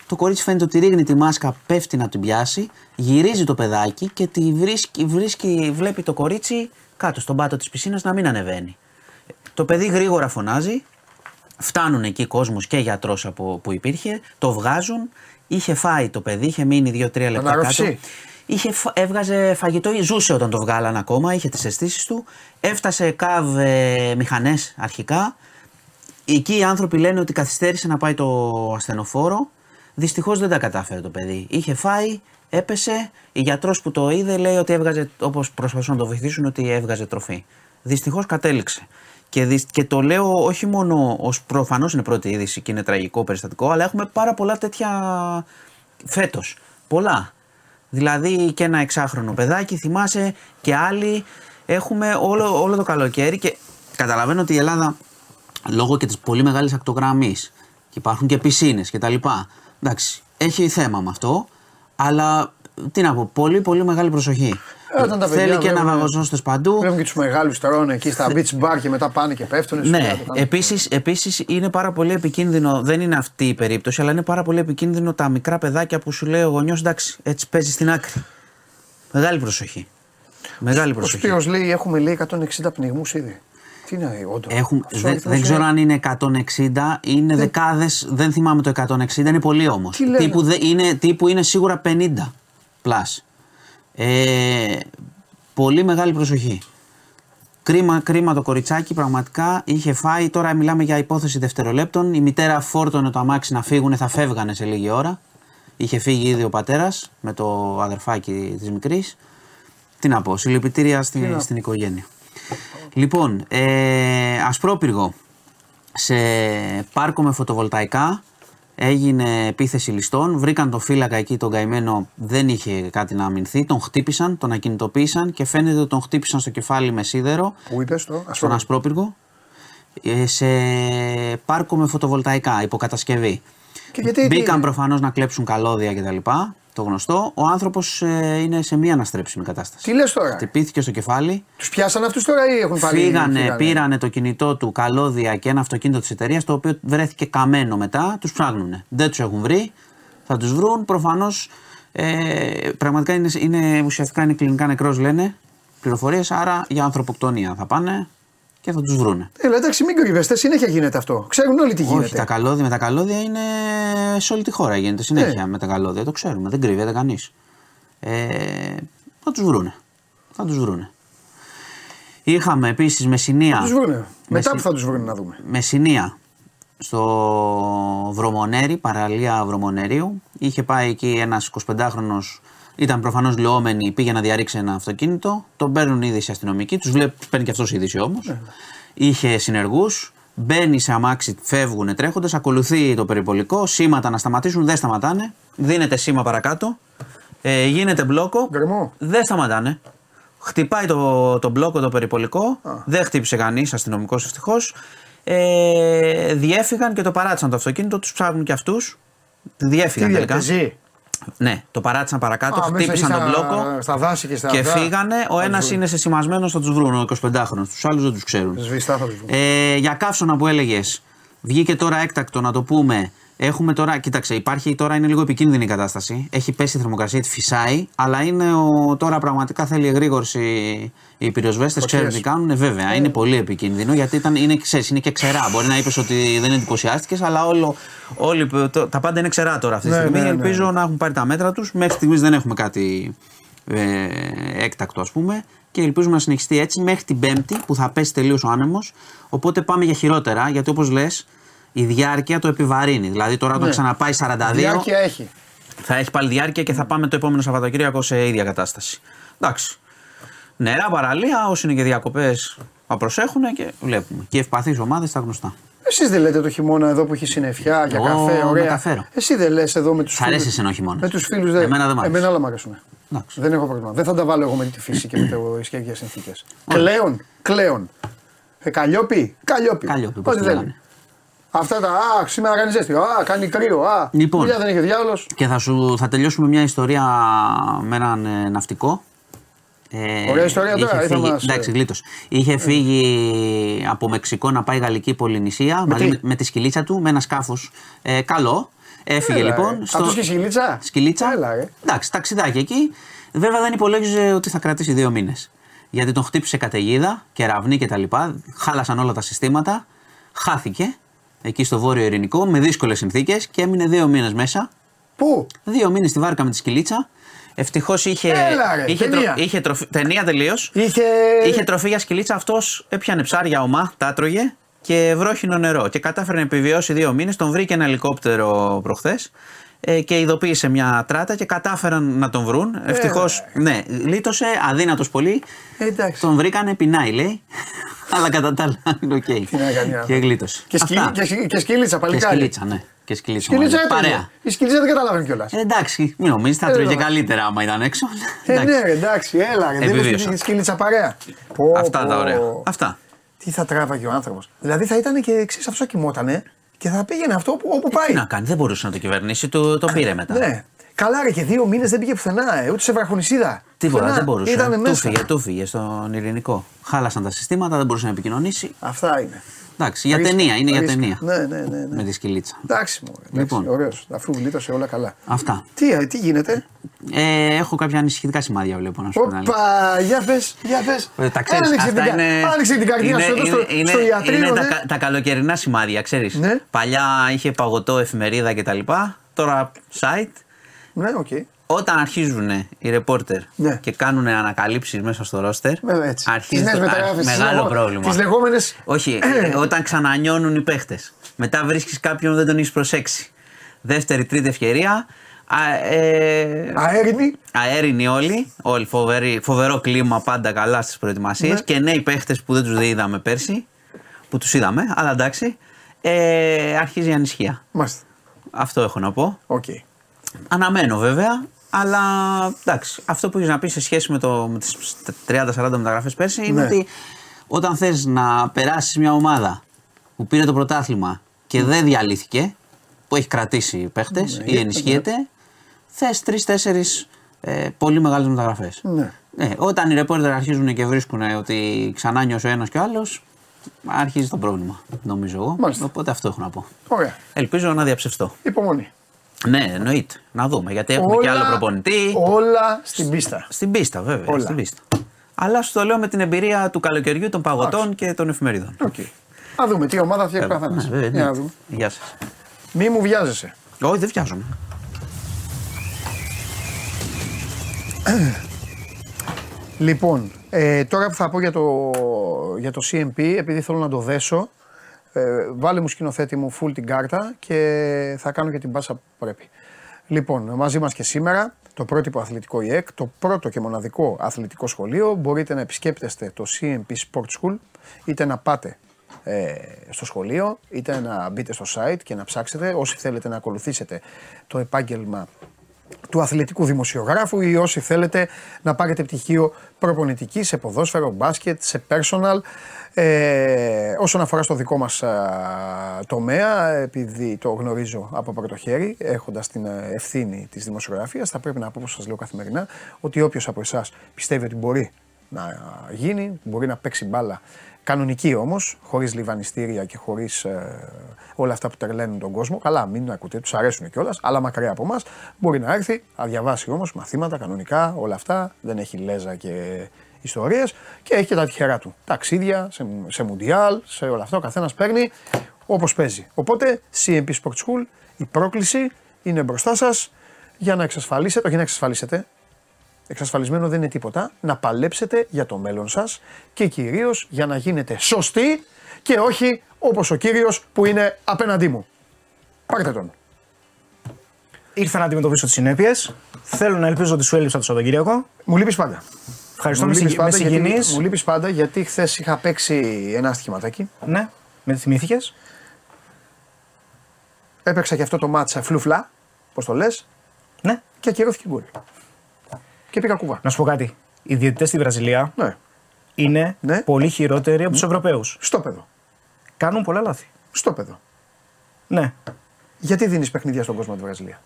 Speaker 5: Το κορίτσι φαίνεται ότι ρίχνει τη μάσκα, πέφτει να την πιάσει. Γυρίζει το παιδάκι και τη βρίσκει, βρίσκει βλέπει το κορίτσι κάτω στον πάτο της πισίνας να μην ανεβαίνει. Το παιδί γρήγορα φωνάζει, Φτάνουν εκεί κόσμος και γιατρός από, που υπήρχε, το βγάζουν. Είχε φάει το παιδί, είχε μείνει 2-3 λεπτά κάτω.
Speaker 1: Αναρροφησή.
Speaker 5: Είχε, φα- έβγαζε φαγητό, ζούσε όταν το βγάλαν ακόμα, είχε τις αισθήσεις του. Έφτασε καβ ε, μηχανές αρχικά. Εκεί οι άνθρωποι λένε ότι καθυστέρησε να πάει το ασθενοφόρο. Δυστυχώς δεν τα κατάφερε το παιδί. Είχε φάει, έπεσε. Η γιατρός που το είδε λέει ότι έβγαζε, όπως προσπαθούν να το βοηθήσουν, ότι έβγαζε τροφή. Δυστυχώς κατέληξε. Και, δυσ- και το λέω όχι μόνο ως προφανώς είναι πρώτη είδηση και είναι τραγικό περιστατικό, αλλά έχουμε πάρα πολλά τέτοια φέτος. Πολλά. Δηλαδή και ένα εξάχρονο παιδάκι, θυμάσαι και άλλοι. Έχουμε όλο, όλο το καλοκαίρι και καταλαβαίνω ότι η Ελλάδα λόγω και της πολύ μεγάλης ακτογραμμής και υπάρχουν και πισίνες και τα λοιπά. Εντάξει, έχει θέμα με αυτό, αλλά τι να πω, πολύ πολύ μεγάλη προσοχή.
Speaker 1: Ε, όταν τα παιδιά
Speaker 5: Θέλει και
Speaker 1: βλέπουν-
Speaker 5: ναυαγοζώστες παντού.
Speaker 1: Βλέπουν και τους μεγάλους τρώνε εκεί στα beach bar και μετά πάνε και πέφτουν. σου
Speaker 5: Ναι,
Speaker 1: λέει, το κάνουν.
Speaker 5: επίσης, επίσης είναι πάρα πολύ επικίνδυνο, δεν είναι αυτή η περίπτωση, αλλά είναι πάρα πολύ επικίνδυνο τα μικρά παιδάκια που σου λέει ο γονιός, εντάξει, έτσι παίζει στην άκρη. Μεγάλη προσοχή. Μεγάλη
Speaker 1: Ο
Speaker 5: προσοχή.
Speaker 1: Σπύρος λέει έχουμε λέει 160 πνιγμούς ήδη. Τι είναι, όντω.
Speaker 5: Έχουν, δεν, δεν ξέρω αν είναι 160, είναι δεκάδες, δεν θυμάμαι το 160, είναι πολύ όμως.
Speaker 1: Τι λένε;
Speaker 5: Τύπου, δε- είναι, τύπου είναι σίγουρα 50 πλάς. Ε, πολύ μεγάλη προσοχή. Κρίμα, κρίμα το κοριτσάκι, πραγματικά είχε φάει. Τώρα μιλάμε για υπόθεση δευτερολέπτων. Η μητέρα φόρτωνε το αμάξι να φύγουν, θα φεύγανε σε λίγη ώρα. Είχε φύγει ήδη ο πατέρας με το αδερφάκι της μικρής. Τι να πω, συλληπιτήρια στην, στην οικογένεια. Λοιπόν, ε, Ασπρόπυργο, σε πάρκο με φωτοβολταϊκά έγινε επίθεση ληστών. Βρήκαν τον φύλακα εκεί, τον καημένο, δεν είχε κάτι να αμυνθεί. Τον χτύπησαν, τον ακινητοποίησαν και φαίνεται ότι τον χτύπησαν στο κεφάλι με σίδερο
Speaker 1: Που είπες το, ας
Speaker 5: στον
Speaker 1: πούμε;
Speaker 5: Ασπρόπυργο. ε, Σε πάρκο με φωτοβολταϊκά, υποκατασκευή.
Speaker 1: Και γιατί-
Speaker 5: Μπήκαν
Speaker 1: τι-
Speaker 5: προφανώς να κλέψουν καλώδια κτλ. Το γνωστό. Ο άνθρωπος είναι σε μία αναστρέψιμη κατάσταση.
Speaker 1: Τι λες τώρα;
Speaker 5: Χτυπήθηκε στο κεφάλι.
Speaker 1: Τους πιάσαν αυτούς τώρα ή έχουν πάλι.
Speaker 5: Φύγανε, πήρανε το κινητό του, καλώδια και ένα αυτοκίνητο της εταιρείας το οποίο βρέθηκε καμένο μετά. Τους ψάχνουν. Δεν τους έχουν βρει. Θα τους βρουν. Προφανώς ε, πραγματικά είναι, είναι, ουσιαστικά είναι κλινικά νεκρός, λένε πληροφορίες. Άρα για ανθρωποκτονία θα πάνε και θα τους βρούνε.
Speaker 1: Έλα, εντάξει, μην κρύβεστε, συνέχεια γίνεται αυτό. Ξέρουν όλοι τι γίνεται.
Speaker 5: Όχι, τα καλώδια με τα καλώδια είναι σε όλη τη χώρα. Γίνεται συνέχεια
Speaker 1: Ναι.
Speaker 5: με τα καλώδια. Το ξέρουμε, δεν κρύβεται κανείς. Ε, θα τους βρούνε. Θα τους βρούνε. Είχαμε επίσης Μεσσηνία.
Speaker 1: Θα τους βρούνε. Μετά
Speaker 5: Μεσση-
Speaker 1: που θα τους βρούνε να δούμε.
Speaker 5: Μεσσηνία στο Βρωμονέρι, παραλία Βρωμονέριου. Είχε πάει εκεί ένας 25χρονος, ήταν προφανώς λεόμενοι, πήγε να διαρρήξει ένα αυτοκίνητο. Τον παίρνουν είδηση αστυνομικοί, τους βλέπει, παίρνει και αυτός είδηση όμως. Είχε συνεργούς, μπαίνει σε αμάξι, φεύγουν τρέχοντα, ακολουθεί το περιπολικό, σήματα να σταματήσουν, δεν σταματάνε. Δίνεται σήμα παρακάτω, ε, γίνεται μπλόκο,
Speaker 1: Γκρεμό.
Speaker 5: δεν σταματάνε. Χτυπάει το, το μπλόκο το περιπολικό. Δεν χτύπησε κανείς, αστυνομικός ευτυχώς. Ε, διέφυγαν και το παράτησαν το αυτοκίνητο. Τους ψάχνουν και αυτούς. Διέφυγαν
Speaker 1: Τι
Speaker 5: τελικά.
Speaker 1: γίνεται, ζει.
Speaker 5: Ναι, το παράτησαν παρακάτω,
Speaker 1: Α, μέσα
Speaker 5: χτύπησαν
Speaker 1: εκεί
Speaker 5: τον
Speaker 1: στα-
Speaker 5: μπλόκο
Speaker 1: Στα δάση και στα
Speaker 5: και
Speaker 1: αυτά.
Speaker 5: φύγανε. Ο ένας είναι σε σημασμένο, θα τους βρουν, ο 25χρονο. Τους άλλους δεν τους ξέρουν.
Speaker 1: Σβηστά θα τους βρουν.
Speaker 5: Ε, για καύσωνα που έλεγες, βγήκε τώρα έκτακτο να το πούμε. Έχουμε τώρα, κοίταξε, υπάρχει τώρα είναι λίγο επικίνδυνη η κατάσταση. Έχει πέσει η θερμοκρασία, τη φυσάει, αλλά είναι ο, τώρα πραγματικά θέλει εγρήγορση οι πυροσβέστες. Ξέρουν τι κάνουν. Ε, βέβαια, είναι πολύ επικίνδυνο γιατί ήταν, είναι, ξέρεις, είναι και ξερά. Μπορεί να είπες ότι δεν εντυπωσιάστηκες, αλλά όλο, όλοι, το- τα πάντα είναι ξερά τώρα αυτή τη
Speaker 1: Ναι,
Speaker 5: στιγμή.
Speaker 1: ναι, ναι.
Speaker 5: Ελπίζω να έχουν πάρει τα μέτρα τους. Μέχρι στιγμής δεν έχουμε κάτι ε, έκτακτο, ας πούμε. Και ελπίζουμε να συνεχιστεί έτσι μέχρι την Πέμπτη που θα πέσει τελείως ο άνεμος. Οπότε πάμε για χειρότερα γιατί όπως λες, η διάρκεια το επιβαρύνει. Δηλαδή τώρα όταν
Speaker 1: Ναι.
Speaker 5: ξαναπάει 42,
Speaker 1: Διάρκεια έχει.
Speaker 5: θα έχει πάλι διάρκεια και θα πάμε το επόμενο Σαββατοκύριακο σε ίδια κατάσταση. Εντάξει. Νερά παραλία, όσοι είναι και διακοπές θα προσέχουν και βλέπουμε. Και ευπαθείς ομάδες τα γνωστά.
Speaker 1: Εσείς δεν λέτε το χειμώνα εδώ που έχει συννεφιά για
Speaker 5: Εγώ
Speaker 1: καφέ, ωραία.
Speaker 5: μεταφέρω.
Speaker 1: Εσύ δεν λες εδώ με τους
Speaker 5: Σ' αρέσει εσένα ο χειμώνας.
Speaker 1: Με τους φίλους δεν.
Speaker 5: Εμένα δεν μ' αρέσει.
Speaker 1: Εμένα όλα μ' αρέσουν.
Speaker 5: Εντάξει.
Speaker 1: Δεν έχω πρόβλημα. Δεν θα τα βάλω εγώ με τη φύση και με τι ίδιε συνθήκες. Κλέον, κλέον. Ε, καλλιόπι, καλλιόπι.
Speaker 5: Καλλιόπι, πώς
Speaker 1: Ό,τι
Speaker 5: το
Speaker 1: θέλει.
Speaker 5: λένε.
Speaker 1: Αυτά τα. Α, σήμερα κάνει ζέστη. Α, κάνει κρύο. Α,
Speaker 5: Λοιπόν.
Speaker 1: δουλειά δεν έχει διάολος.
Speaker 5: Και θα, σου, θα τελειώσουμε μια ιστορία με έναν ε, ναυτικό. Ε,
Speaker 1: Ωραία ιστορία τώρα,
Speaker 5: είχε
Speaker 1: ή θα
Speaker 5: φύγει,
Speaker 1: μας, ε,
Speaker 5: εντάξει, γλίτωσε. Είχε φύγει από Μεξικό να πάει Γαλλική Πολυνησία μαζί
Speaker 1: τι;
Speaker 5: με, με τη σκυλίτσα του, με ένα σκάφος. Ε, καλό. Έφυγε
Speaker 1: Έλα,
Speaker 5: λοιπόν.
Speaker 1: ρε. Αυτός και η σκυλίτσα;
Speaker 5: Σκυλίτσα.
Speaker 1: Έλα, ρε.
Speaker 5: Εντάξει, ταξιδάκι εκεί. Βέβαια δεν υπολόγιζε ότι θα κρατήσει δύο μήνες. Γιατί τον χτύπησε καταιγίδα, κεραυνή κτλ. Χάλασαν όλα τα συστήματα. Χάθηκε εκεί στο βόρειο Ειρηνικό με δύσκολες συνθήκες και έμεινε δύο μήνες μέσα.
Speaker 1: Πού;
Speaker 5: Δύο μήνες στη βάρκα με τη σκυλίτσα. Ευτυχώς είχε,
Speaker 1: Έλα, ρε,
Speaker 5: είχε,
Speaker 1: ταινία.
Speaker 5: είχε τροφή. Ταινία τελείως.
Speaker 1: Είχε.
Speaker 5: Είχε τροφή για σκυλίτσα. Αυτός έπιανε ψάρια ομά, τα έτρωγε και βρόχινο νερό. Και κατάφερε να επιβιώσει δύο μήνες. Τον βρήκε ένα ελικόπτερο προχθές ε, και ειδοποίησε μια τράτα και κατάφεραν να τον βρουν. Ευτυχώς, ναι, γλίτωσε, αδύνατος πολύ.
Speaker 1: Ε, εντάξει.
Speaker 5: Τον βρήκανε, πεινάει λέει. Αλλά κατά τα άλλα είναι οκ.
Speaker 1: Τι να κάνει,
Speaker 5: Και
Speaker 1: άνθρωπο.
Speaker 5: γλίτωσε.
Speaker 1: Και, σκυλ,
Speaker 5: Αυτά.
Speaker 1: και, σκυλ- και σκυλίτσα,
Speaker 5: Και
Speaker 1: παλικάρι.
Speaker 5: σκυλίτσα, ναι. Και σκυλίτσα.
Speaker 1: Σκυλίτσα
Speaker 5: μαζί.
Speaker 1: έτρωγε.
Speaker 5: Παρέα.
Speaker 1: Η σκυλίτσα δεν καταλάβαινε κιόλας.
Speaker 5: Ε, εντάξει, μην νομίζεις, θα
Speaker 1: Ε,
Speaker 5: τρώγε
Speaker 1: ναι.
Speaker 5: καλύτερα άμα ήταν έξω.
Speaker 1: Ε,
Speaker 5: Εντάξει.
Speaker 1: ναι, ρε, εντάξει, έλα. ρε, Δεν
Speaker 5: Επιβίωσα.
Speaker 1: είναι σκυλίτσα παρέα. Πω,
Speaker 5: Αυτά τα
Speaker 1: πω.
Speaker 5: ωραία. Αυτά.
Speaker 1: Τι θα τράβαγε ο άνθρωπος. Δηλαδή θα ήταν και εξής, αυτό κοιμότανε και θα πήγαινε αυτό όπου, όπου
Speaker 5: Τι
Speaker 1: πάει.
Speaker 5: να κάνει, δεν μπορούσε να το κυβερνήσει, το, το πήρε μετά.
Speaker 1: Ναι. Καλά, ρε, και δύο μήνες δεν πήγε πουθενά, ε, ούτε σε βραχονισίδα.
Speaker 5: Τίποτα,
Speaker 1: Πουθενά.
Speaker 5: δεν μπορούσε.
Speaker 1: Ήτανε
Speaker 5: Του
Speaker 1: μέσα.
Speaker 5: φύγε, του φύγε στον ειρηνικό. Χάλασαν τα συστήματα, δεν μπορούσε να επικοινωνήσει.
Speaker 1: Αυτά είναι.
Speaker 5: Εντάξει, για
Speaker 1: Ρίσκα,
Speaker 5: ταινία, είναι για
Speaker 1: ρίσκα.
Speaker 5: ταινία.
Speaker 1: Ναι, ναι, ναι. ναι.
Speaker 5: Με τη σκυλίτσα.
Speaker 1: Εντάξει, μου. Εντάξει,
Speaker 5: Λοιπόν.
Speaker 1: ωραίος. Αφού γλίτωσε όλα καλά.
Speaker 5: Αυτά.
Speaker 1: Τι, ε, τι γίνεται;
Speaker 5: Ε, έχω κάποια ανησυχητικά σημάδια, βλέπω να σου πω την αλήθεια.
Speaker 1: Όπα, για πες, για πες.
Speaker 5: Ε, Τα ξέρεις,
Speaker 1: άνοιξε,
Speaker 5: αυτά
Speaker 1: την, κα-
Speaker 5: είναι,
Speaker 1: άνοιξε την καρδιά
Speaker 5: είναι,
Speaker 1: σου εδώ στο,
Speaker 5: είναι,
Speaker 1: στο
Speaker 5: είναι,
Speaker 1: ιατρείο,
Speaker 5: είναι τα,
Speaker 1: ναι.
Speaker 5: κα- τα καλοκαιρινά σημάδια, ξέρεις.
Speaker 1: Ναι.
Speaker 5: Παλιά είχε παγωτό, εφημερίδα κτλ. Τώρα site.
Speaker 1: Ναι, οκ.
Speaker 5: Όταν αρχίζουν οι ρεπόρτερ
Speaker 1: Ναι.
Speaker 5: και κάνουν ανακαλύψεις μέσα στο ρόστερ,
Speaker 1: Βέβαια, έτσι.
Speaker 5: αρχίζει
Speaker 1: Τις
Speaker 5: το,
Speaker 1: νέες
Speaker 5: α,
Speaker 1: μεταγραφές, τις
Speaker 5: μεγάλο
Speaker 1: λεγό-
Speaker 5: πρόβλημα.
Speaker 1: τις λεγόμενες-
Speaker 5: Όχι,
Speaker 1: Ε.
Speaker 5: ε, όταν ξανανιώνουν οι παίχτες. Μετά βρίσκεις κάποιον που δεν τον έχεις προσέξει. Δεύτερη, τρίτη ευκαιρία. Α, ε,
Speaker 1: Αέρινη.
Speaker 5: αέρινοι όλοι, όλοι φοβερή, φοβερό κλίμα πάντα καλά στις προετοιμασίες
Speaker 1: Ναι.
Speaker 5: και νέοι παίχτες που δεν τους είδαμε πέρσι, που τους είδαμε, αλλά εντάξει, ε, αρχίζει η ανησυχία.
Speaker 1: Μάλιστα.
Speaker 5: Αυτό έχω να πω.
Speaker 1: Οκ.
Speaker 5: Αναμένω βέβαια, αλλά εντάξει, αυτό που έχεις να πεις σε σχέση με, το, με τις 30-40 μεταγραφές πέρσι είναι
Speaker 1: Ναι.
Speaker 5: ότι όταν θες να περάσεις μια ομάδα που πήρε το πρωτάθλημα και δεν διαλύθηκε, που έχει κρατήσει παίχτες ή
Speaker 1: ναι,
Speaker 5: ενισχύεται, θες τρεις-τέσσερις ε, πολύ μεγάλες μεταγραφές.
Speaker 1: Ναι.
Speaker 5: Ε, όταν οι ρεπόρτερ αρχίζουν και βρίσκουν ότι ξανά νιώσε ο ένας και ο άλλος, αρχίζει το πρόβλημα, νομίζω εγώ.
Speaker 1: Μάλιστα.
Speaker 5: Οπότε αυτό έχω να πω.
Speaker 1: Ωραία.
Speaker 5: Ελπίζω να διαψευστώ.
Speaker 1: Υπομονή.
Speaker 5: Ναι, εννοείται. Να δούμε. Γιατί έχουμε και άλλο προπονητή.
Speaker 1: Όλα στην πίστα.
Speaker 5: Στην πίστα, βέβαια.
Speaker 1: Όλα.
Speaker 5: Στην πίστα. Αλλά σου το λέω με την εμπειρία του καλοκαιριού, των παγωτών και των εφημερίδων.
Speaker 1: Οκ. Να δούμε τι ομάδα φτιάχνει ο
Speaker 5: Ναι,
Speaker 1: καθένα.
Speaker 5: βέβαια,
Speaker 1: Για να
Speaker 5: ναι.
Speaker 1: δούμε.
Speaker 5: Γεια σας.
Speaker 1: Μη μου βιάζεσαι.
Speaker 5: Όχι, δεν βιάζομαι.
Speaker 1: Λοιπόν, ε, τώρα που θα πω για το, για το CMP, επειδή θέλω να το δέσω, ε, βάλε μου σκηνοθέτη μου full την κάρτα και θα κάνω και την πάσα που πρέπει. Λοιπόν, μαζί μας και σήμερα το πρότυπο αθλητικό ΙΕΚ, το πρώτο και μοναδικό αθλητικό σχολείο. Μπορείτε να επισκέπτεστε το CMP Sport School, είτε να πάτε ε, στο σχολείο, είτε να μπείτε στο site και να ψάξετε. Όσοι θέλετε να ακολουθήσετε το επάγγελμα του αθλητικού δημοσιογράφου ή όσοι θέλετε να πάρετε πτυχίο προπονητικής σε ποδόσφαιρο, μπάσκετ, σε personal. Ε, όσον αφορά στο δικό μας α, τομέα, επειδή το γνωρίζω από πρώτο χέρι, έχοντας την ε, ευθύνη της δημοσιογραφίας, θα πρέπει να πω, όπως σας λέω καθημερινά, ότι όποιος από εσάς πιστεύει ότι μπορεί να γίνει, μπορεί να παίξει μπάλα Κανονική όμως, χωρίς λιβανιστήρια και χωρίς ε, όλα αυτά που τρελαίνουν τον κόσμο. Καλά, μην ακούτε, τους αρέσουν κιόλας, αλλά μακριά από εμάς. Μπορεί να έρθει, να διαβάσει όμως μαθήματα κανονικά, όλα αυτά. Δεν έχει λέζα και ιστορίες και έχει και τα τυχερά του. Ταξίδια, σε, σε μουντιάλ, σε όλα αυτά. Ο καθένας παίρνει όπως παίζει. Οπότε, CMP Sport School, η πρόκληση είναι μπροστά σας για να εξασφαλίσετε, όχι να εξασφαλίσετε, εξασφαλισμένο δεν είναι τίποτα, να παλέψετε για το μέλλον σας και κυρίως για να γίνετε σωστοί και όχι όπως ο κύριος που είναι απέναντί μου. Πάρτε τον.
Speaker 6: Ήρθα να αντιμετωπίσω τις συνέπειες. Θέλω να ελπίζω ότι σου έλειψα το Σαββατοκύριακο.
Speaker 1: Μου λείπεις πάντα.
Speaker 6: Ευχαριστώ,
Speaker 1: μου
Speaker 6: με,
Speaker 1: λείπεις
Speaker 6: συγγε- με
Speaker 1: πάντα, γιατί,
Speaker 6: συγκινείς.
Speaker 1: μου λείπεις πάντα γιατί χθες είχα παίξει ένα στοιχηματάκι.
Speaker 6: Ναι, με θυμήθηκε.
Speaker 1: Έπαιξα και αυτό το μάτσα φλουφλά, πώς το λες,
Speaker 6: Ναι.
Speaker 1: και ακυρώθηκε γκολ. Και πήγα κουβά.
Speaker 6: Να σου πω κάτι. Οι διαιτητές στη Βραζιλία
Speaker 1: Ναι,
Speaker 6: είναι
Speaker 1: Ναι.
Speaker 6: πολύ χειρότεροι από τους Ευρωπαίους.
Speaker 1: στο παιδό.
Speaker 6: Κάνουν πολλά λάθη.
Speaker 1: Στο παιδό.
Speaker 6: Ναι.
Speaker 1: Γιατί δίνεις παιχνίδια στον κόσμο τη Βραζιλία;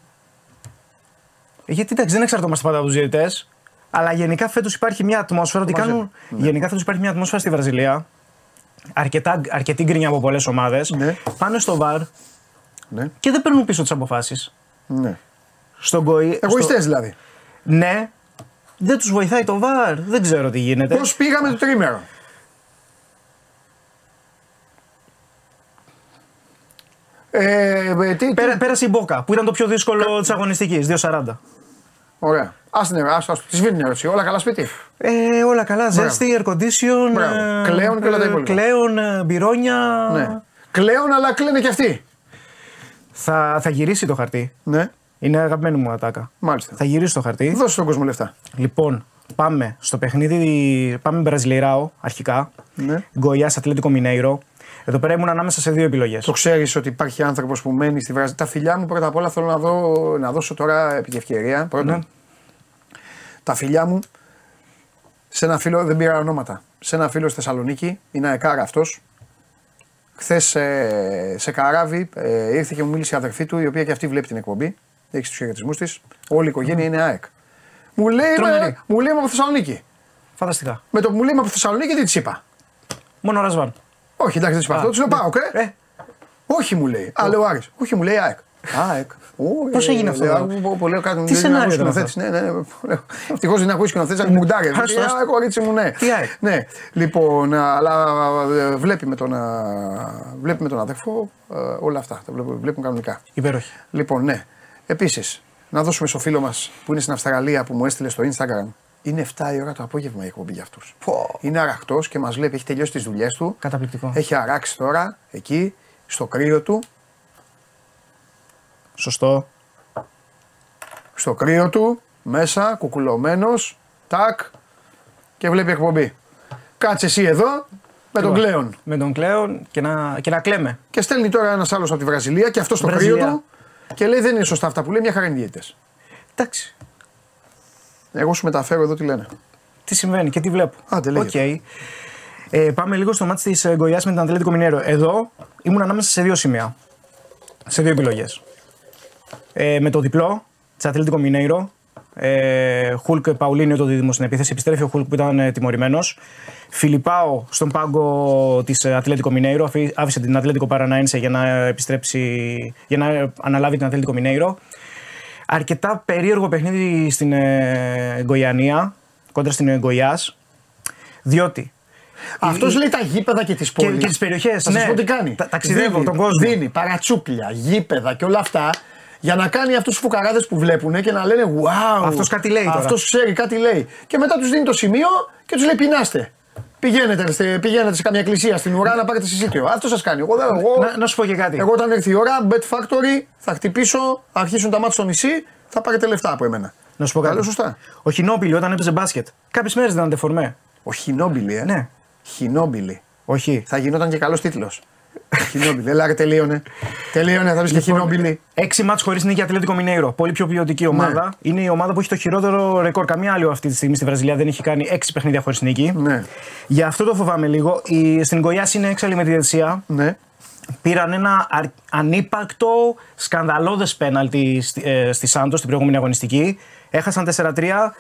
Speaker 6: Γιατί εντάξει, δεν εξαρτώμαστε πάντα από τους διαιτητές. Αλλά γενικά φέτος υπάρχει μια ατμόσφαιρα ότι
Speaker 1: Μαζί.
Speaker 6: κάνουν.
Speaker 1: Ναι.
Speaker 6: Γενικά φέτος υπάρχει μια ατμόσφαιρα στη Βραζιλία. Αρκετά, αρκετή γκρίνια από πολλές ομάδες.
Speaker 1: Ναι.
Speaker 6: Πάνε στο βαρ
Speaker 1: Ναι,
Speaker 6: και δεν παίρνουν πίσω τις αποφάσεις.
Speaker 1: ναι.
Speaker 6: Στον γκοη.
Speaker 1: Εγωιστές δηλαδή.
Speaker 6: Ναι. Δεν τους βοηθάει το βαρ. Δεν ξέρω τι γίνεται.
Speaker 1: Πώς πήγαμε το τρίμερο; Ε, ε, τι,
Speaker 6: Πέρα,
Speaker 1: τι-
Speaker 6: πέρασε η Μπόκα που ήταν το πιο δύσκολο της αγωνιστικής. 2.40.
Speaker 1: Ωραία. Ας την ας, ας, τη σβήνει την ερώτηση. Όλα καλά σπίτι.
Speaker 6: Ε, όλα καλά. Ζέστη, air condition.
Speaker 1: Μπράβο. Κλέον και όλα τα υπόλοιπα.
Speaker 6: Κλέον, ε, μπυρόνια.
Speaker 1: Ναι. Κλαίουν αλλά κλαίνε και αυτοί.
Speaker 6: Θα, θα γυρίσει το χαρτί.
Speaker 1: Ναι.
Speaker 6: Είναι αγαπημένη μου ατάκα.
Speaker 1: Μάλιστα.
Speaker 6: Θα γυρίσει το χαρτί.
Speaker 1: Δώσε στον κόσμο λεφτά.
Speaker 6: Λοιπόν, πάμε στο παιχνίδι. Πάμε Μπραζιλιράο αρχικά.
Speaker 1: Ναι.
Speaker 6: Γκοϊά Ατλέτικο Μινέιρο. Εδώ πέρα ήμουν ανάμεσα σε δύο επιλογές.
Speaker 1: Το ξέρεις ότι υπάρχει άνθρωπος που μένει στη Βραζιλία. Τα φιλιά μου πρώτα απ' όλα θέλω να, δω, να δώσω τώρα επί τη ευκαιρία. Πρώτον,
Speaker 6: Ναι.
Speaker 1: Τα φιλιά μου σε ένα φίλο, δεν πήρα ονόματα. Σε ένα φίλο στη Θεσσαλονίκη, είναι αεκάρα αυτός. Χθες σε καράβι ε, ήρθε και μου μίλησε η αδερφή του, η οποία και αυτή βλέπει την εκπομπή. Έχει τους χαιρετισμούς της. Όλη η οικογένεια είναι ΑΕΚ. Μου λέει,
Speaker 6: Τρομερή.
Speaker 1: είμαι, μου λέει είμαι από Θεσσαλονίκη.
Speaker 6: Φανταστικά.
Speaker 1: Με το που μου λέει είμαι από Θεσσαλονίκη, τι της είπα.
Speaker 6: Μόνο Ρασβάν.
Speaker 1: Όχι, εντάξει, δεν της είπα
Speaker 6: Α,
Speaker 1: αυτό. Τη λέω
Speaker 6: ναι.
Speaker 1: πάω, ε.
Speaker 6: Ε,
Speaker 1: Όχι μου λέει. Α, λέω Άρης. Όχι μου λέει ΑΕΚ. ΑΕΚ.
Speaker 6: Πώς έγινε αυτό,
Speaker 1: Λέω,
Speaker 6: δηλαδή;
Speaker 1: πω, πω, λέω κάτι μου
Speaker 6: Τι
Speaker 1: λέει,
Speaker 6: σενάριο
Speaker 1: «Να
Speaker 6: ήταν
Speaker 1: ακούσει σκηνοθέτης». Ναι, ναι, ναι. Ευτυχώς δεν ακούεις σκηνοθέτης, αλλά μου ντάρε.
Speaker 6: Άστο, άστο.
Speaker 1: Α, κορίτσι μου, ναι.
Speaker 6: Τι ΑΕΚ;
Speaker 1: Ναι, λοιπόν, αλλά ε, βλέπει με τον, α, βλέπει με τον αδερφό ε, όλα αυτά. Τα βλέπουν, βλέπουν κανονικά.
Speaker 6: υπέροχη.
Speaker 1: Λοιπόν, ναι. Επίσης, να δώσουμε στο φίλο μας που είναι στην Αυστραλία που μου έστειλε στο Instagram. Είναι 7 η ώρα το απόγευμα η εκπομπή για αυτούς. Είναι αραχτός και μας βλέπει, έχει τελειώσει τις δουλειές του.
Speaker 6: Καταπληκτικό.
Speaker 1: Έχει αράξει τώρα εκεί, στο κρύο του.
Speaker 6: Σωστό.
Speaker 1: Στο κρύο του, μέσα, κουκουλωμένος, τάκ και βλέπει εκπομπή. Κάτσε εσύ εδώ με τον Κλέον.
Speaker 6: Με τον Κλέον και να, και να κλαίμε.
Speaker 1: Και στέλνει τώρα ένας άλλος από τη Βραζιλία και αυτό στο
Speaker 6: Βραζιλία.
Speaker 1: κρύο του και λέει δεν είναι σωστά αυτά που λέει, μια χαρά είναι διαιτητές.
Speaker 6: Εντάξει.
Speaker 1: Εγώ σου μεταφέρω εδώ τι λένε.
Speaker 6: Τι συμβαίνει και τι βλέπω.
Speaker 1: Άντε, λέγε.
Speaker 6: Οκ. Ε, πάμε λίγο στο μάτι της Γκοϊάς με την Ατλέτικο Μινέρο. Εδώ ήμουν ανάμεσα σε δύο σημεία. Σε δύο επιλογές. Ε, με το διπλό της Ατλέτικο Μινέιρο. Ε, Χουλκ Παουλίνιο το δίδυμο στην επίθεση. Επιστρέφει ο Χουλκ που ήταν ε, τιμωρημένος. Φιλιπάο στον πάγκο της Ατλέτικο Μινέιρο. Αφή- Άφησε την Ατλέτικο Παρανάινσε για να επιστρέψει. για να αναλάβει την Ατλέτικο Μινέιρο. Αρκετά περίεργο παιχνίδι στην ε, Γκοϊανία, κόντρα στην Γκοϊά. Διότι
Speaker 1: Αυτός λέει τα γήπεδα και τις
Speaker 6: και,
Speaker 1: πόλεις.
Speaker 6: και τις περιοχές.
Speaker 1: Θα σας πω τι κάνει.
Speaker 6: Τα, ταξιδεύω
Speaker 1: Δίνει-
Speaker 6: τον κόσμο.
Speaker 1: Δίνει παρατσούκλια, γήπεδα και όλα αυτά για να κάνει αυτούς τους φουκαράδες που βλέπουν και να λένε Wow!
Speaker 6: Αυτός κάτι λέει τώρα».
Speaker 1: Αυτός ξέρει, κάτι λέει. Και μετά τους δίνει το σημείο και τους λέει Πεινάστε. Πηγαίνετε, στε- πηγαίνετε σε καμιά εκκλησία στην ουρά να πάρετε συσίτιο. Αυτό σας κάνει. Εγώ, δεν- εγώ,
Speaker 6: Να, να σου πω και κάτι.
Speaker 1: εγώ όταν έρθει η ώρα, Bet Factory, θα χτυπήσω, αρχίσουν τα μάτια στο νησί, θα πάρετε λεφτά από εμένα.
Speaker 6: να σου πω
Speaker 1: Τα
Speaker 6: κάτι.
Speaker 1: λέω σωστά.
Speaker 6: Ο Χινόπιλι όταν έπαιζε μπάσκετ, κάποιες μέρες δεν αντεφορμέ.
Speaker 1: Ο Χινόμπιλι, ε.
Speaker 6: Ναι.
Speaker 1: Χινόμπιλι.
Speaker 6: Όχι.
Speaker 1: Θα γινόταν και καλός τίτλος. Χινόμπιλι. Έλα, ρε, τελείωνε. Τελείωνε, θα πεις και χινόμπιλι.
Speaker 6: Έξι μάτς χωρίς νίκη Ατλέτικο Μινέιρο. Πολύ πιο ποιοτική ομάδα.
Speaker 1: Ναι.
Speaker 6: Είναι η ομάδα που έχει το χειρότερο ρεκόρ. Καμία άλλη αυτή τη στιγμή στη Βραζιλία δεν έχει κάνει έξι παιχνίδια χωρίς νίκη.
Speaker 1: Ναι.
Speaker 6: Γι' αυτό το φοβάμαι λίγο. Η, στην Γκοιάση είναι έξαλλη με τη διαιτησία.
Speaker 1: Ναι.
Speaker 6: Πήραν ένα αρ- ανύπαρκτο, σκανδαλώδες πέναλτι στη, ε, στη Σάντος στην προηγούμενη αγωνιστική. Έχασαν 4-3.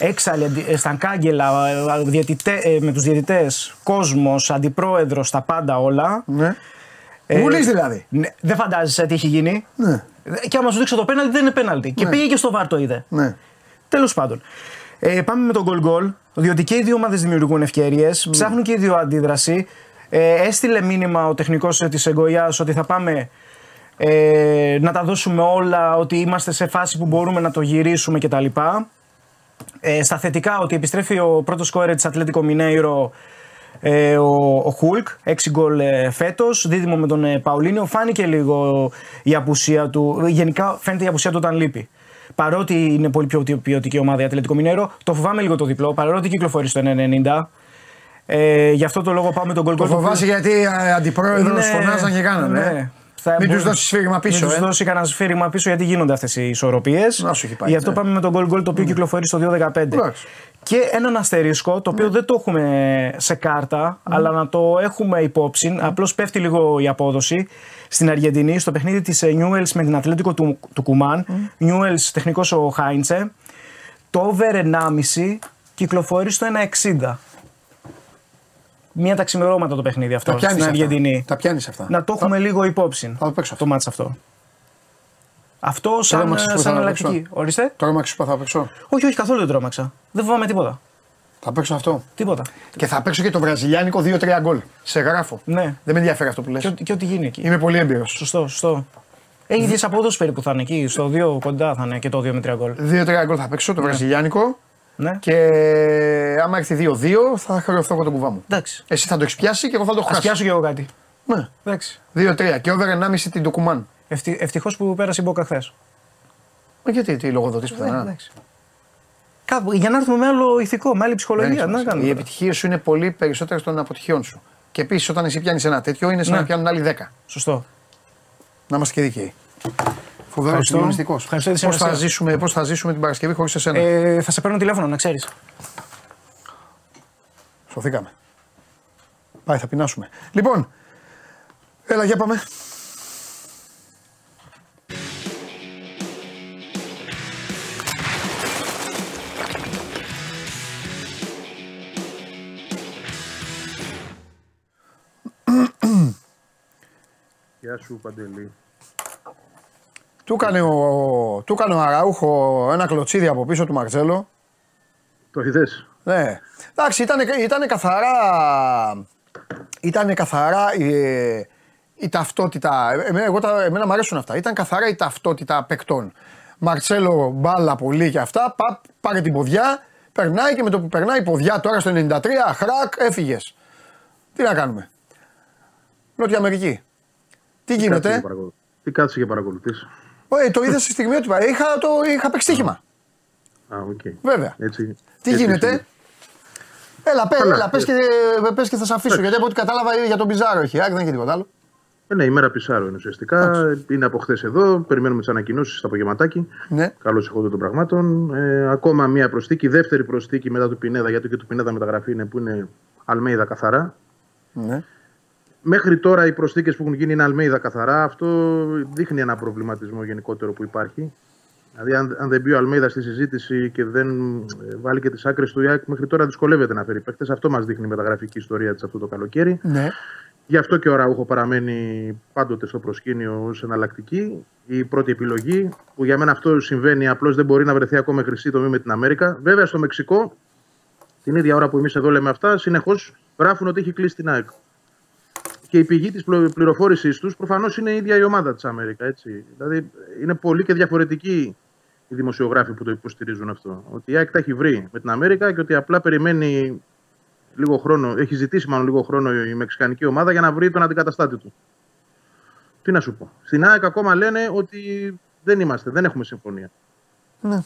Speaker 6: Έξαλλη, αντι- ε, στα κάγκελα, ε, διαιτητέ- ε, με τους διαιτητές, κόσμος, αντιπρόεδρος, τα πάντα όλα.
Speaker 1: ναι.
Speaker 6: Ε,
Speaker 1: Βουλής δηλαδή.
Speaker 6: Ναι, δεν φαντάζεσαι τι έχει γίνει.
Speaker 1: Ναι.
Speaker 6: Και άμα σου δείξω το πέναλτι, δεν είναι πέναλτι. Και
Speaker 1: Ναι.
Speaker 6: πήγε και στο βάρ το είδε.
Speaker 1: Ναι.
Speaker 6: Τέλος πάντων. Ε, πάμε με τον goal goal. Διότι και οι δύο ομάδες δημιουργούν ευκαιρίες. Ψάχνουν και οι δύο αντίδραση. Ε, έστειλε μήνυμα ο τεχνικός της Εγκοιά ότι θα πάμε ε, να τα δώσουμε όλα, ότι είμαστε σε φάση που μπορούμε να το γυρίσουμε κτλ. Ε, στα θετικά ότι επιστρέφει ο πρώτος σκόρερ της Ατλέτικο Μινέιρο ε, ο, ο Χουλκ, 6 γκολ ε, φέτος, δίδυμο με τον ε, Παουλίνιο. Φάνηκε λίγο η απουσία του. Γενικά φαίνεται η απουσία του όταν λείπει. Παρότι είναι πολύ πιο ποιοτική ομάδα η Ατλέτικο Μινέιρο, το φοβάμαι λίγο το διπλό, παρότι κυκλοφορεί στο 1,90. Ε, γι' αυτό το λόγο πάμε τον γκολ
Speaker 1: Το
Speaker 6: γκολ.
Speaker 1: φοβάσαι γιατί ε, αντιπρόεδρος
Speaker 6: Είναι-
Speaker 1: φωνάζαν και κάνανε. ε.
Speaker 6: ναι. Θα
Speaker 1: Μην
Speaker 6: μπορεί-
Speaker 1: του δώσεις σφύριγμα πίσω.
Speaker 6: Μην
Speaker 1: ε.
Speaker 6: του δώσει κανένα σφύριγμα πίσω γιατί γίνονται αυτές οι ισορροπίες.
Speaker 1: Να σου έχει πάει,
Speaker 6: Γι' αυτό
Speaker 1: ναι.
Speaker 6: πάμε με τον goal goal το οποίο κυκλοφορεί στο 2-15.
Speaker 1: Εντάξει.
Speaker 6: Και έναν αστερίσκο το οποίο δεν το έχουμε σε κάρτα, αλλά να το έχουμε υπόψη. Απλώς πέφτει λίγο η απόδοση. Στην Αργεντινή, στο παιχνίδι της Newells με την Ατλέτικο του, του Κουμάν, Newells τεχνικός ο Χάιντσε, το over 1,5 κυκλοφορεί στο 1,60. Μία τα ξημερώματα το παιχνίδι αυτό
Speaker 1: Τα πιάνεις
Speaker 6: στην
Speaker 1: αυτά.
Speaker 6: Αργεντινή.
Speaker 1: Τα πιάνεις αυτά.
Speaker 6: Να το έχουμε λίγο υπόψη.
Speaker 1: Θα το παίξω αυτό.
Speaker 6: Το μάτς αυτό. Αυτό
Speaker 1: Τώρα
Speaker 6: σαν,
Speaker 1: μάξεις που θα
Speaker 6: σαν
Speaker 1: το
Speaker 6: εναλλακτική.
Speaker 1: παίξω.
Speaker 6: Ορίστε.
Speaker 1: Τώρα μάξι που θα παίξω.
Speaker 6: Όχι, όχι, καθόλου δεν τρόμαξα. Δεν φοβάμαι τίποτα.
Speaker 1: Θα παίξω αυτό.
Speaker 6: Τίποτα.
Speaker 1: Και θα παίξω και το βραζιλιάνικο 2-3 γκολ. Σε γράφω.
Speaker 6: Ναι.
Speaker 1: Δεν με ενδιαφέρει αυτό που λες.
Speaker 6: Και, ό,τι- και ό,τι γίνει εκεί.
Speaker 1: Είμαι πολύ έμπειρος.
Speaker 6: Σωστό, σωστό. Έχεις δει απόδοση περίπου θα είναι εκεί. Στο 2 κοντά θα είναι και το 2 με 3 γκολ.
Speaker 1: 2-3 γκολ θα παίξω το βραζιλιάνικο.
Speaker 6: Ναι.
Speaker 1: Και άμα έρθει 2-2 θα χρεωθώ εγώ τον κουβά μου.
Speaker 6: Εντάξει.
Speaker 1: Εσύ θα το έχεις πιάσει και εγώ θα το
Speaker 6: Α
Speaker 1: χάσω.
Speaker 6: πιάσω κι εγώ κάτι.
Speaker 1: Ναι.
Speaker 6: Εντάξει.
Speaker 1: 2-3 και over 1,5 την Ντοκουμάν.
Speaker 6: Ευτυχώς που πέρασε η Μπόκα χθες.
Speaker 1: Ε, Γιατί τι λογοδοτή πουθενά.
Speaker 6: Κάπου, για να έρθουμε με άλλο ηθικό, με άλλη ψυχολογία.
Speaker 1: Δεν
Speaker 6: Να
Speaker 1: έχει σημασία.
Speaker 6: κάνουμε.
Speaker 1: Οι
Speaker 6: τώρα.
Speaker 1: επιτυχίες σου είναι πολύ περισσότερε των αποτυχιών σου. Και επίσης όταν εσύ πιάνεις ένα τέτοιο είναι σαν
Speaker 6: Ναι.
Speaker 1: να πιάνουν άλλοι 10.
Speaker 6: Σωστό.
Speaker 1: Να είμαστε και δίκαιοι. Φοβερό
Speaker 6: Ευχαριστώ.
Speaker 1: συγκλονιστικό.
Speaker 6: Ευχαριστώ για τη
Speaker 1: Πώς θα,
Speaker 6: συνεργασία.
Speaker 1: ζήσουμε, πώς θα ζήσουμε την Παρασκευή χωρίς εσένα;
Speaker 6: Ε, θα σε παίρνω τηλέφωνο, να ξέρεις.
Speaker 1: Σωθήκαμε. Πάει, θα πεινάσουμε. Λοιπόν, έλα για πάμε.
Speaker 7: Γεια σου Παντελή.
Speaker 1: Του έκανε ο, του έκανε ο Αραούχο ένα κλωτσίδι από πίσω του Μαρτζέλο.
Speaker 7: Το είδες;
Speaker 1: Ναι. Εντάξει, ήταν, ήτανε καθαρά. Ήταν καθαρά η, η ταυτότητα. Εμένα, εγώ, τα, εμένα μου αρέσουν αυτά. Ήταν καθαρά η ταυτότητα παικτών. Μαρτσέλο μπάλα πολύ και αυτά. Πα, πάρε την ποδιά. Περνάει και με το που περνάει η ποδιά τώρα στο 93, χρακ, έφυγες. Τι να κάνουμε; Νότια Αμερική. Τι γίνεται;
Speaker 7: Τι κάτσε και παρακολουθείς;
Speaker 1: Ε, το είδα στη στιγμή ότι είχα, το, είχα παίξει στοίχημα.
Speaker 7: Α, οκ.
Speaker 1: Βέβαια.
Speaker 7: Έτσι.
Speaker 1: Τι
Speaker 7: έτσι
Speaker 1: γίνεται;
Speaker 7: είναι.
Speaker 1: Έλα, πέ,
Speaker 7: Καλά.
Speaker 1: έλα πες, και, πες και θα σε αφήσω. Γιατί από ό,τι κατάλαβα για τον Πιζάρο έχει. Άκη, δεν έχει τίποτα άλλο.
Speaker 7: Ε, ναι, η μέρα Πιζάρο είναι ουσιαστικά. Είναι από χθες εδώ. Περιμένουμε τις ανακοινώσεις στο απογευματάκι.
Speaker 1: Ναι.
Speaker 7: Καλώς εχόντων των πραγμάτων. Ε, ακόμα μία προσθήκη. Δεύτερη προσθήκη μετά του Πινέδα. Γιατί και του Πινέδα μεταγραφή είναι που είναι Αλμέιδα καθαρά.
Speaker 1: ναι.
Speaker 7: Μέχρι τώρα οι προσθήκες που έχουν γίνει είναι Αλμέιδα καθαρά. Αυτό δείχνει ένα προβληματισμό γενικότερο που υπάρχει. Δηλαδή, αν, αν δεν μπει ο Αλμέιδας στη συζήτηση και δεν ε, βάλει και τις άκρες του ΙΑΚ, μέχρι τώρα δυσκολεύεται να φέρει παίχτε. Αυτό μας δείχνει η μεταγραφική ιστορία της αυτό το καλοκαίρι.
Speaker 1: ναι.
Speaker 7: Γι' αυτό και ο Ραούχο παραμένει πάντοτε στο προσκήνιο ως εναλλακτική. Η πρώτη επιλογή, που για μένα αυτό συμβαίνει, απλώς δεν μπορεί να βρεθεί ακόμα χρυσή τομή με την Αμέρικα. Βέβαια στο Μεξικό, την ίδια ώρα που εμείς εδώ λέμε αυτά, συνεχώς γράφουν ότι έχει κλείσει την ΑΕΚ. Και η πηγή της πληροφόρησής τους προφανώς είναι η ίδια η ομάδα της Αμέρικα. Έτσι. Δηλαδή είναι πολύ και διαφορετικοί οι δημοσιογράφοι που το υποστηρίζουν αυτό. Ότι η ΑΕΚ τα έχει βρει με την Αμέρικα και ότι απλά περιμένει λίγο χρόνο, έχει ζητήσει μάλλον λίγο χρόνο η μεξικανική ομάδα για να βρει τον αντικαταστάτη του. Τι να σου πω. Στην ΑΕΚ ακόμα λένε ότι δεν είμαστε, δεν έχουμε συμφωνία.
Speaker 1: Ναι.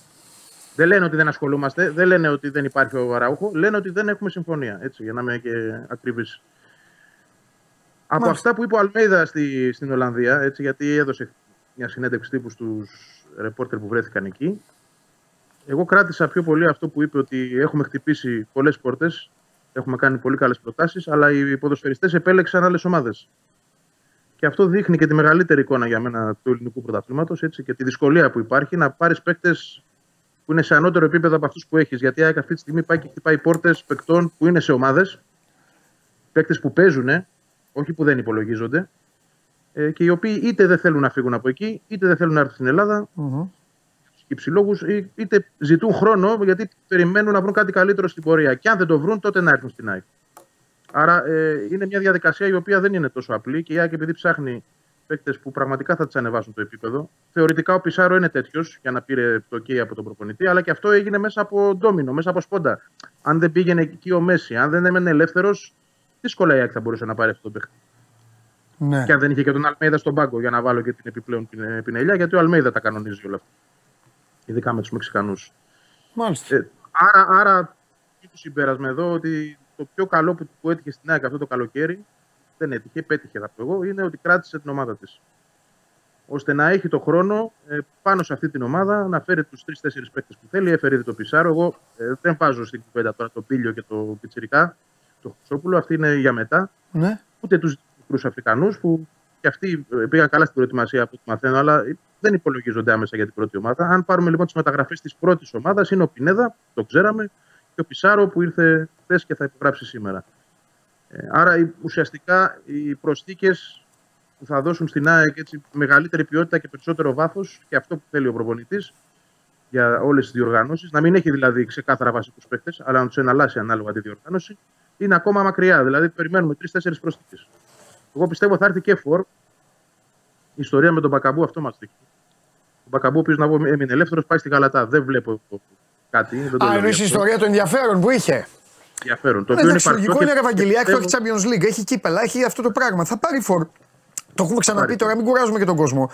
Speaker 7: Δεν λένε ότι δεν ασχολούμαστε, δεν λένε ότι δεν υπάρχει ο Αραούχο, λένε ότι δεν έχουμε συμφωνία. Έτσι, για να είμαι και ακριβής. Από αυτά που είπε ο Αλμέιδα στη, στην Ολλανδία, έτσι, γιατί έδωσε μια συνέντευξη τύπου στους ρεπόρτερ που βρέθηκαν εκεί, εγώ κράτησα πιο πολύ αυτό που είπε ότι έχουμε χτυπήσει πολλές πόρτες, έχουμε κάνει πολύ καλές προτάσεις, αλλά οι ποδοσφαιριστές επέλεξαν άλλες ομάδες. Και αυτό δείχνει και τη μεγαλύτερη εικόνα για μένα του ελληνικού πρωταθλήματος και τη δυσκολία που υπάρχει να πάρεις παίκτες που είναι σε ανώτερο επίπεδο από αυτούς που έχεις. Γιατί η αυτή τη στιγμή πάει και χτυπάει πόρτες παικτών που είναι σε ομάδες, παίκτες που παίζουν, όχι που δεν υπολογίζονται, ε, και οι οποίοι είτε δεν θέλουν να φύγουν από εκεί, είτε δεν θέλουν να έρθουν στην Ελλάδα, mm-hmm. υψηλόγους, είτε ζητούν χρόνο γιατί περιμένουν να βρουν κάτι καλύτερο στην πορεία. Και αν δεν το βρουν, τότε να έρθουν στην ΑΕΚ. Άρα ε, είναι μια διαδικασία η οποία δεν είναι τόσο απλή και η ΑΕΚ επειδή ψάχνει παίκτες που πραγματικά θα τις ανεβάσουν το επίπεδο. Θεωρητικά ο Πισάρο είναι τέτοιος για να πήρε το OK από τον προπονητή, αλλά και αυτό έγινε μέσα από ντόμινο, μέσα από σπόντα. Αν δεν πήγαινε εκεί ο Μέση, αν δεν έμενε ελεύθερος, δύσκολα η ΑΕΚ θα μπορούσε να πάρει αυτό το παίκτη. Ναι. Και αν δεν είχε και τον Αλμέιδα στον πάγκο για να βάλω και την επιπλέον πινελιά, γιατί ο Αλμέιδα τα κανονίζει όλα αυτά. Ειδικά με τους Μεξικανούς.
Speaker 1: Μάλιστα. Ε,
Speaker 7: άρα, άρα το συμπέρασμα εδώ ότι το πιο καλό που, που έτυχε στην ΑΕΚ αυτό το καλοκαίρι δεν έτυχε, πέτυχε θα πω εγώ, είναι ότι κράτησε την ομάδα της. Ώστε να έχει το χρόνο ε, πάνω σε αυτή την ομάδα να φέρει τους τρει-τέσσερι παίκτες που θέλει. Έφερε ήδη το Πισάρο. Εγώ ε, δεν βάζω στην κουβέντα τώρα το Πίλιο και το Πιτσυρικά, το Χρυσόπουλο. Αυτή είναι για μετά.
Speaker 1: Ναι.
Speaker 7: Ούτε τους μικρού Αφρικανούς που και αυτοί ε, πήγαν καλά στην προετοιμασία από ό,τι μαθαίνω, αλλά δεν υπολογίζονται άμεσα για την πρώτη ομάδα. Αν πάρουμε λοιπόν τις μεταγραφές της πρώτης ομάδας, είναι ο Πινέδα, το ξέραμε, και ο Πισάρο που ήρθε χθες και θα υπογράψει σήμερα. Ε, άρα ουσιαστικά οι προσθήκες που θα δώσουν στην ΑΕΚ έτσι, μεγαλύτερη ποιότητα και περισσότερο βάθος και αυτό που θέλει ο προπονητής για όλες τις διοργανώσεις, να μην έχει δηλαδή ξεκάθαρα βασικούς παίκτες, αλλά να τους εναλλάσσει ανάλογα τη διοργάνωση, είναι ακόμα μακριά. Δηλαδή περιμένουμε τρει-τέσσερι προσθήκε. Εγώ πιστεύω θα έρθει και φορ. Η ιστορία με τον Μπακαμπού αυτό μα δείχνει. Ο Μπακαμπού, ο οποίος να έμεινε ελεύθερος, πάει στη Γαλατά. Δεν βλέπω κάτι. Δεν
Speaker 1: Α, εννοείς η ιστορία του ενδιαφέρον που είχε;
Speaker 7: Ενδιαφέρον.
Speaker 1: Το οποίο είναι λογικό είναι Ευαγγελιάκ, το έχει Champions League, έχει κύπελα, έχει αυτό το πράγμα. Θα πάρει φορ. Το έχουμε ξαναπεί τώρα, μην κουράζουμε και τον κόσμο.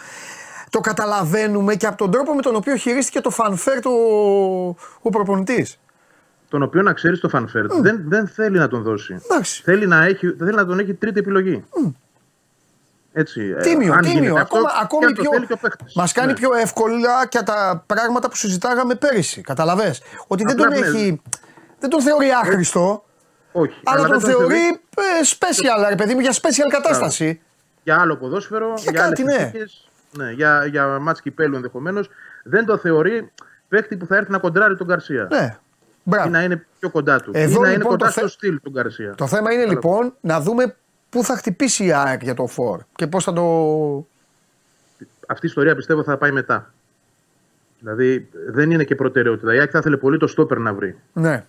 Speaker 1: Το καταλαβαίνουμε και από τον τρόπο με τον οποίο χειρίστηκε το φανφέρ του ο προπονητής.
Speaker 7: Τον οποίο να ξέρεις το φανφέρ mm. δεν, δεν θέλει να τον δώσει. Θέλει να, έχει, θέλει να τον έχει τρίτη επιλογή. Mm. Έτσι,
Speaker 1: ε, τίμιο, αν τίμιο. Ακόμα, ακόμη πιο, μας κάνει ναι. πιο εύκολα και τα πράγματα που συζητάγαμε πέρυσι. Καταλαβες; Ότι δεν τον έχει δεν τον θεωρεί άχρηστο.
Speaker 7: Όχι.
Speaker 1: Αλλά, αλλά τον, τον θεωρεί ε, special, ρε παιδί μου, για special κατάσταση.
Speaker 7: Για άλλο ποδόσφαιρο, για, για κάτι, ναι. ναι. Για, για μάτς κυπέλου ενδεχομένως. Δεν το θεωρεί παίχτη που θα έρθει να κοντράρει τον Καρσία.
Speaker 1: Ναι.
Speaker 7: Μπράβο. Ή να είναι πιο κοντά του. Εδώ, ή να λοιπόν, είναι κοντά στο στυλ του Γκαρσία.
Speaker 1: Το θέμα είναι λοιπόν να δούμε πού θα χτυπήσει η ΑΕΚ για το φόρ και πώς θα το.
Speaker 7: Αυτή η ιστορία πιστεύω θα πάει μετά. Δηλαδή δεν είναι και προτεραιότητα. Η ΑΕΚ θα ήθελε πολύ το στόπερ να βρει.
Speaker 1: Ναι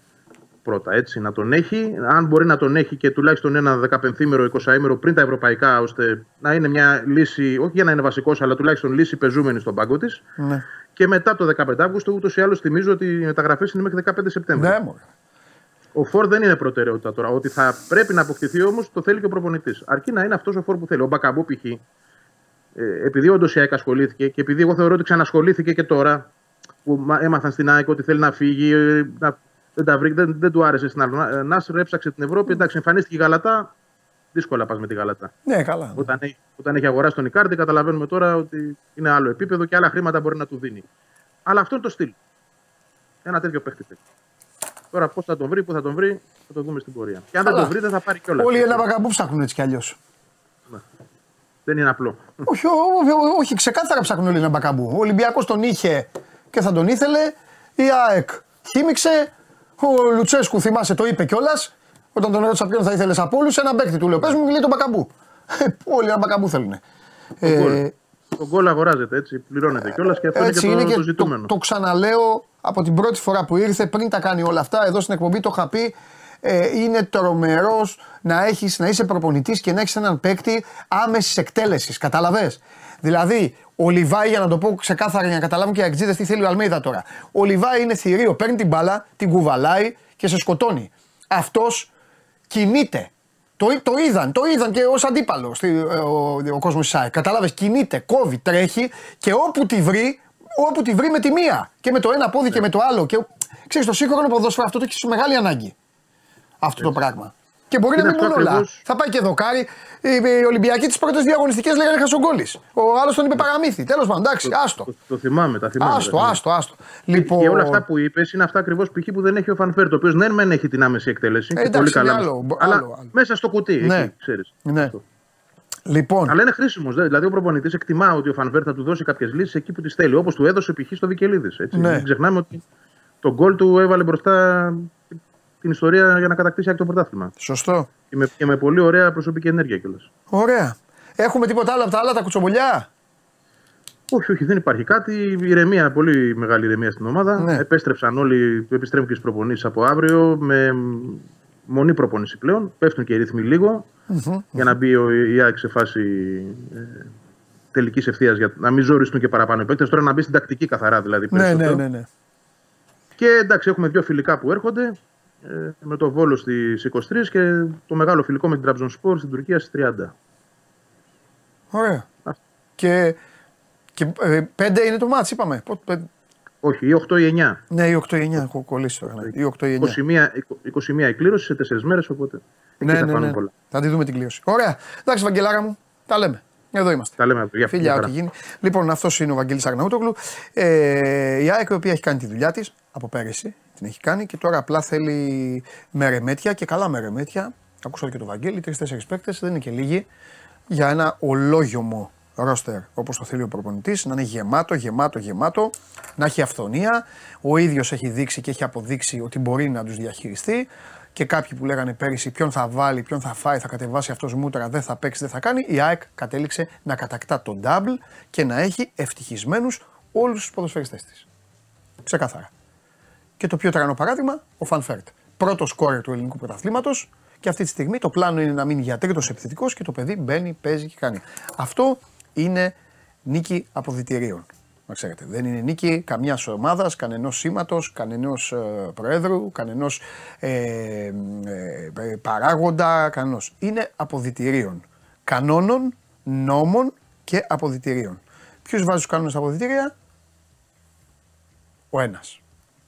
Speaker 7: πρώτα. Έτσι, να τον έχει. Αν μπορεί να τον έχει και τουλάχιστον ένα 15ημερο, 20ημερο πριν τα ευρωπαϊκά, ώστε να είναι μια λύση, όχι για να είναι βασικός, αλλά τουλάχιστον λύση πεζούμενη στον πάγκο της.
Speaker 1: Ναι.
Speaker 7: Και μετά το 15 Αύγουστο, ούτως ή άλλως θυμίζω ότι οι μεταγραφές είναι μέχρι 15 Σεπτέμβρη.
Speaker 1: Ναι,
Speaker 7: ο Φόρ δεν είναι προτεραιότητα τώρα. Ότι θα πρέπει να αποκτηθεί όμως το θέλει και ο προπονητής. Αρκεί να είναι αυτός ο Φόρ που θέλει. Ο Μπακαμπού π.χ. Ε, επειδή όντως η ΑΕΚ ασχολήθηκε και επειδή εγώ θεωρώ ότι ξανασχολήθηκε και τώρα που έμαθαν στην ΑΕΚ ότι θέλει να φύγει, ε, να δεν, τα βρήκε, δεν, δεν του άρεσε στην Νάσρ, έψαξε την Ευρώπη. Εντάξει, εμφανίστηκε η Γαλατά. Δύσκολα πας με τη Γαλατά.
Speaker 1: Ναι, καλά.
Speaker 7: Όταν, έχει, όταν έχει αγοράσει τον Ικάρντι, καταλαβαίνουμε τώρα ότι είναι άλλο επίπεδο και άλλα χρήματα μπορεί να του δίνει. Αλλά αυτό είναι το στυλ. Ένα τέτοιο παίχτη Τώρα πώς θα τον βρει, πού θα τον βρει, θα το δούμε στην πορεία. Και αν δεν τον βρει, δεν θα πάρει κιόλας.
Speaker 1: Όλοι ένα βαγκαμπού ψάχνουν έτσι κι αλλιώς.
Speaker 7: Ναι. Δεν είναι απλό.
Speaker 1: όχι, ό, όχι, ξεκάθαρα ψάχνουν όλοι ένα μπακαμπού. Ο Ολυμπιακός τον είχε και θα τον ήθελε. Η ΑΕΚ χύμιξε, ο Λουτσέσκου, θυμάσαι, το είπε κιόλας. Όταν τον ρώτησα ποιον θα ήθελες από όλους, ένα παίκτη του λέω: Πες μου, λέει τον Μπακαμπού. Ε, όλοι ένα Μπακαμπού θέλουν.
Speaker 7: Ε, το γκολ αγοράζεται έτσι, πληρώνεται κιόλας και αυτό έτσι είναι και το, το ζητούμενο.
Speaker 1: Το, το ξαναλέω από την πρώτη φορά που ήρθε, πριν τα κάνει όλα αυτά, εδώ στην εκπομπή το είχα πει. Ε, είναι τρομερός να, έχεις, να είσαι προπονητής και να έχεις έναν παίκτη άμεσης εκτέλεσης. Κατάλαβες; Δηλαδή, ο Λιβάη, για να το πω ξεκάθαρα για να καταλάβουν και οι αξίδε τι θέλει ο Αλμέιδα τώρα. Ο Λιβάη είναι θηρίο, παίρνει την μπάλα, την κουβαλάει και σε σκοτώνει. Αυτός κινείται. Το, το είδαν, το είδαν και ως αντίπαλο ο, ο κόσμος της ΣΑΕ. Κατάλαβε, κινείται, κόβει, τρέχει και όπου τη βρει, όπου τη βρει με τη μία. Και με το ένα πόδι και με το άλλο. Και ξέρεις, το σύγχρονο ποδόσφαιρο αυτό το έχεις μεγάλη ανάγκη. Αυτό το πράγμα. Και μπορεί
Speaker 7: Είναι
Speaker 1: να μην
Speaker 7: αυτό
Speaker 1: μπουν όλα.
Speaker 7: ακριβώς.
Speaker 1: Θα πάει και δοκάρι. Οι, οι Ολυμπιακοί τις πρώτες δύο αγωνιστικές λέγανε Χασογκόλη. Ο άλλος τον είπε παραμύθι. Τέλος πάντων, εντάξει, άστο.
Speaker 7: Το, το θυμάμαι, τα θυμάμαι. τα
Speaker 1: Άστο,
Speaker 7: θυμάμαι.
Speaker 1: άστο, άστο. Λοιπόν,
Speaker 7: Και όλα αυτά που είπες είναι αυτά ακριβώς π.χ. που δεν έχει ο Φανφέρ, το οποίος ναι, μεν έχει την άμεση εκτέλεση.
Speaker 1: Ε,
Speaker 7: και
Speaker 1: εντάξει,
Speaker 7: πολύ καλά.
Speaker 1: είναι άλλο,
Speaker 7: αλλά
Speaker 1: άλλο, άλλο.
Speaker 7: μέσα στο κουτί,
Speaker 1: Ναι.
Speaker 7: εκεί, ξέρεις.
Speaker 1: Ναι.
Speaker 7: Αυτό.
Speaker 1: λοιπόν,
Speaker 7: Αλλά είναι χρήσιμος. Δηλαδή, ο προπονητής εκτιμά ότι ο Φανφέρ θα του δώσει κάποιες λύσεις εκεί που τις θέλει. Όπως του έδωσε π.χ. στο Βικελίδης.
Speaker 1: Ναι.
Speaker 7: Μην ξεχνάμε ότι τον γκολ του έβαλε μπροστά την ιστορία για να κατακτήσει το πρωτάθλημα.
Speaker 1: σωστό.
Speaker 7: Και με, και με πολύ ωραία προσωπική ενέργεια κιόλας.
Speaker 1: Ωραία. Έχουμε τίποτα άλλο από τα άλλα, τα κουτσομπολιά.
Speaker 7: Όχι, όχι, δεν υπάρχει κάτι. Ηρεμία, πολύ μεγάλη ηρεμία στην ομάδα.
Speaker 1: Ναι.
Speaker 7: Επέστρεψαν όλοι, επιστρέφουν και στι προπονήσεις από αύριο με μονή προπόνηση πλέον. Πέφτουν και οι ρυθμοί λίγο, για να μπει ο ΙΑΚ σε φάση ε, τελικής ευθείας για να μην ζοριστούν και παραπάνω οι παίκτες. Τώρα να μπει στην τακτική καθαρά δηλαδή.
Speaker 1: Ναι, ναι,
Speaker 7: περισσότερο.
Speaker 1: ναι, ναι.
Speaker 7: Και εντάξει, έχουμε δύο φιλικά που έρχονται. Ε, με το Βόλο στις 23 και το μεγάλο φιλικό με την Τραμπζονspor στην Τουρκία στις 30.
Speaker 1: Ωραία.
Speaker 7: Αυτό.
Speaker 1: Και, και ε, πέντε είναι το μάτς, είπαμε. Πότε, πέντε-
Speaker 7: Όχι, ή 8 ή 9.
Speaker 1: Ναι, ή 8-9 έχω κολλήσει τώρα. ναι. Ή 8-9.
Speaker 7: 21, 21 η κλήρωση σε 4 μέρες, οπότε εκεί
Speaker 1: Ναι,
Speaker 7: θα
Speaker 1: ναι,
Speaker 7: φάνουν
Speaker 1: ναι.
Speaker 7: πολλά.
Speaker 1: Θα τη δούμε την κλήρωση. Ωραία. Εντάξει, Βαγγελάρα μου, τα λέμε. Εδώ είμαστε.
Speaker 7: Τα λέμε για
Speaker 1: Φιλιά, ό,τι γίνει. Λοιπόν, αυτός είναι ο Βαγγέλης Αγναούτογλου. Ε, η ΑΕΚ, η οποία έχει κάνει τη δουλειά της από πέρυσι, την έχει κάνει και τώρα απλά θέλει μερεμέτια και καλά μερεμέτια. Ακούσατε και το Βαγγέλη, τρει-τέσσερι παίκτες, δεν είναι και λίγοι, για ένα ολόγιομο ρόστερ όπως το θέλει ο προπονητής, να είναι γεμάτο, γεμάτο, γεμάτο, να έχει αφθονία. Ο ίδιος έχει δείξει και έχει αποδείξει ότι μπορεί να τους διαχειριστεί. Και κάποιοι που λέγανε πέρυσι ποιον θα βάλει, ποιον θα φάει, θα κατεβάσει αυτός μούτρα, δεν θα παίξει, δεν θα κάνει. Η ΑΕΚ κατέληξε να κατακτά το νταμπλ και να έχει ευτυχισμένους όλους τους ποδοσφαιριστές της. Ξεκάθαρα. Και το πιο τρανό παράδειγμα, ο Φαν Βέερτ. Πρώτο σκόρερ του ελληνικού πρωταθλήματος και αυτή τη στιγμή το πλάνο είναι να μείνει για τρίτος επιθετικός και το παιδί μπαίνει, παίζει και κάνει. Αυτό είναι νίκη αποδητηρίων. Να ξέρετε. Δεν είναι νίκη καμιάς ομάδας, κανενός σήματος, κανενός προέδρου, κανενός ε, ε, ε, παράγοντα, κανενός. Είναι αποδητηρίων. Κανόνων, νόμων και αποδητηρίων. Ποιους βάζεις τους κανόνες στα αποδητήρια, ο ένας.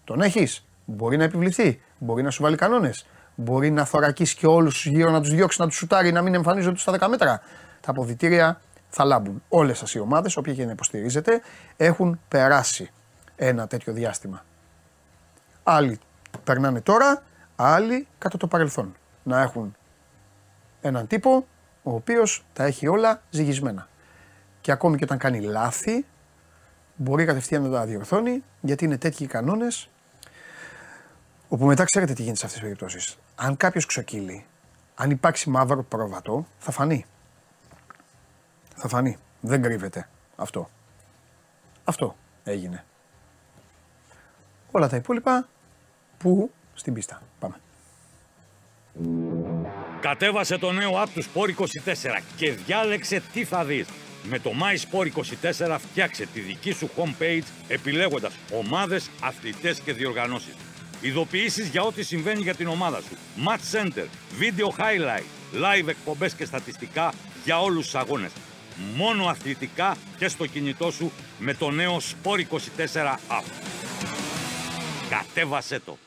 Speaker 1: Τον έχεις. Μπορεί να επιβληθεί. Μπορεί να σου βάλει κανόνες. Μπορεί να θωρακίσει και όλους του γύρω να τους διώξει, να τους σουτάρει, να μην εμφανίζονται στα 10 μέτρα. Τα αποδητήρια θα λάμπουν. Όλες σας οι ομάδες, όποια και να υποστηρίζετε, έχουν περάσει ένα τέτοιο διάστημα. Άλλοι περνάνε τώρα, άλλοι κατά το παρελθόν. Να έχουν έναν τύπο ο οποίος τα έχει όλα ζυγισμένα. Και ακόμη και όταν κάνει λάθη, μπορεί κατευθείαν να τα διορθώνει, γιατί είναι τέτοιοι οι κανόνες. Όπου μετά ξέρετε τι γίνεται σε αυτές τις περιπτώσεις. Αν κάποιος ξοκύλει, αν υπάρξει μαύρο πρόβατο, θα φανεί. Θα φανεί. Δεν κρύβεται αυτό. Αυτό έγινε. Όλα τα υπόλοιπα που στην πίστα. Πάμε.
Speaker 8: Κατέβασε το νέο app του Sport 24 και διάλεξε τι θα δεις. Με το MySport24 φτιάξε τη δική σου homepage επιλέγοντας ομάδες, αθλητές και διοργανώσεις. Ειδοποιήσεις για ό,τι συμβαίνει για την ομάδα σου. Match Center, Video Highlight, Live εκπομπές και στατιστικά για όλους τους αγώνες. Μόνο αθλητικά και στο κινητό σου με το νέο Sport24 app. Κατέβασέ το.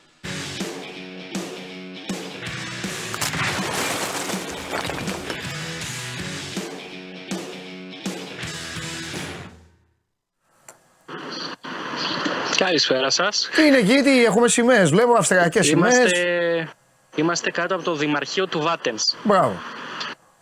Speaker 9: Καλησπέρα σας.
Speaker 1: Τι είναι εκεί, τι έχουμε σημαίες. Βλέπω αυστριακές σημαίες.
Speaker 9: Είμαστε, είμαστε κάτω από το Δημαρχείο του Βάτενς.
Speaker 1: Μπράβο.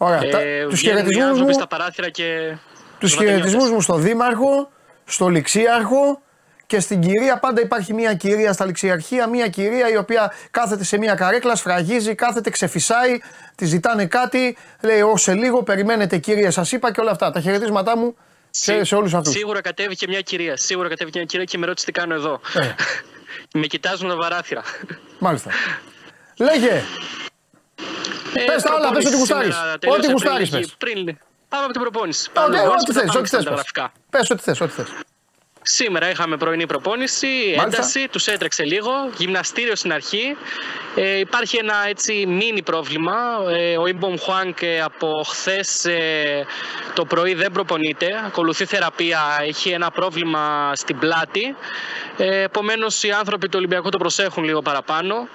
Speaker 1: Ωραία.
Speaker 9: Ε,
Speaker 1: Τους
Speaker 9: βγαίνουν οι
Speaker 1: χαιρετισμούς
Speaker 9: άνθρωποι
Speaker 1: μου,
Speaker 9: στα παράθυρα και.
Speaker 1: τους
Speaker 9: τους βατενιώτες.
Speaker 1: χαιρετισμούς μου στο Δήμαρχο, στο Ληξίαρχο και στην κυρία. Πάντα υπάρχει μια κυρία στα ληξιαρχεία, μια κυρία η οποία κάθεται σε μια καρέκλα, σφραγίζει, κάθεται, ξεφυσάει, τη ζητάνε κάτι, λέει: Ω σε λίγο, περιμένετε κύριε, σας είπα και όλα αυτά. Τα χαιρετίσματά μου σε,
Speaker 9: Σί-
Speaker 1: σε όλους αυτούς.
Speaker 9: Σίγουρα κατέβηκε μια κυρία. Σίγουρα κατέβηκε μια κυρία και με ρώτησε τι κάνω εδώ.
Speaker 1: Ε.
Speaker 9: με κοιτάζουν τα παράθυρα.
Speaker 1: Μάλιστα. Λέγε,
Speaker 9: Ε,
Speaker 1: Πες τα όλα, πες ό,τι
Speaker 9: προπόνηση
Speaker 1: γουστάρεις.
Speaker 9: σήμερα
Speaker 1: Ό,τι
Speaker 9: τελείωσε
Speaker 1: γουστάρεις
Speaker 9: πριν,
Speaker 1: πες.
Speaker 9: Πριν, πάμε από την προπόνηση.
Speaker 1: ό,τι,
Speaker 9: Πάμε
Speaker 1: ό,τι
Speaker 9: μετά
Speaker 1: θες,
Speaker 9: πάμε
Speaker 1: ό,τι
Speaker 9: στα
Speaker 1: θες. πες.
Speaker 9: γραφικά.
Speaker 1: Πες ό,τι θες, ό,τι θες.
Speaker 9: Σήμερα είχαμε πρωινή προπόνηση,
Speaker 1: Μάλιστα.
Speaker 9: ένταση, τους έτρεξε λίγο, γυμναστήριο στην αρχή. Ε, υπάρχει ένα έτσι μίνι πρόβλημα. Ε, ο Ιμπομ Χουάνκ ε, από χθες το πρωί δεν προπονείται, ακολουθεί θεραπεία, έχει ένα πρόβλημα στην πλάτη. Ε, Επομένως οι άνθρωποι του Ολυμπιακού το προσέχουν λίγο παραπάνω.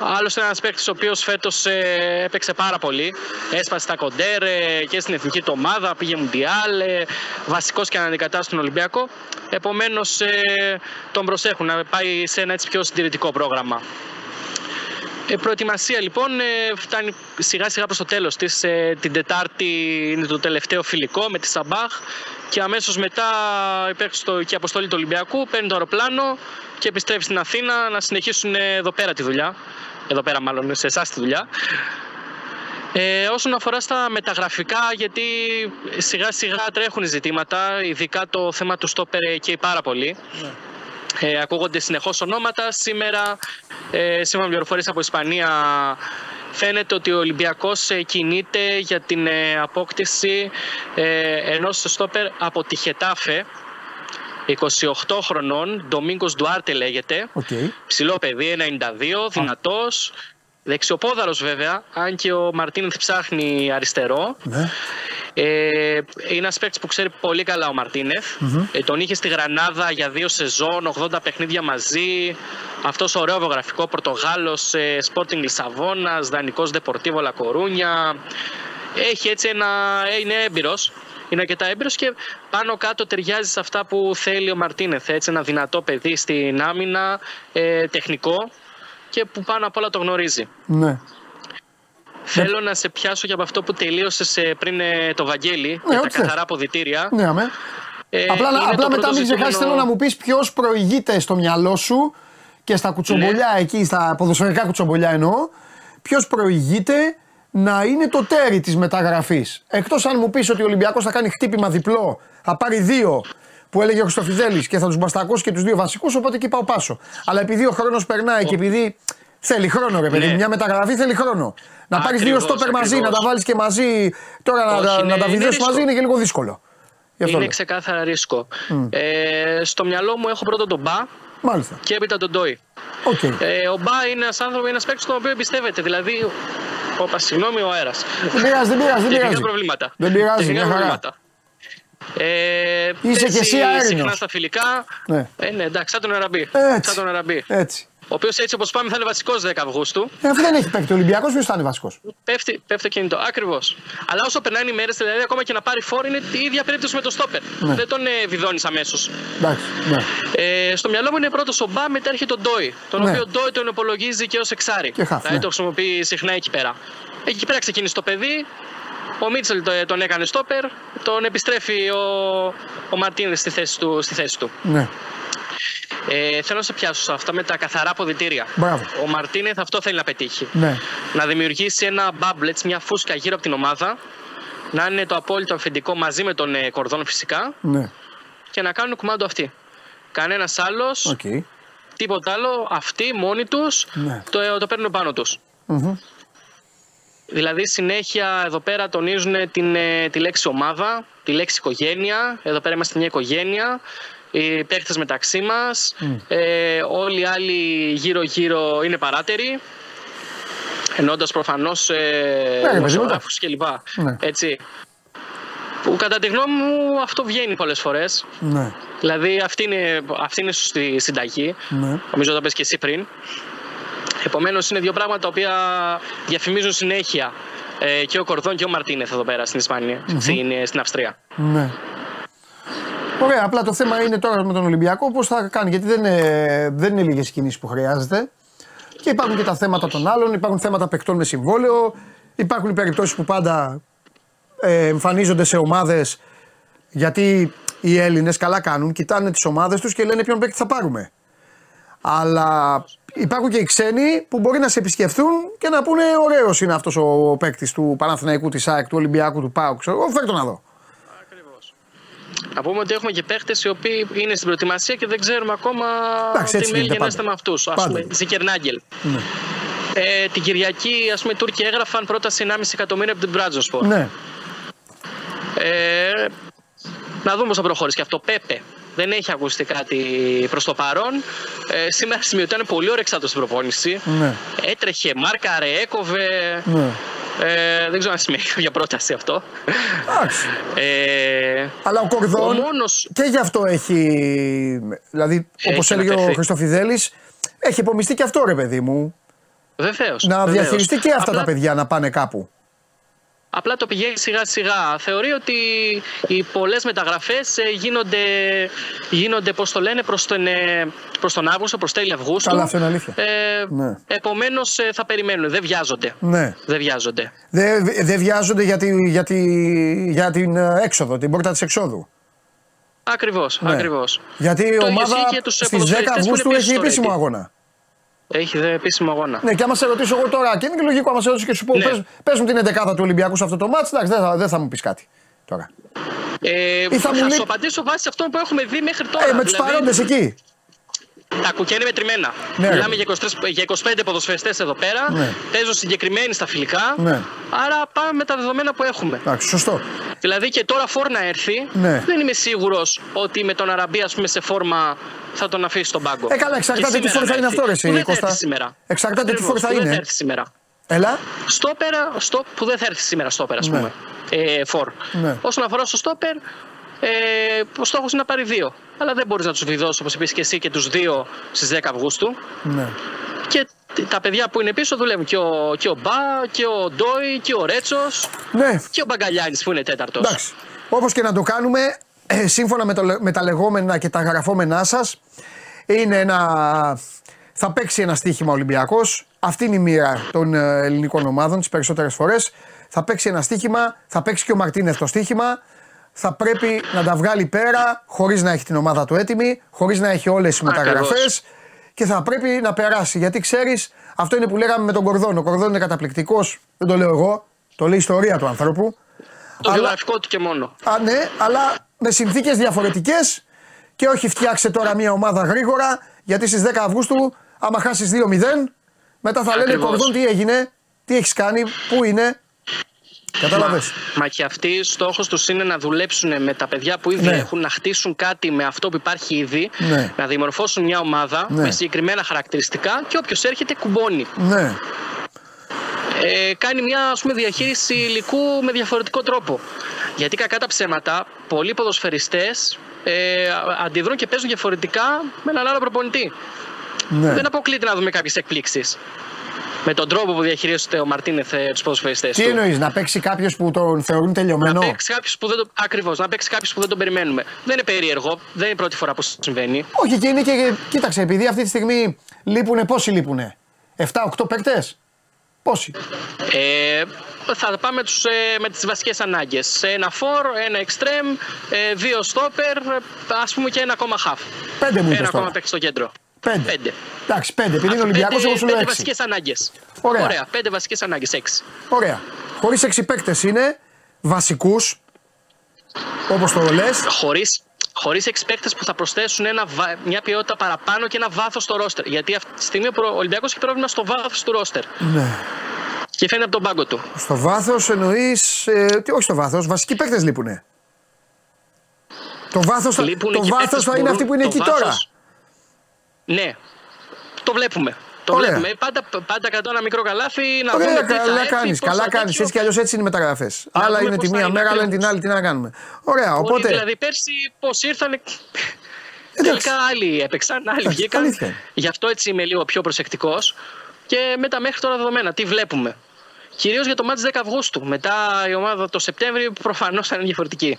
Speaker 9: Άλλος ένας παίκτης ο οποίος φέτος ε, έπαιξε πάρα πολύ. Έσπασε τα κοντέρ ε, και στην εθνική του ομάδα, πήγε Μουντιάλ, ε, βασικός και αναδικατάς στον Ολυμπιακό. Επομένως ε, τον προσέχουν να πάει σε ένα έτσι πιο συντηρητικό πρόγραμμα. Ε, προετοιμασία λοιπόν ε, φτάνει σιγά σιγά προς το τέλος της. Ε, την Τετάρτη είναι το τελευταίο φιλικό με τη Σαμπάχ και αμέσως μετά υπέρξει το, και η αποστολή του Ολυμπιακού, παίρνει το αεροπλάνο και επιστρέφει στην Αθήνα να συνεχίσουν εδώ πέρα τη δουλειά. Εδώ πέρα μάλλον σε εσάς τη δουλειά. Ε, όσον αφορά στα μεταγραφικά, γιατί σιγά σιγά τρέχουν ζητήματα, ειδικά το θέμα του στόπερ και πάρα πολύ. Ε, ακούγονται συνεχώς ονόματα. Σήμερα, ε, σύμφωνα με πληροφορίες από Ισπανία, φαίνεται ότι ο Ολυμπιακός ε, κινείται για την ε, απόκτηση ε, ενός στόπερ από τη Χετάφε, 28 χρονών, Ντομίνγκος Ντουάρτε λέγεται.
Speaker 1: Okay.
Speaker 9: Ψηλό παιδί, 92, δυνατός. Δεξιοπόδαρος βέβαια, αν και ο Μαρτίνεθ ψάχνει αριστερό.
Speaker 1: Ναι.
Speaker 9: Ε, είναι ένας παίκτης που ξέρει πολύ καλά ο μαρτινεθ Ε, τον είχε στη Γρανάδα για δύο σεζόν, 80 παιχνίδια μαζί. Αυτός ωραίο βιογραφικό Πορτογάλος, ε, Sporting Λισαβόνας, δανεικό Δεπορτίβο Λακορούνια. Έχει έτσι ένα. Ε, είναι έμπειρος. Είναι αρκετά έμπειρος και πάνω κάτω ταιριάζει σε αυτά που θέλει ο Μαρτίνεθ. Έτσι, ένα δυνατό παιδί στην άμυνα, ε, τεχνικό και που πάνω απ' όλα το γνωρίζει.
Speaker 1: Ναι.
Speaker 9: Θέλω να σε πιάσω για από αυτό που τελείωσε πριν ε, το Βαγγέλη,
Speaker 1: Ναι,
Speaker 9: για
Speaker 1: ό,τι
Speaker 9: τα
Speaker 1: θες.
Speaker 9: καθαρά αποδητήρια.
Speaker 1: Ναι, αμέ.
Speaker 9: Ε,
Speaker 1: απλά
Speaker 9: είναι
Speaker 1: απλά
Speaker 9: το
Speaker 1: μετά
Speaker 9: πρώτο
Speaker 1: μην ξεχάσεις,
Speaker 9: ζητούμενο-
Speaker 1: θέλω να μου πεις ποιος προηγείται στο μυαλό σου και στα κουτσομπολιά
Speaker 9: Ναι.
Speaker 1: εκεί, στα ποδοσφαιρικά κουτσομπολιά εννοώ, ποιος προηγείται να είναι το τέρι της μεταγραφής. Εκτός αν μου πεις ότι ο Ολυμπιακός θα κάνει χτύπημα διπλό, θα πάρει δύο που έλεγε ο Χρυστοφιδέλης και θα τους μπαστακώσει και τους δύο βασικούς, οπότε εκεί πάω πάσο. Αλλά επειδή ο χρόνος περνάει και επειδή θέλει χρόνο, ρε παιδί,
Speaker 9: Ναι.
Speaker 1: μου, μια μεταγραφή θέλει χρόνο. Να πάρεις δύο
Speaker 9: Ακριβώς,
Speaker 1: στόπερ μαζί, να
Speaker 9: ακριβώς.
Speaker 1: τα βάλεις και μαζί. Τώρα να,
Speaker 9: Όχι,
Speaker 1: τα-
Speaker 9: είναι-
Speaker 1: να τα
Speaker 9: είναι
Speaker 1: βιδώσει
Speaker 9: ρίσκο.
Speaker 1: μαζί είναι και λίγο δύσκολο. Γι' αυτό
Speaker 9: Είναι
Speaker 1: λέω.
Speaker 9: ξεκάθαρα ρίσκο. Ε, στο μυαλό μου έχω πρώτα τον Μπα
Speaker 1: Μάλιστα.
Speaker 9: και έπειτα τον Ντόι.
Speaker 1: Οκ.
Speaker 9: Ε, ο Μπα είναι ένας άνθρωπος, ένας παίκτης στον οποίο εμπιστεύεται. Δηλαδή, όπα, συγγνώμη, ο αέρας.
Speaker 1: Δεν πειράζει, δεν πειράζει. Δεν
Speaker 9: Τεχνικά
Speaker 1: πειράζει.
Speaker 9: προβλήματα.
Speaker 1: Δεν πειράζει,
Speaker 9: Τεχνικά
Speaker 1: μια χαρά.
Speaker 9: προβλήματα. Ε,
Speaker 1: Είσαι
Speaker 9: παίζει
Speaker 1: και εσύ αέρινος.
Speaker 9: Συχνά στα φιλικά.
Speaker 1: Ναι.
Speaker 9: Ε, ναι, εντάξει, σαν τον Αραμπί.
Speaker 1: Έτσι.
Speaker 9: Σαν τον Αραμπί.
Speaker 1: Έτσι.
Speaker 9: Ο οποίος έτσι όπως πάμε θα είναι βασικός 10 Αυγούστου.
Speaker 1: Ε, αφού δεν έχει παίκτη ο Ολυμπιακός, ποιος θα είναι βασικός;
Speaker 9: Πέφτει, πέφτει το κινητό. Ακριβώς. Αλλά όσο περνάνε οι μέρες, δηλαδή ακόμα και να πάρει φόρ, είναι η ίδια περίπτωση με το στόπερ.
Speaker 1: Ναι.
Speaker 9: Δεν τον ε, βιδώνεις αμέσως.
Speaker 1: Εντάξει. Ναι.
Speaker 9: Ε, στο μυαλό μου είναι πρώτος ο Μπα, μετά έρχεται ο Ντόι. Τον
Speaker 1: Ναι.
Speaker 9: οποίο Ντόι τον υπολογίζει και ως εξάρι.
Speaker 1: Και χαφ,
Speaker 9: δηλαδή
Speaker 1: ναι.
Speaker 9: το χρησιμοποιεί συχνά εκεί πέρα. Εκεί πέρα ξεκίνησε το παιδί. Ο Μίτσελ το- τον έκανε στόπερ. Τον επιστρέφει ο, ο Μαρτίνες στη θέση του. Στη θέση του.
Speaker 1: ναι.
Speaker 9: Ε, θέλω να σε πιάσω σε αυτά με τα καθαρά αποδυτήρια.
Speaker 1: Μπράβο.
Speaker 9: Ο Μαρτίνεθ αυτό θέλει να πετύχει.
Speaker 1: Ναι.
Speaker 9: Να δημιουργήσει ένα bubble, έτσι, μια φούσκα γύρω από την ομάδα. Να είναι το απόλυτο αφεντικό μαζί με τον ε, Κορδόν φυσικά
Speaker 1: Ναι.
Speaker 9: και να κάνουν κουμάντο αυτοί. Κανένας άλλος,
Speaker 1: Οκ.
Speaker 9: τίποτα άλλο. Αυτοί μόνοι τους
Speaker 1: Ναι.
Speaker 9: το, το παίρνουν πάνω τους.
Speaker 1: Μμμ.
Speaker 9: Δηλαδή συνέχεια εδώ πέρα τονίζουν την, ε, τη λέξη ομάδα, τη λέξη οικογένεια. Εδώ πέρα είμαστε μια οικογένεια. Οι παίχτες μεταξύ μας. Ε, όλοι οι άλλοι γύρω-γύρω είναι παράτεροι. Εννοώντας προφανώς
Speaker 1: Ναι, ρε
Speaker 9: ε,
Speaker 1: παιδί μου,
Speaker 9: δημοσιογράφους κλπ.
Speaker 1: Ναι.
Speaker 9: Έτσι. Που κατά τη γνώμη μου αυτό βγαίνει πολλές φορές.
Speaker 1: Ναι.
Speaker 9: Δηλαδή αυτή είναι, αυτή είναι σωστή συνταγή.
Speaker 1: Ναι.
Speaker 9: Νομίζω το πες και εσύ πριν. Επομένως είναι δύο πράγματα τα οποία διαφημίζουν συνέχεια ε, και ο Κορδόν και ο Μαρτίνεθ εδώ πέρα στην ισπανια στην, ε, στην Αυστρία.
Speaker 1: Ναι. Ωραία, απλά το θέμα είναι τώρα με τον Ολυμπιακό πώς θα κάνει. Γιατί δεν είναι, δεν είναι λίγες κινήσεις που χρειάζεται. Και υπάρχουν και τα θέματα των άλλων, υπάρχουν θέματα παικτών με συμβόλαιο. Υπάρχουν οι περιπτώσεις που πάντα ε, εμφανίζονται σε ομάδες γιατί οι Έλληνες καλά κάνουν, κοιτάνε τις ομάδες τους και λένε ποιον παίκτη θα πάρουμε. Αλλά υπάρχουν και οι ξένοι που μπορεί να σε επισκεφθούν και να πούνε: Ωραίος είναι αυτός ο παίκτης του Παναθηναϊκού, της ΑΕΚ, του Ολυμπιακού, του ΠΑΟΚ. Ξέρω εγώ, φέρ τον να δω.
Speaker 9: Να πούμε ότι έχουμε και παίχτε οι οποίοι είναι στην προετοιμασία και δεν ξέρουμε ακόμα
Speaker 1: Εντάξει, έτσι
Speaker 9: τι μέλη
Speaker 1: γίνεται
Speaker 9: γενέστε
Speaker 1: πάντα.
Speaker 9: με αυτούς. Α
Speaker 1: Πάντα.
Speaker 9: πούμε, Ζικερνάγκελ.
Speaker 1: Ναι.
Speaker 9: Ε, την Κυριακή, ας πούμε, οι Τούρκοι έγραφαν πρόταση 1,5 εκατομμύρια από την Μπράτζονσπορ.
Speaker 1: Ναι.
Speaker 9: Ε, να δούμε πώς θα προχωρήσει και αυτό. Πέπε. Δεν έχει ακουστεί κάτι προς το παρόν. Ε, σήμερα σημειωτά είναι πολύ όρεξατο στην προπόνηση.
Speaker 1: Ναι.
Speaker 9: Έτρεχε, μάρκαρε, έκοβε.
Speaker 1: Ναι.
Speaker 9: Ε, δεν ξέρω αν σημαίνει κάποια πρόταση αυτό.
Speaker 1: Εντάξει.
Speaker 9: Ε,
Speaker 1: Αλλά ο Κορδόν
Speaker 9: Ο μόνος-
Speaker 1: και γι' αυτό έχει. Δηλαδή,
Speaker 9: Έχει
Speaker 1: όπως έλεγε ο
Speaker 9: αναφερθεί.
Speaker 1: Χριστοφιδέλης, έχει υπομειστεί και αυτό ρε παιδί μου.
Speaker 9: Βεβαίως.
Speaker 1: να διαχειριστεί και αυτά
Speaker 9: Απλά-
Speaker 1: τα παιδιά να πάνε κάπου.
Speaker 9: Απλά το πηγαίνει σιγά σιγά. Θεωρεί ότι οι πολλές μεταγραφές ε, γίνονται, γίνονται πώς το λένε, προς τον, ε, προς τον Αύγουστο, προς τέλη Αυγούστου.
Speaker 1: Καλά, αυτό είναι αλήθεια.
Speaker 9: Ε,
Speaker 1: Ναι.
Speaker 9: Επομένως ε, θα περιμένουν, δεν βιάζονται.
Speaker 1: Ναι.
Speaker 9: Δεν βιάζονται.
Speaker 1: Δεν δεν βιάζονται για, τη, για, τη, για την ε, έξοδο, την πόρτα της εξόδου.
Speaker 9: Ακριβώς,
Speaker 1: Ναι.
Speaker 9: ακριβώς.
Speaker 1: Γιατί η
Speaker 9: Το ίδιο
Speaker 1: ομάδα
Speaker 9: ισχύει και τους
Speaker 1: στις 10
Speaker 9: ποδοσφαιριστές που είναι
Speaker 1: Αυγούστου
Speaker 9: πίσω
Speaker 1: έχει
Speaker 9: στο
Speaker 1: επίσημο
Speaker 9: Ready.
Speaker 1: αγώνα.
Speaker 9: Έχει δε επίσημο αγώνα.
Speaker 1: Ναι, και άμα σε ρωτήσω εγώ τώρα, και είναι και λογικό, άμα σε ρωτήσω και σου πω,
Speaker 9: Ναι.
Speaker 1: πες, πες μου την 11 του Ολυμπιακού σε αυτό το μάτς, εντάξει, δεν θα, δεν θα μου πεις κάτι τώρα.
Speaker 9: Ε,
Speaker 1: Ή θα
Speaker 9: θα
Speaker 1: μου λέει-
Speaker 9: σου απαντήσω βάσει αυτό που έχουμε δει μέχρι τώρα.
Speaker 1: Ε, με τους
Speaker 9: Δηλαδή,
Speaker 1: παρόντες εκεί.
Speaker 9: Τα κουκιά είναι μετρημένα.
Speaker 1: Ναι,
Speaker 9: Μιλάμε
Speaker 1: ρε.
Speaker 9: για 23, για 25 ποδοσφαιριστές εδώ πέρα.
Speaker 1: Ναι.
Speaker 9: Παίζουν συγκεκριμένοι στα φιλικά.
Speaker 1: Ναι.
Speaker 9: Άρα πάμε με τα δεδομένα που έχουμε.
Speaker 1: Εντάξει, σωστό.
Speaker 9: Δηλαδή και τώρα φόρ να έρθει,
Speaker 1: Ναι.
Speaker 9: δεν είμαι σίγουρος ότι με τον Αραμπί ας πούμε, σε φόρμα θα τον αφήσει στον πάγκο.
Speaker 1: Ε, καλά,
Speaker 9: Και
Speaker 1: εξαρτάται τι
Speaker 9: σήμερα
Speaker 1: φόρ θα
Speaker 9: να
Speaker 1: είναι
Speaker 9: έρθει.
Speaker 1: αυτό, ρε, εσύ,
Speaker 9: Που δεν θα
Speaker 1: Κώστα.
Speaker 9: έρθει σήμερα.
Speaker 1: Εξαρτάται τι
Speaker 9: Ακριβώς,
Speaker 1: φόρ θα
Speaker 9: που
Speaker 1: είναι.
Speaker 9: Δεν θα έρθει σήμερα.
Speaker 1: Έλα.
Speaker 9: Στόπερα, στο, που δεν θα έρθει σήμερα στόπερ, ας
Speaker 1: Ναι.
Speaker 9: πούμε. Ε, φορ.
Speaker 1: Ναι.
Speaker 9: Όσον αφορά στο στόπερ, ε, ο στόχος είναι να πάρει δύο. Αλλά δεν μπορείς να τους βιδώσεις, όπως είπες και εσύ, και τους δύο στις 10 Αυγούστου.
Speaker 1: Ναι.
Speaker 9: Και τα παιδιά που είναι πίσω δουλεύουν. Και ο, και ο Μπα, και ο Ντόι, και ο Ρέτσος,
Speaker 1: Ναι,
Speaker 9: και ο Μπαγκαλιάνης που είναι τέταρτος.
Speaker 1: εντάξει. Όπως και να το κάνουμε, ε, σύμφωνα με, το, λε- με τα λεγόμενα και τα γραφόμενά σας, είναι ένα... Θα παίξει ένα στοίχημα ο Ολυμπιακός. Αυτή είναι η μοίρα των ε, ελληνικών ομάδων τις περισσότερες φορές. Θα παίξει ένα στοίχημα, θα παίξει και ο Μαρτίνεθ το στοίχημα. Θα πρέπει να τα βγάλει πέρα χωρίς να έχει την ομάδα του έτοιμη, χωρίς να έχει όλες τις μεταγραφές
Speaker 9: Ακριβώς.
Speaker 1: και θα πρέπει να περάσει. Γιατί ξέρεις, αυτό είναι που λέγαμε με τον Κορδόν. Ο Κορδόν είναι καταπληκτικός, δεν το λέω εγώ, το λέει η ιστορία του ανθρώπου.
Speaker 9: Το
Speaker 1: Αλλά-
Speaker 9: βιογραφικό του και μόνο.
Speaker 1: Α, ναι, αλλά με συνθήκες διαφορετικές και όχι φτιάξε τώρα μια ομάδα γρήγορα γιατί στις 10 Αυγούστου, άμα χάσεις 2-0, μετά θα λένε
Speaker 9: Ακριβώς.
Speaker 1: Κορδόν τι έγινε, τι έχεις κάνει, πού είναι. Κατάλαβες.
Speaker 9: Μα, μα και αυτοί στόχος τους είναι να δουλέψουν με τα παιδιά που ήδη
Speaker 1: Ναι.
Speaker 9: έχουν, να χτίσουν κάτι με αυτό που υπάρχει ήδη,
Speaker 1: Ναι.
Speaker 9: να δημορφώσουν μια ομάδα
Speaker 1: Ναι.
Speaker 9: με συγκεκριμένα χαρακτηριστικά και όποιος έρχεται κουμπώνει.
Speaker 1: Ναι,
Speaker 9: Ε, κάνει μια ας πούμε, διαχείριση υλικού με διαφορετικό τρόπο. Γιατί κακά τα ψέματα, πολλοί ποδοσφαιριστές ε, αντιδρούν και παίζουν διαφορετικά με έναν άλλο προπονητή.
Speaker 1: ναι.
Speaker 9: Δεν αποκλείεται να δούμε κάποιες εκπλήξεις. Με τον τρόπο που διαχειρίζεται ο Μαρτίνεθ ε, τους ποδοσφαιριστές
Speaker 1: Τι
Speaker 9: του.
Speaker 1: εννοείς, να παίξει κάποιος που τον θεωρούν τελειωμένο;
Speaker 9: Να παίξει κάποιος που δεν το. Ακριβώς, να παίξει κάποιος που δεν τον περιμένουμε. Δεν είναι περίεργο, δεν είναι η πρώτη φορά που συμβαίνει.
Speaker 1: Όχι, και είναι και. Κοίταξε, επειδή αυτή τη στιγμή λείπουνε, πόσοι λείπουνε; 7-8 παίκτες; Πόσοι;
Speaker 9: Ε, θα πάμε τους, ε, με τις βασικές ανάγκες. Ένα φορ, ένα εξτρέμ, ε, δύο στόπερ, ε, ας πούμε και ένα ακόμα half.
Speaker 1: Πέντε μου
Speaker 9: Ένα
Speaker 1: είπες
Speaker 9: ακόμα
Speaker 1: τώρα.
Speaker 9: παίξει στο κέντρο.
Speaker 1: Πέντε.
Speaker 9: Πέντε.
Speaker 1: Εντάξει, πέντε. Επειδή είναι Ολυμπιακός,
Speaker 9: Πέντε-
Speaker 1: εγώ σου λέω
Speaker 9: Πέντε
Speaker 1: 6.
Speaker 9: βασικές ανάγκες.
Speaker 1: Ωραία.
Speaker 9: Ωραία. Πέντε βασικές ανάγκες, έξι.
Speaker 1: Ωραία. Χωρίς 6 παίκτες είναι βασικούς, όπως το λες.
Speaker 9: Χωρίς, χωρίς έξι παίκτες που θα προσθέσουν ένα, βα- μια ποιότητα παραπάνω και ένα βάθος στο ρόστερ. Γιατί αυτή τη στιγμή ο προ- ο Ολυμπιακός έχει πρόβλημα στο βάθος του ρόστερ.
Speaker 1: Ναι.
Speaker 9: Και φαίνεται από τον πάγκο του.
Speaker 1: Στο βάθος εννοείς. Ε, τι, όχι στο βάθος, βασικοί παίκτες λείπουνε. Το βάθος θα,
Speaker 9: Λείπουν
Speaker 1: το
Speaker 9: και
Speaker 1: βάθος
Speaker 9: παίκτες
Speaker 1: θα είναι
Speaker 9: μπορούν-
Speaker 1: αυτοί που είναι
Speaker 9: το
Speaker 1: εκεί
Speaker 9: βάθος-
Speaker 1: τώρα.
Speaker 9: Ναι. Το βλέπουμε. Το
Speaker 1: Ωραία.
Speaker 9: βλέπουμε. Πάντα, πάντα κρατώ ένα μικρό καλάθι να
Speaker 1: Ωραία,
Speaker 9: δούμε τι θα
Speaker 1: καλά
Speaker 9: έρθει,
Speaker 1: κάνεις.
Speaker 9: πώς
Speaker 1: Καλά
Speaker 9: θα
Speaker 1: κάνεις.
Speaker 9: τέτοιο.
Speaker 1: Έτσι κι αλλιώς έτσι είναι οι μεταγραφές. Άλλα
Speaker 9: δούμε
Speaker 1: είναι τη
Speaker 9: πώς θα
Speaker 1: μία
Speaker 9: είναι
Speaker 1: μέρα, άλλα είναι
Speaker 9: ακριβώς.
Speaker 1: την άλλη. Τι να κάνουμε. Ωραία,
Speaker 9: Όλοι
Speaker 1: οπότε.
Speaker 9: δηλαδή πέρσι πώς ήρθαν. Τελικά άλλοι έπαιξαν, άλλοι
Speaker 1: Εντάξει,
Speaker 9: βγήκαν.
Speaker 1: αλήθεια είναι.
Speaker 9: Γι' αυτό έτσι είμαι λίγο πιο προσεκτικός. Και με τα μέχρι τώρα δεδομένα, τι βλέπουμε. Κυρίως για το μάτι 10 Αυγούστου. Μετά η ομάδα το Σεπτέμβριο προφανώς θα είναι διαφορετική.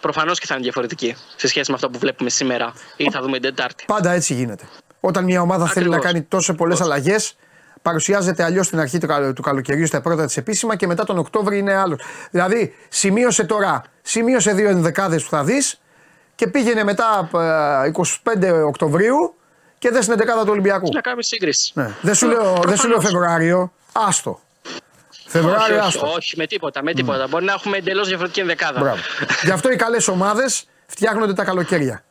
Speaker 9: Προφανώς και θα είναι διαφορετική σε σχέση με αυτό που βλέπουμε σήμερα ή θα δούμε την Τετάρτη.
Speaker 1: Πάντα έτσι γίνεται. Όταν μια ομάδα θέλει να
Speaker 9: Ακριβώς.
Speaker 1: κάνει τόσο πολλές αλλαγές, παρουσιάζεται αλλιώς στην αρχή του, καλο- του καλοκαιριού στα πρώτα της επίσημα και μετά τον Οκτώβριο είναι άλλος. Δηλαδή, σημείωσε τώρα, σημείωσε δύο ενδεκάδες που θα δεις και πήγαινε μετά ε, 25 Οκτωβρίου και δες στην ενδεκάδα του Ολυμπιακού.
Speaker 9: Να κάνουμε σύγκριση.
Speaker 1: Ναι. Δεν σου λέω, δεν σου λέω
Speaker 9: Προφανώς.
Speaker 1: Φεβρουάριο, άστο.
Speaker 9: Όχι,
Speaker 1: Φεβρουάριο,
Speaker 9: όχι,
Speaker 1: άστο.
Speaker 9: όχι, με τίποτα, με τίποτα. Μπορεί να έχουμε εντελώς διαφορετική ενδεκάδα.
Speaker 1: Μπράβο. γι' αυτό οι καλές ομάδες φτιάχνονται τα καλοκαίρια.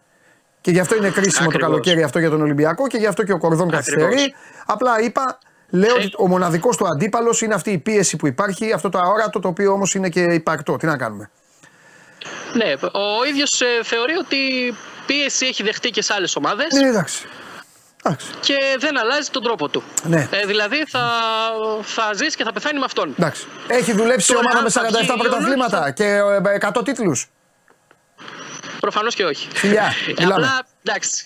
Speaker 1: Και γι' αυτό είναι κρίσιμο το
Speaker 9: Ακριβώς.
Speaker 1: καλοκαίρι αυτό για τον Ολυμπιακό και γι' αυτό και ο Κορδόν καθυστερεί.
Speaker 9: Ακριβώς.
Speaker 1: Απλά είπα, λέω
Speaker 9: Ε.
Speaker 1: ότι ο μοναδικός του αντίπαλος είναι αυτή η πίεση που υπάρχει, αυτό το αόρατο το οποίο όμως είναι και υπαρκτό. Τι να κάνουμε.
Speaker 9: Ναι, ο ίδιος θεωρεί ότι πίεση έχει δεχτεί και σε άλλες ομάδες
Speaker 1: Ναι, εντάξει. εντάξει.
Speaker 9: και δεν αλλάζει τον τρόπο του.
Speaker 1: Ναι.
Speaker 9: Ε, δηλαδή θα, θα ζήσει και θα πεθάνει με αυτόν.
Speaker 1: εντάξει. Έχει δουλέψει σε
Speaker 9: Τώρα,
Speaker 1: ομάδα με
Speaker 9: θα βγει
Speaker 1: 47
Speaker 9: η
Speaker 1: πρωταθλήματα
Speaker 9: Ιωνίος,
Speaker 1: και ε, 100 τίτλους.
Speaker 9: Προφανώς και όχι.
Speaker 1: Φιλιά,
Speaker 9: Ε,
Speaker 1: μιλάμε.
Speaker 9: Απλά εντάξει.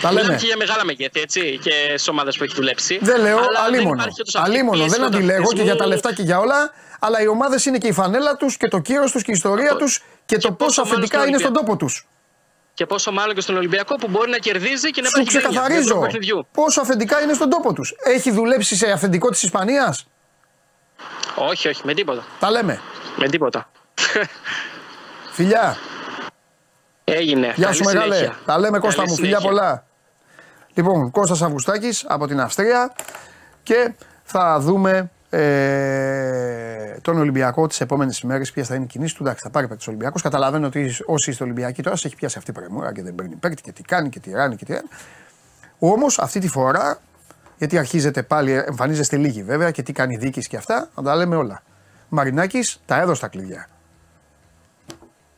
Speaker 1: Τα λέμε.
Speaker 9: Μιλάμε και για μεγάλα μεγέθη, έτσι, και στι ομάδες που έχει δουλέψει.
Speaker 1: Δεν λέω
Speaker 9: Αλλά
Speaker 1: αλίμονο.
Speaker 9: υπάρχει όντως αυτή η
Speaker 1: Αλίμονο,
Speaker 9: πίεση
Speaker 1: δεν
Speaker 9: του
Speaker 1: αντιλέγω και για τα
Speaker 9: αθλητισμού.
Speaker 1: λεφτά και για όλα. Αλλά οι ομάδες είναι και η φανέλα τους και το κύρος τους και η ιστορία
Speaker 9: Αυτό.
Speaker 1: τους και το
Speaker 9: Και
Speaker 1: πόσο
Speaker 9: πόσο μάλλον
Speaker 1: αφεντικά
Speaker 9: στον
Speaker 1: είναι στον
Speaker 9: Ολυμπιακό.
Speaker 1: τόπο τους.
Speaker 9: Και πόσο μάλλον και στον Ολυμπιακό που μπορεί να κερδίζει και να
Speaker 1: Σου
Speaker 9: υπάρχει γκρίνια δentro
Speaker 1: ξεκαθαρίζω
Speaker 9: του παιχνιδιού.
Speaker 1: πόσο αφεντικά είναι στον τόπο τους. Έχει δουλέψει σε αφεντικό της Ισπανίας;
Speaker 9: Όχι, όχι, με τίποτα.
Speaker 1: Τα λέμε.
Speaker 9: Με τίποτα.
Speaker 1: Φιλιά.
Speaker 9: Έγινε.
Speaker 1: Γεια
Speaker 9: Καλή
Speaker 1: σου μεγάλε.
Speaker 9: συνέχεια.
Speaker 1: Τα λέμε Κώστα
Speaker 9: Καλή
Speaker 1: μου. Φιλιά
Speaker 9: συνέχεια.
Speaker 1: πολλά. Λοιπόν, Κώστας Αυγουστάκης από την Αυστρία και θα δούμε ε, τον Ολυμπιακό τις επόμενες ημέρες. Ποιες θα είναι οι κινήσεις του. Εντάξει, θα πάρει παίκτης Ολυμπιακός. Καταλαβαίνω ότι όσοι είστε Ολυμπιακοί τώρα σε έχει πιάσει αυτή η πρεμούρα και δεν παίρνει παίκτη και τι κάνει και τι ράνει και τι ράνει. Όμως αυτή τη φορά, γιατί αρχίζετε πάλι, εμφανίζεστε λίγοι βέβαια και τι κάνει η διοίκηση και αυτά, να τα λέμε όλα. Μαρινάκης τα έδωσε τα κλειδιά.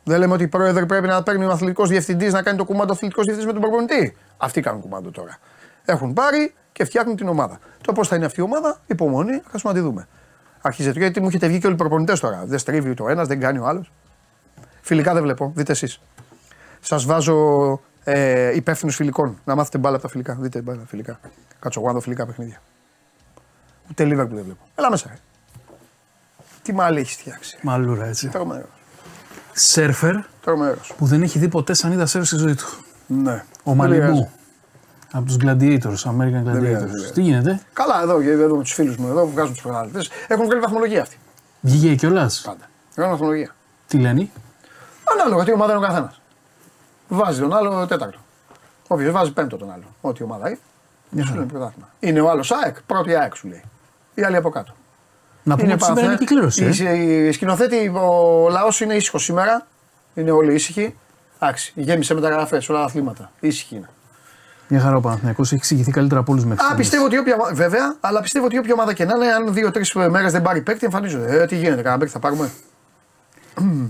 Speaker 1: Δεν λέμε ότι οι πρόεδροι πρέπει να παίρνει ο αθλητικός διευθυντής να κάνει το κουμάντο αθλητικός διευθυντής με τον προπονητή. Αυτοί κάνουν κουμάντο τώρα. Έχουν πάρει και φτιάχνουν την ομάδα. Το πώς θα είναι αυτή η ομάδα, υπομονή, θα να τη δούμε. Αρχίζετε γιατί μου έχετε βγει και όλοι οι προπονητές τώρα. Δεν στρίβει ούτε ο ένας, δεν κάνει ο άλλος. Φιλικά δεν βλέπω, δείτε εσείς. Σας βάζω ε, υπεύθυνους φιλικών. Να μάθετε μπάλα από τα φιλικά. Δείτε μπάλα φιλικά. Κάτσω εγώ να δω φιλικά παιχνίδια. Ούτε Λίβερπουλ δεν βλέπω. Έλα μέσα. ρε. Τι μάλλη έχεις φτιάξει.
Speaker 10: Μαλούρα έτσι.
Speaker 1: Τρομερό.
Speaker 10: Σέρφερ
Speaker 1: Τρομερός.
Speaker 10: που δεν έχει δει ποτέ σανίδα σέρφερ στη ζωή του.
Speaker 1: Ναι.
Speaker 10: Ο
Speaker 1: Δεν πειράζει.
Speaker 10: Μαλιμπού. Από τους Gladiators, American
Speaker 1: πειράζει, δεν
Speaker 10: Gladiators.
Speaker 1: πειράζει.
Speaker 10: Τι γίνεται,
Speaker 1: Καλά, εδώ, και εδώ με τους φίλους μου εδώ που βγάζουν τους πρωταθλητέ. Έχουν βγάλει βαθμολογία αυτοί.
Speaker 10: βγήκε κιόλας;
Speaker 1: Πάντα. Βγάλουν βαθμολογία.
Speaker 10: Τι λένε,
Speaker 1: Ανάλογα τι ομάδα είναι ο καθένας. Βάζει τον άλλο τέταρτο. Όποιος βάζει πέμπτο τον άλλο. Ό,τι ομάδα είναι.
Speaker 10: Μια
Speaker 1: Σου
Speaker 10: χαρά.
Speaker 1: λένε πρωτάθλημα. Είναι ο άλλος ΑΕΚ, πρώτη ΑΕΚ σου λέει. Η άλλη από κάτω.
Speaker 10: Να πούμε ότι σήμερα είναι
Speaker 1: Παναθηναϊκός.
Speaker 10: κυκλήρωση. Ε.
Speaker 1: Η, η σκηνοθέτη, ο λαός είναι ήσυχος σήμερα. Είναι όλοι ήσυχοι. Εντάξει, γέμισε μεταγραφέ όλα τα αθλήματα. Ήσυχοι είναι.
Speaker 10: Μια χαρά ο Παναθηναϊκός έχει εξηγηθεί καλύτερα από όλους μέχρι
Speaker 1: Α,
Speaker 10: στιγμής.
Speaker 1: πιστεύω ότι όποια. ομα- Βέβαια, αλλά πιστεύω ότι όποια ομάδα και να είναι, αν δύο-τρεις μέρες δεν πάρει παίκτη, εμφανίζονται. Ε, τι γίνεται, κανένα παίκτη θα πάρουμε;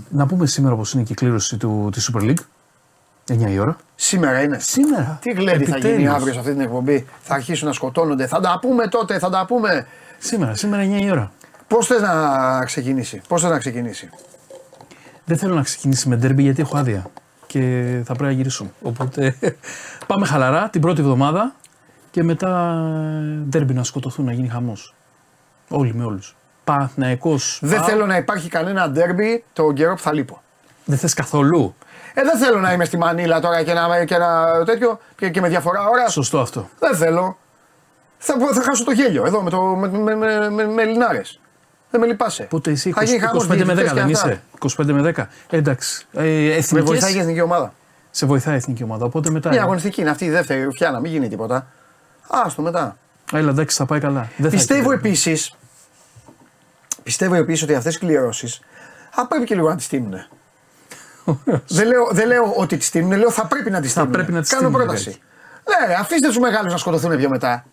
Speaker 10: Να πούμε σήμερα πως είναι η κυκλήρωση του, της Super League. 9 η ώρα.
Speaker 1: Σήμερα είναι.
Speaker 10: Σήμερα.
Speaker 1: Τι γλέντι θα γίνει
Speaker 10: Επιτέλους.
Speaker 1: αύριο σε αυτή την εκπομπή. Θα αρχίσουν να σκοτώνονται. Θα τα πούμε τότε, θα τα πούμε.
Speaker 10: Σήμερα, σήμερα 9 η ώρα.
Speaker 1: Πώς θες να ξεκινήσει, Πώς θες να ξεκινήσει;
Speaker 10: Δεν θέλω να ξεκινήσει με ντέρμπι γιατί έχω άδεια και θα πρέπει να γυρίσουμε. Οπότε πάμε χαλαρά την πρώτη εβδομάδα και μετά ντέρμπι να σκοτωθούν, να γίνει χαμός. Όλοι με όλους. Παναθηναϊκός.
Speaker 1: Δεν
Speaker 10: Α,
Speaker 1: θέλω να υπάρχει κανένα ντέρμπι τον καιρό που θα λείπω.
Speaker 10: Δεν θες καθόλου;
Speaker 1: Ε, δεν θέλω να είμαι στη Μανίλα τώρα και να, και να τέτοιο και, και με διαφορά ώρας.
Speaker 10: Σωστό αυτό.
Speaker 1: Δεν θέλω. Θα, θα χάσω το γέλιο εδώ με, το, με, με, με, με, με Ελληνάρες. Δεν με λυπάσαι.
Speaker 10: Πότε είσαι
Speaker 1: Θα γίνει
Speaker 10: 20,
Speaker 1: χαμός
Speaker 10: 25 με 10
Speaker 1: διαιτητές και
Speaker 10: δεν
Speaker 1: αυτά.
Speaker 10: είσαι. 25 με 10. Εντάξει. Ε,
Speaker 1: Με
Speaker 10: εθνικές,
Speaker 1: βοηθάει η εθνική ομάδα.
Speaker 10: Σε βοηθάει η εθνική ομάδα. Οπότε μετά.
Speaker 1: Μια
Speaker 10: ε,
Speaker 1: αγωνιστική είναι αυτή η δεύτερη ρουφιάνα, μην γίνει τίποτα. Άστο μετά.
Speaker 10: Έλα, εντάξει, θα πάει καλά. Δεν θα
Speaker 1: Πιστεύω
Speaker 10: έχει-
Speaker 1: επίση. Πιστεύω επίσης ότι αυτές οι κληρώσει θα πρέπει και λίγο να τις στείλουν. δεν, λέω, δεν λέω ότι τις στείλουν, λέω θα πρέπει να τις στείλουν.
Speaker 10: πρέπει να τις
Speaker 1: Κάνω
Speaker 10: στείλουν,
Speaker 1: πρόταση.
Speaker 10: Λιγάκη.
Speaker 1: Ναι, αφήστε τους μεγάλους να σκοτωθούν πιο μετά.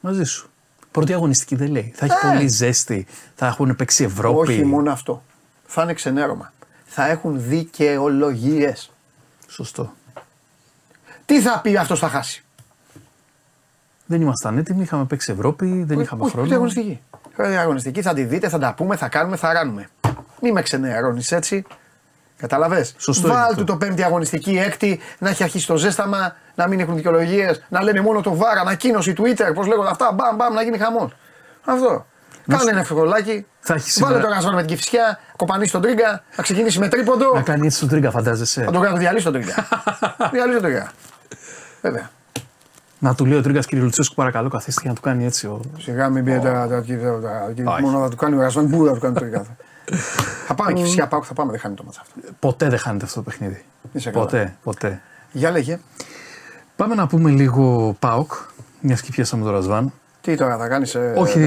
Speaker 10: Μαζί σου. Πρώτη αγωνιστική δεν λέει. Θα έχει
Speaker 1: Ε.
Speaker 10: πολύ ζέστη. Θα έχουν παίξει Ευρώπη.
Speaker 1: Όχι μόνο αυτό. Θα είναι ξενέρωμα. Θα έχουν δικαιολογίες.
Speaker 10: Σωστό.
Speaker 1: Τι θα πει αυτός θα χάσει;
Speaker 10: Δεν ήμασταν έτοιμοι, είχαμε παίξει Ευρώπη, δεν είχαμε
Speaker 1: Όχι,
Speaker 10: χρόνο.
Speaker 1: πρώτη αγωνιστική. Πρώτη αγωνιστική θα τη δείτε, θα τα πούμε, θα κάνουμε, θα ράνουμε. Μη με ξενερώνεις έτσι. Καταλαβέ.
Speaker 10: Σωστό είναι
Speaker 1: Βάλ
Speaker 10: αυτό.
Speaker 1: του το πέμπτη αγωνιστική, έκτη, να έχει αρχίσει το ζέσταμα, να μην έχουν δικαιολογίες, να λένε μόνο το βάρα, ανακοίνωση Twitter, πώς λέγονται αυτά, μπαμ, μπαμ, να γίνει χαμός. Αυτό. Κάνε ένα ευκολάκι.
Speaker 10: Θα έχει
Speaker 1: Βάλε
Speaker 10: σήμερα-
Speaker 1: το γασβάν με την κυφσιά, κοπανίσει τον τρίγκα, να ξεκινήσει με τρίποντο.
Speaker 10: Να κάνει έτσι το τρίγκα, φαντάζεσαι.
Speaker 1: Θα τον κάνω διαλύσει τον τρίγκα. διαλύσει τον τρίγκα. Βέβαια.
Speaker 10: Να του λέει ο Τρίγκα κύριε Λουτσέσκου, παρακαλώ, καθίστε για να του κάνει έτσι. Ο...
Speaker 1: Σιγά μην πει τα- τα- τα- τα- μόνο θα του κάνει ο γασβάν, πού θα του κάνει τον τρίγκα. Θα πάμε και φυσικά πάω θα πάμε, δεν χάνει το μάτσα αυτό.
Speaker 10: Ποτέ δεν χάνεται αυτό το παιχνίδι.
Speaker 1: Είσαι καλά.
Speaker 10: Ποτέ, ποτέ.
Speaker 1: Για λέγε.
Speaker 10: Πάμε να πούμε λίγο ΠΑΟΚ, μιας και πιάσαμε το Ρασβάν.
Speaker 1: Τι τώρα θα κάνεις.
Speaker 10: Όχι,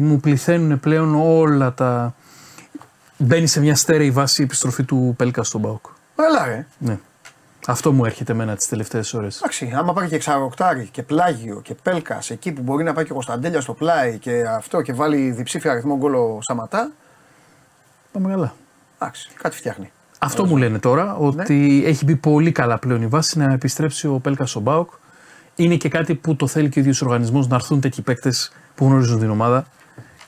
Speaker 10: μου πληθαίνουν πλέον όλα τα. Μπαίνει σε μια στέρεη βάση η επιστροφή του Πέλκα στον ΠΑΟΚ.
Speaker 1: Έλα ρε.
Speaker 10: Ναι. Αυτό μου έρχεται εμένα τις τελευταίες ώρες.
Speaker 1: Εντάξει, άμα πάει και εξαγοκτάρι και πλάγιο και πέλκας εκεί που μπορεί να πάει και ο Κωνσταντέλια στο πλάι και αυτό και βάλει διψήφια αριθμό γκολο Σαματά.
Speaker 10: Πάμε καλά.
Speaker 1: Εντάξει, κάτι φτιάχνει.
Speaker 10: Αυτό μου λένε τώρα, ότι έχει μπει πολύ καλά πλέον η βάση να επιστρέψει ο Πέλκα στον ΠΑΟΚ. Είναι και κάτι που το θέλει και ο ίδιος ο οργανισμός να έρθουν τέτοιοι παίκτες που γνωρίζουν την ομάδα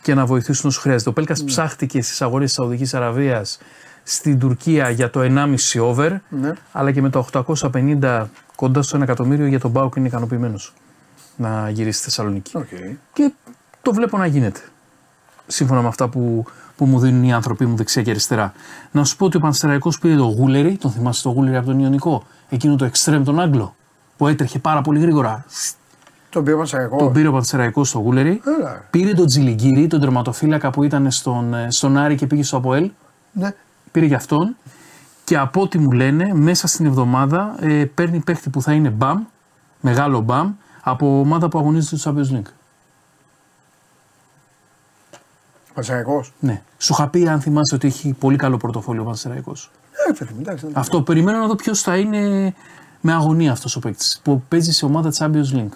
Speaker 10: και να βοηθήσουν όσο χρειάζεται. Ο Πέλκας ψάχτηκε στις αγορές της Σαουδικής Αραβίας, στην Τουρκία για το 1,5 over,
Speaker 1: Ναι.
Speaker 10: αλλά και με τα 850 κοντά στο 1 εκατομμύριο για τον ΠΑΟΚ είναι ικανοποιημένος να γυρίσει στη Θεσσαλονίκη.
Speaker 1: Οκ.
Speaker 10: Και το βλέπω να γίνεται. Σύμφωνα με αυτά που, που μου δίνουν οι άνθρωποι μου δεξιά και αριστερά. Να σου πω ότι ο Πανσεραϊκός πήρε το Γούλερι, τον θυμάσαι το Γούλερι από τον Ιωνικό, εκείνο το εξτρέμ τον Άγγλο, που έτρεχε πάρα πολύ γρήγορα.
Speaker 1: Τον πήρε Πανσεραϊκός.
Speaker 10: Τον πήρε ο Πανσεραϊκός στο Γούλερι.
Speaker 1: Έλα.
Speaker 10: Πήρε τον Τζιλιγκύρη, τον τερματοφύλακα που ήταν στον, ε, στον Άρη και πήγε στο Αποέλ.
Speaker 1: Ναι.
Speaker 10: Πήρε για αυτόν. Και από ό,τι μου λένε, μέσα στην εβδομάδα ε, παίρνει παίχτη που θα είναι μπαμ, μεγάλο μπαμ, από ομάδα που αγωνίζεται στο Champions League.
Speaker 1: Πανσεραϊκός.
Speaker 10: Ναι. Σου είχα πει, αν θυμάσαι, ότι έχει πολύ καλό πορτοφόλιο ο Πανσεραϊκός.
Speaker 1: Ε, παιδί μου, εντάξει. εντάξει.
Speaker 10: Αυτό περιμένω να δω ποιος θα είναι με αγωνία αυτός ο παίκτης που παίζει σε ομάδα Champions League.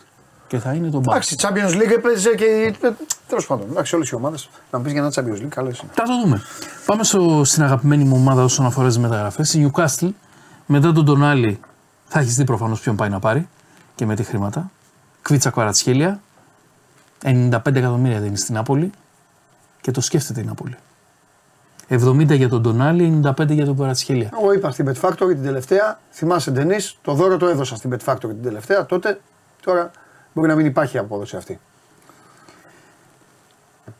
Speaker 10: Και θα είναι τον Μπαμ.
Speaker 1: Εντάξει, Champions League έπαιζε και. Τέλος πάντων, εντάξει, όλες οι ομάδες. Να μου πεις για ένα Champions League, καλό είναι.
Speaker 10: Θα το δούμε. Πάμε στο, στην αγαπημένη μου ομάδα όσον αφορά τις μεταγραφές. Η Newcastle μετά τον Τονάλι θα έχεις δει προφανώς ποιον πάει να πάρει και με τι χρήματα. Κβίτσα Κβαρατσχέλια. 95 εκατομμύρια δίνει στην Νάπολη και το σκέφτεται η Νάπολη. 70 για τον Τονάλι, 95 για τον Κβαρατσχέλια.
Speaker 1: Εγώ είπα στην Bet Factory την τελευταία, θυμάσαι Ντενή, το δώρο το έδωσα στην Bet Factory την τελευταία. Τότε, τώρα μπορεί να μην υπάρχει απόδοση αυτή.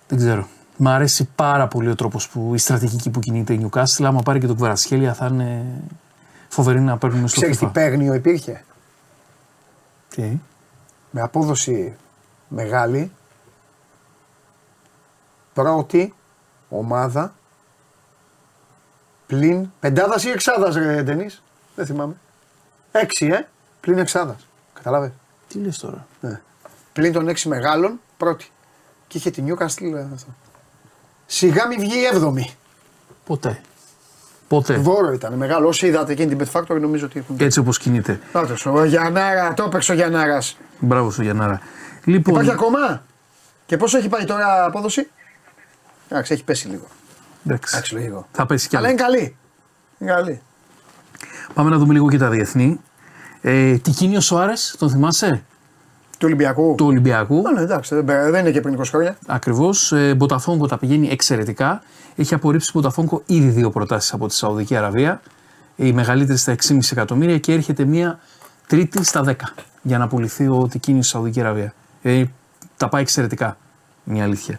Speaker 10: Δεν ξέρω. Μ' αρέσει πάρα πολύ ο τρόπος που η στρατηγική που κινείται η Newcastle. Άμα πάρει και τον Κβαρατσχέλια θα είναι φοβερή να παίρνουμε στο
Speaker 1: Ξέρεις τι
Speaker 10: FIFA.
Speaker 1: παίγνιο υπήρχε;
Speaker 10: Τι;
Speaker 1: Με απόδοση μεγάλη. Πρώτη ομάδα πλην πεντάδας ή εξάδας, ρε Ντενής; Δεν θυμάμαι. Έξι, ε. Πλην εξάδας. Καταλάβες;
Speaker 10: Τι λες τώρα;
Speaker 1: Ναι. Πλην των έξι μεγάλων, πρώτη. Και είχε τη Newcastle ε, αυτό. Σιγά μην βγει η έβδομη.
Speaker 10: Ποτέ. Ποτέ.
Speaker 1: Δώρο ήταν μεγάλο. Όσοι είδατε εκείνη την Bet Factory νομίζω ότι έχουν.
Speaker 10: Έτσι όπως κινείται.
Speaker 1: Νάτος, ο Γιαννάρα, το έπαιξε ο Γιαννάρας.
Speaker 10: Μπράβο στο Γιαννάρα. Λοιπόν,
Speaker 1: Υπάρχει ακόμα; Και πόσο έχει πάει τώρα απόδοση; Εντάξει, έχει πέσει λίγο.
Speaker 10: εντάξει,
Speaker 1: Εντάξει, λίγο.
Speaker 10: θα πέσει κι
Speaker 1: Αλλά
Speaker 10: άλλο.
Speaker 1: είναι καλή. Είναι καλή.
Speaker 10: Πάμε να δούμε λίγο και τα διεθνή. Ε, τι κίνει ο Σοάρες, τον θυμάσαι,
Speaker 1: Του Ολυμπιακού.
Speaker 10: του Ολυμπιακού.
Speaker 1: Α, ναι, εντάξει, δεν, πέρα- δεν είναι και πριν 20 χρόνια.
Speaker 10: Ακριβώς. Ε, Μποταφόγκο τα πηγαίνει εξαιρετικά. Έχει απορρίψει Μποταφόγκο ήδη δύο προτάσεις από τη Σαουδική Αραβία. Η μεγαλύτερη στα 6,5 εκατομμύρια και έρχεται μία τρίτη στα 10 για να πουληθεί ο Τικίνη στη Σαουδική Αραβία. Ε, τα πάει εξαιρετικά. Είναι η αλήθεια.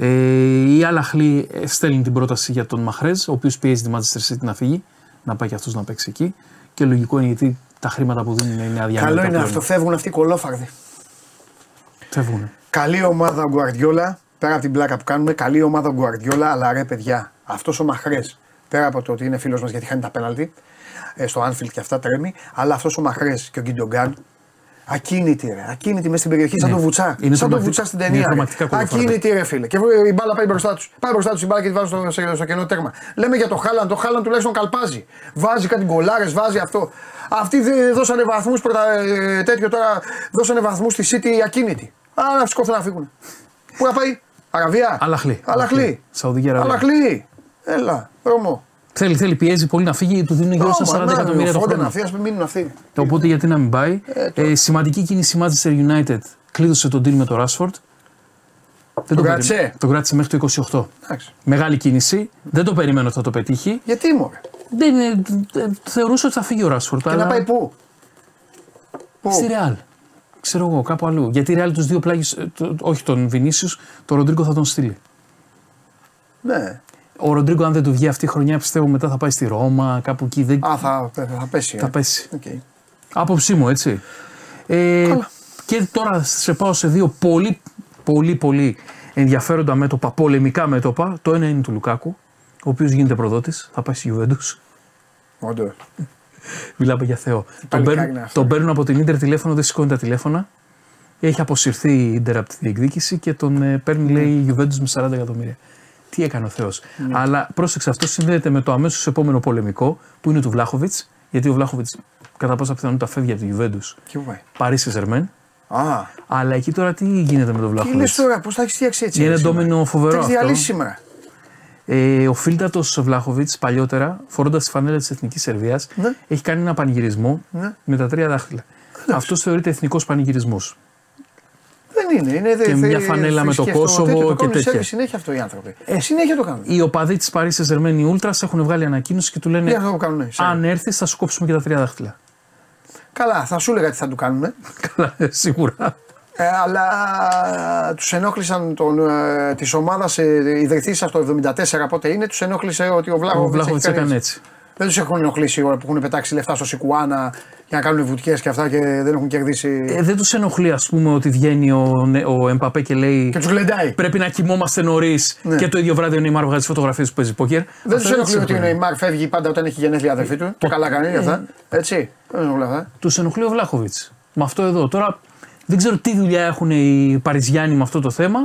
Speaker 10: Ε, η Αλαχλή ε, στέλνει την πρόταση για τον Μαχρέζ, ο οποίος πιέζει τη Manchester City να φύγει, να πάει και αυτός να παίξει εκεί. Και λογικό είναι γιατί τα χρήματα που δίνουν είναι αδιανόητα.
Speaker 1: Καλό είναι
Speaker 10: πλέον.
Speaker 1: αυτό. Φεύγουν αυτοί οι κολόφαρδοι.
Speaker 10: Φεύγουν.
Speaker 1: Καλή ομάδα ο Γκουαρδιόλα. Πέρα από την πλάκα που κάνουμε, καλή ομάδα ο Γκουαρδιόλα. Αλλά ρε παιδιά, αυτός ο Μαχρέ, πέρα από το ότι είναι φίλος μας γιατί χάνει τα πέναλτι, ε, στο Anfield και αυτά τρέμει, αλλά αυτός ο Μαχρέ και ο Γκιντογκάν. Ακίνητη ρε, ακίνητη μέσα στην περιοχή, σαν
Speaker 10: Ναι.
Speaker 1: το βουτσά.
Speaker 10: Είναι
Speaker 1: σαν το
Speaker 10: τρομακτικά-
Speaker 1: βουτσά στην
Speaker 10: είναι
Speaker 1: ταινία. ρε.
Speaker 10: τρομακτικά κολοφάρδα.
Speaker 1: Ακίνητη ρε φίλε. Και η μπάλα πάει μπροστά τους. Πάει μπροστά τους η μπάλα και τη βάζει στο, στο, στο κενό τέρμα. Λέμε για το Χάλαν, το Χάλαν τουλάχιστον καλπάζει. Βάζει κάτι γκολάρες, βάζει αυτό. Αυτοί δεν δώσανε βαθμούς τέτοιο τώρα. Δώσανε βαθμούς στη City ακίνητη. Α, να σηκώθουν να φύγουν. Πού να πάει, Αραβία.
Speaker 10: Αλαχλή.
Speaker 1: Αλαχλή.
Speaker 10: Σαουδική Αραβία.
Speaker 1: Αλαχλή. Έλα, Ρώμο.
Speaker 10: Θέλει, θέλει, πιέζει πολύ να φύγει, του δίνουν γύρω στα 40 εκατομμύρια το
Speaker 1: Φόντε
Speaker 10: χρόνο.
Speaker 1: να φύγει, ας μείνουν αυτοί.
Speaker 10: Οπότε γιατί να μην πάει. Ε, σημαντική κίνηση Manchester United κλείδωσε τον deal με το Rashford. Δεν
Speaker 1: Τον
Speaker 10: περι-
Speaker 1: κράτησε;
Speaker 10: Τον κράτησε μέχρι το 28.
Speaker 1: Εντάξει.
Speaker 10: Μεγάλη κίνηση. Δεν το περίμενε ότι θα το πετύχει.
Speaker 1: Γιατί μωρέ.
Speaker 10: Δεν, ε, ε, θεωρούσε ότι θα φύγει ο Rashford.
Speaker 1: Και
Speaker 10: αλλά
Speaker 1: να πάει πού; Πού;
Speaker 10: Στη Real. Ξέρω εγώ, κάπου αλλού. Γιατί η Real τους δύο πλάγιου. Όχι τον Vinicius, τον Ροντρίγκο θα τον στείλει.
Speaker 1: Ναι.
Speaker 10: Ο Ροντρίγκο, αν δεν του βγει αυτή η χρονιά, πιστεύω μετά θα πάει στη Ρώμα, κάπου εκεί. Δεν...
Speaker 1: Α, θα, θα πέσει. ε.
Speaker 10: Θα πέσει.
Speaker 1: Οκ.
Speaker 10: Άποψή μου, έτσι. Ε, και τώρα σε πάω σε δύο πολύ, πολύ, πολύ ενδιαφέροντα μέτωπα, πολεμικά μέτωπα. Το ένα είναι του Λουκάκου, ο οποίος γίνεται προδότης, θα πάει στη Juventus.
Speaker 1: Όντως.
Speaker 10: Μιλάμε για Θεό. Τον
Speaker 1: παλικάρι
Speaker 10: παίρνουν,
Speaker 1: είναι αυτό.
Speaker 10: τον παίρνουν από την ντερ τηλέφωνο, δεν σηκώνει τα τηλέφωνα. Έχει αποσυρθεί η ντερ από τη διεκδίκηση και τον ε, παίρνει, λέει, η Juventus με 40 εκατομμύρια. Τι έκανε ο Θεός. Αλλά πρόσεξε, αυτό συνδέεται με το αμέσως επόμενο πολεμικό που είναι του Βλάχοβιτς. Γιατί ο Βλάχοβιτς κατά πάσα πιθανότητα φεύγει από τη Juventus.
Speaker 1: Και πού πάει;
Speaker 10: Παρίσι Ζερμέν.
Speaker 1: Α,
Speaker 10: Αλλά εκεί τώρα τι γίνεται με τον
Speaker 1: τι λες
Speaker 10: Βλάχοβιτς;
Speaker 1: τώρα, πώς θα έχεις φτιάξει έτσι.
Speaker 10: Είναι
Speaker 1: ρε, σήμερα;
Speaker 10: ντόμινο φοβερό
Speaker 1: Τα έχεις
Speaker 10: αυτό.
Speaker 1: διαλύσει σήμερα;
Speaker 10: Ε, ο φίλτατος Βλάχοβιτς παλιότερα, φορώντας τη φανέλα της Εθνικής Σερβίας,
Speaker 1: Ναι.
Speaker 10: έχει κάνει ένα πανηγυρισμό
Speaker 1: Ναι.
Speaker 10: με τα τρία δάχτυλα. Αυτός θεωρείται εθνικός πανηγυρισμός.
Speaker 1: Δεν Δεν είναι. είναι
Speaker 10: Και μια φανέλα με το
Speaker 1: θρησκευτικό
Speaker 10: Κόσοβο
Speaker 1: τέτοιο, το
Speaker 10: και
Speaker 1: κάνουν
Speaker 10: τέτοια.
Speaker 1: σερβι συνέχεια αυτό οι άνθρωποι. Ε, συνέχεια το κάνουν.
Speaker 10: Οι οπαδοί της Paris Saint-Germain, οι Ultras, έχουν βγάλει ανακοίνωση και του λένε:
Speaker 1: Τι αυτό που κάνουν. οι Σέρβοι.
Speaker 10: Αν έρθεις, θα σου κόψουμε και τα τρία δάχτυλα.
Speaker 1: Καλά, θα σου έλεγα τι θα του κάνουν.
Speaker 10: Καλά, ε, σίγουρα.
Speaker 1: Ε, αλλά τους ενόχλησαν τον, ε, της ομάδας ε, ιδρυθήσα στο 74 πότε είναι, τους ενόχλησε ότι ο
Speaker 10: Ο
Speaker 1: Βλάχοβιτς.
Speaker 10: Βλάχοβιτ έκανε έτσι.
Speaker 1: Δεν τους έχουν ενοχλήσει όλα που έχουν πετάξει λεφτά στο Σικουάνα για να κάνουν βουτιές και αυτά και δεν έχουν κερδίσει.
Speaker 10: Ε, δεν τους ενοχλεί, ας πούμε, ότι βγαίνει ο, Νε- ο Εμπαπέ και λέει:
Speaker 1: και τους γλεντάει.
Speaker 10: Πρέπει να κοιμόμαστε νωρίς
Speaker 1: Ναι.
Speaker 10: και το ίδιο βράδυ ο Νεϊμάρ βγάζει φωτογραφίες που παίζει πόκερ.
Speaker 1: Δεν
Speaker 10: Αυτά
Speaker 1: τους ενοχλεί ότι ο
Speaker 10: ενοχλεί.
Speaker 1: Νεϊμάρ φεύγει πάντα όταν έχει γενέθλια αδερφή του. Και καλά κάνει για αυτά. Έτσι. Δεν ενοχλεί αυτά.
Speaker 10: Τους ενοχλεί ο Βλάχοβιτς. Με αυτό εδώ. Τώρα δεν ξέρω τι δουλειά έχουν οι Παριζιάνοι με αυτό το θέμα.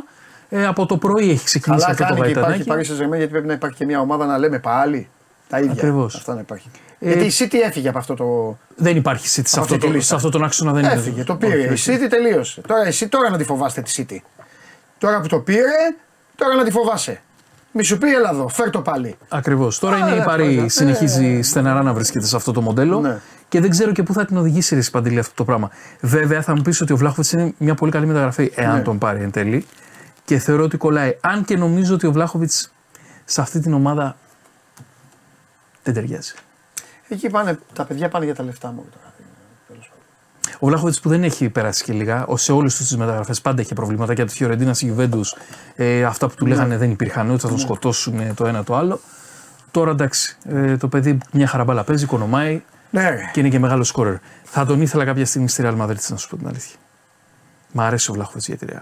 Speaker 10: Ε, από το πρωί έχει ξεκινήσει
Speaker 1: Αλλά
Speaker 10: αυτό το
Speaker 1: κάνει και υπάρχει
Speaker 10: γαϊτανάκι.
Speaker 1: Paris Saint-Germain γιατί πρέπει να υπάρχει και μια ομάδα να λέμε πάλι τα ίδια.
Speaker 10: Ακριβώς.
Speaker 1: Αυτά να υπάρχει.
Speaker 10: Ε,
Speaker 1: γιατί η City έφυγε από αυτό το.
Speaker 10: Δεν υπάρχει City σε,
Speaker 1: Από
Speaker 10: αυτό
Speaker 1: αυτή τη
Speaker 10: το,
Speaker 1: λίστα.
Speaker 10: σε αυτό τον άξονα. Δεν είναι.
Speaker 1: Έφυγε, το πήρε.
Speaker 10: Όχι,
Speaker 1: Η
Speaker 10: όχι.
Speaker 1: City τελείωσε. Τώρα εσύ τώρα να τη φοβάστε τη City. Τώρα που το πήρε, τώρα να τη φοβάσαι. Μη σου πει έλα εδώ, φέρ το πάλι.
Speaker 10: Ακριβώς. Τώρα
Speaker 1: Α,
Speaker 10: είναι η
Speaker 1: ναι,
Speaker 10: Παρή,
Speaker 1: ναι.
Speaker 10: συνεχίζει στεναρά να βρίσκεται σε αυτό το μοντέλο
Speaker 1: Ναι.
Speaker 10: και δεν ξέρω και πού θα την οδηγήσει η Ρεσί Παντελή αυτό το πράγμα. Βέβαια, θα μου πεις ότι ο Βλάχοβιτς είναι μια πολύ καλή μεταγραφή, εάν
Speaker 1: Ναι.
Speaker 10: τον πάρει εν τέλει. Και θεωρώ ότι κολλάει. Αν και νομίζω ότι ο Βλάχοβιτς σε αυτή την ομάδα δεν ταιριάζει.
Speaker 1: Εκεί πάνε, τα παιδιά πάνε για τα λεφτά μου τώρα.
Speaker 10: Ο Βλάχοβιτς που δεν έχει περάσει και λίγα, ο- σε όλε τις μεταγραφές πάντα είχε προβλήματα και από τη Φιωρεντίνας στη Γιουβέντους. Ε, αυτά που του λέγανε δεν υπήρχαν ούτε θα τον σκοτώσουν ε, το ένα το άλλο. Τώρα εντάξει, ε, το παιδί μια χαραμπάλα παίζει, οικονομάει
Speaker 1: Ναι, ρε.
Speaker 10: και είναι και μεγάλος σκόρερ. Θα τον ήθελα κάποια στιγμή στη Real Madrid, να σου πω την αλήθεια. Μ' αρέσει ο Βλάχοβιτς για τη Real.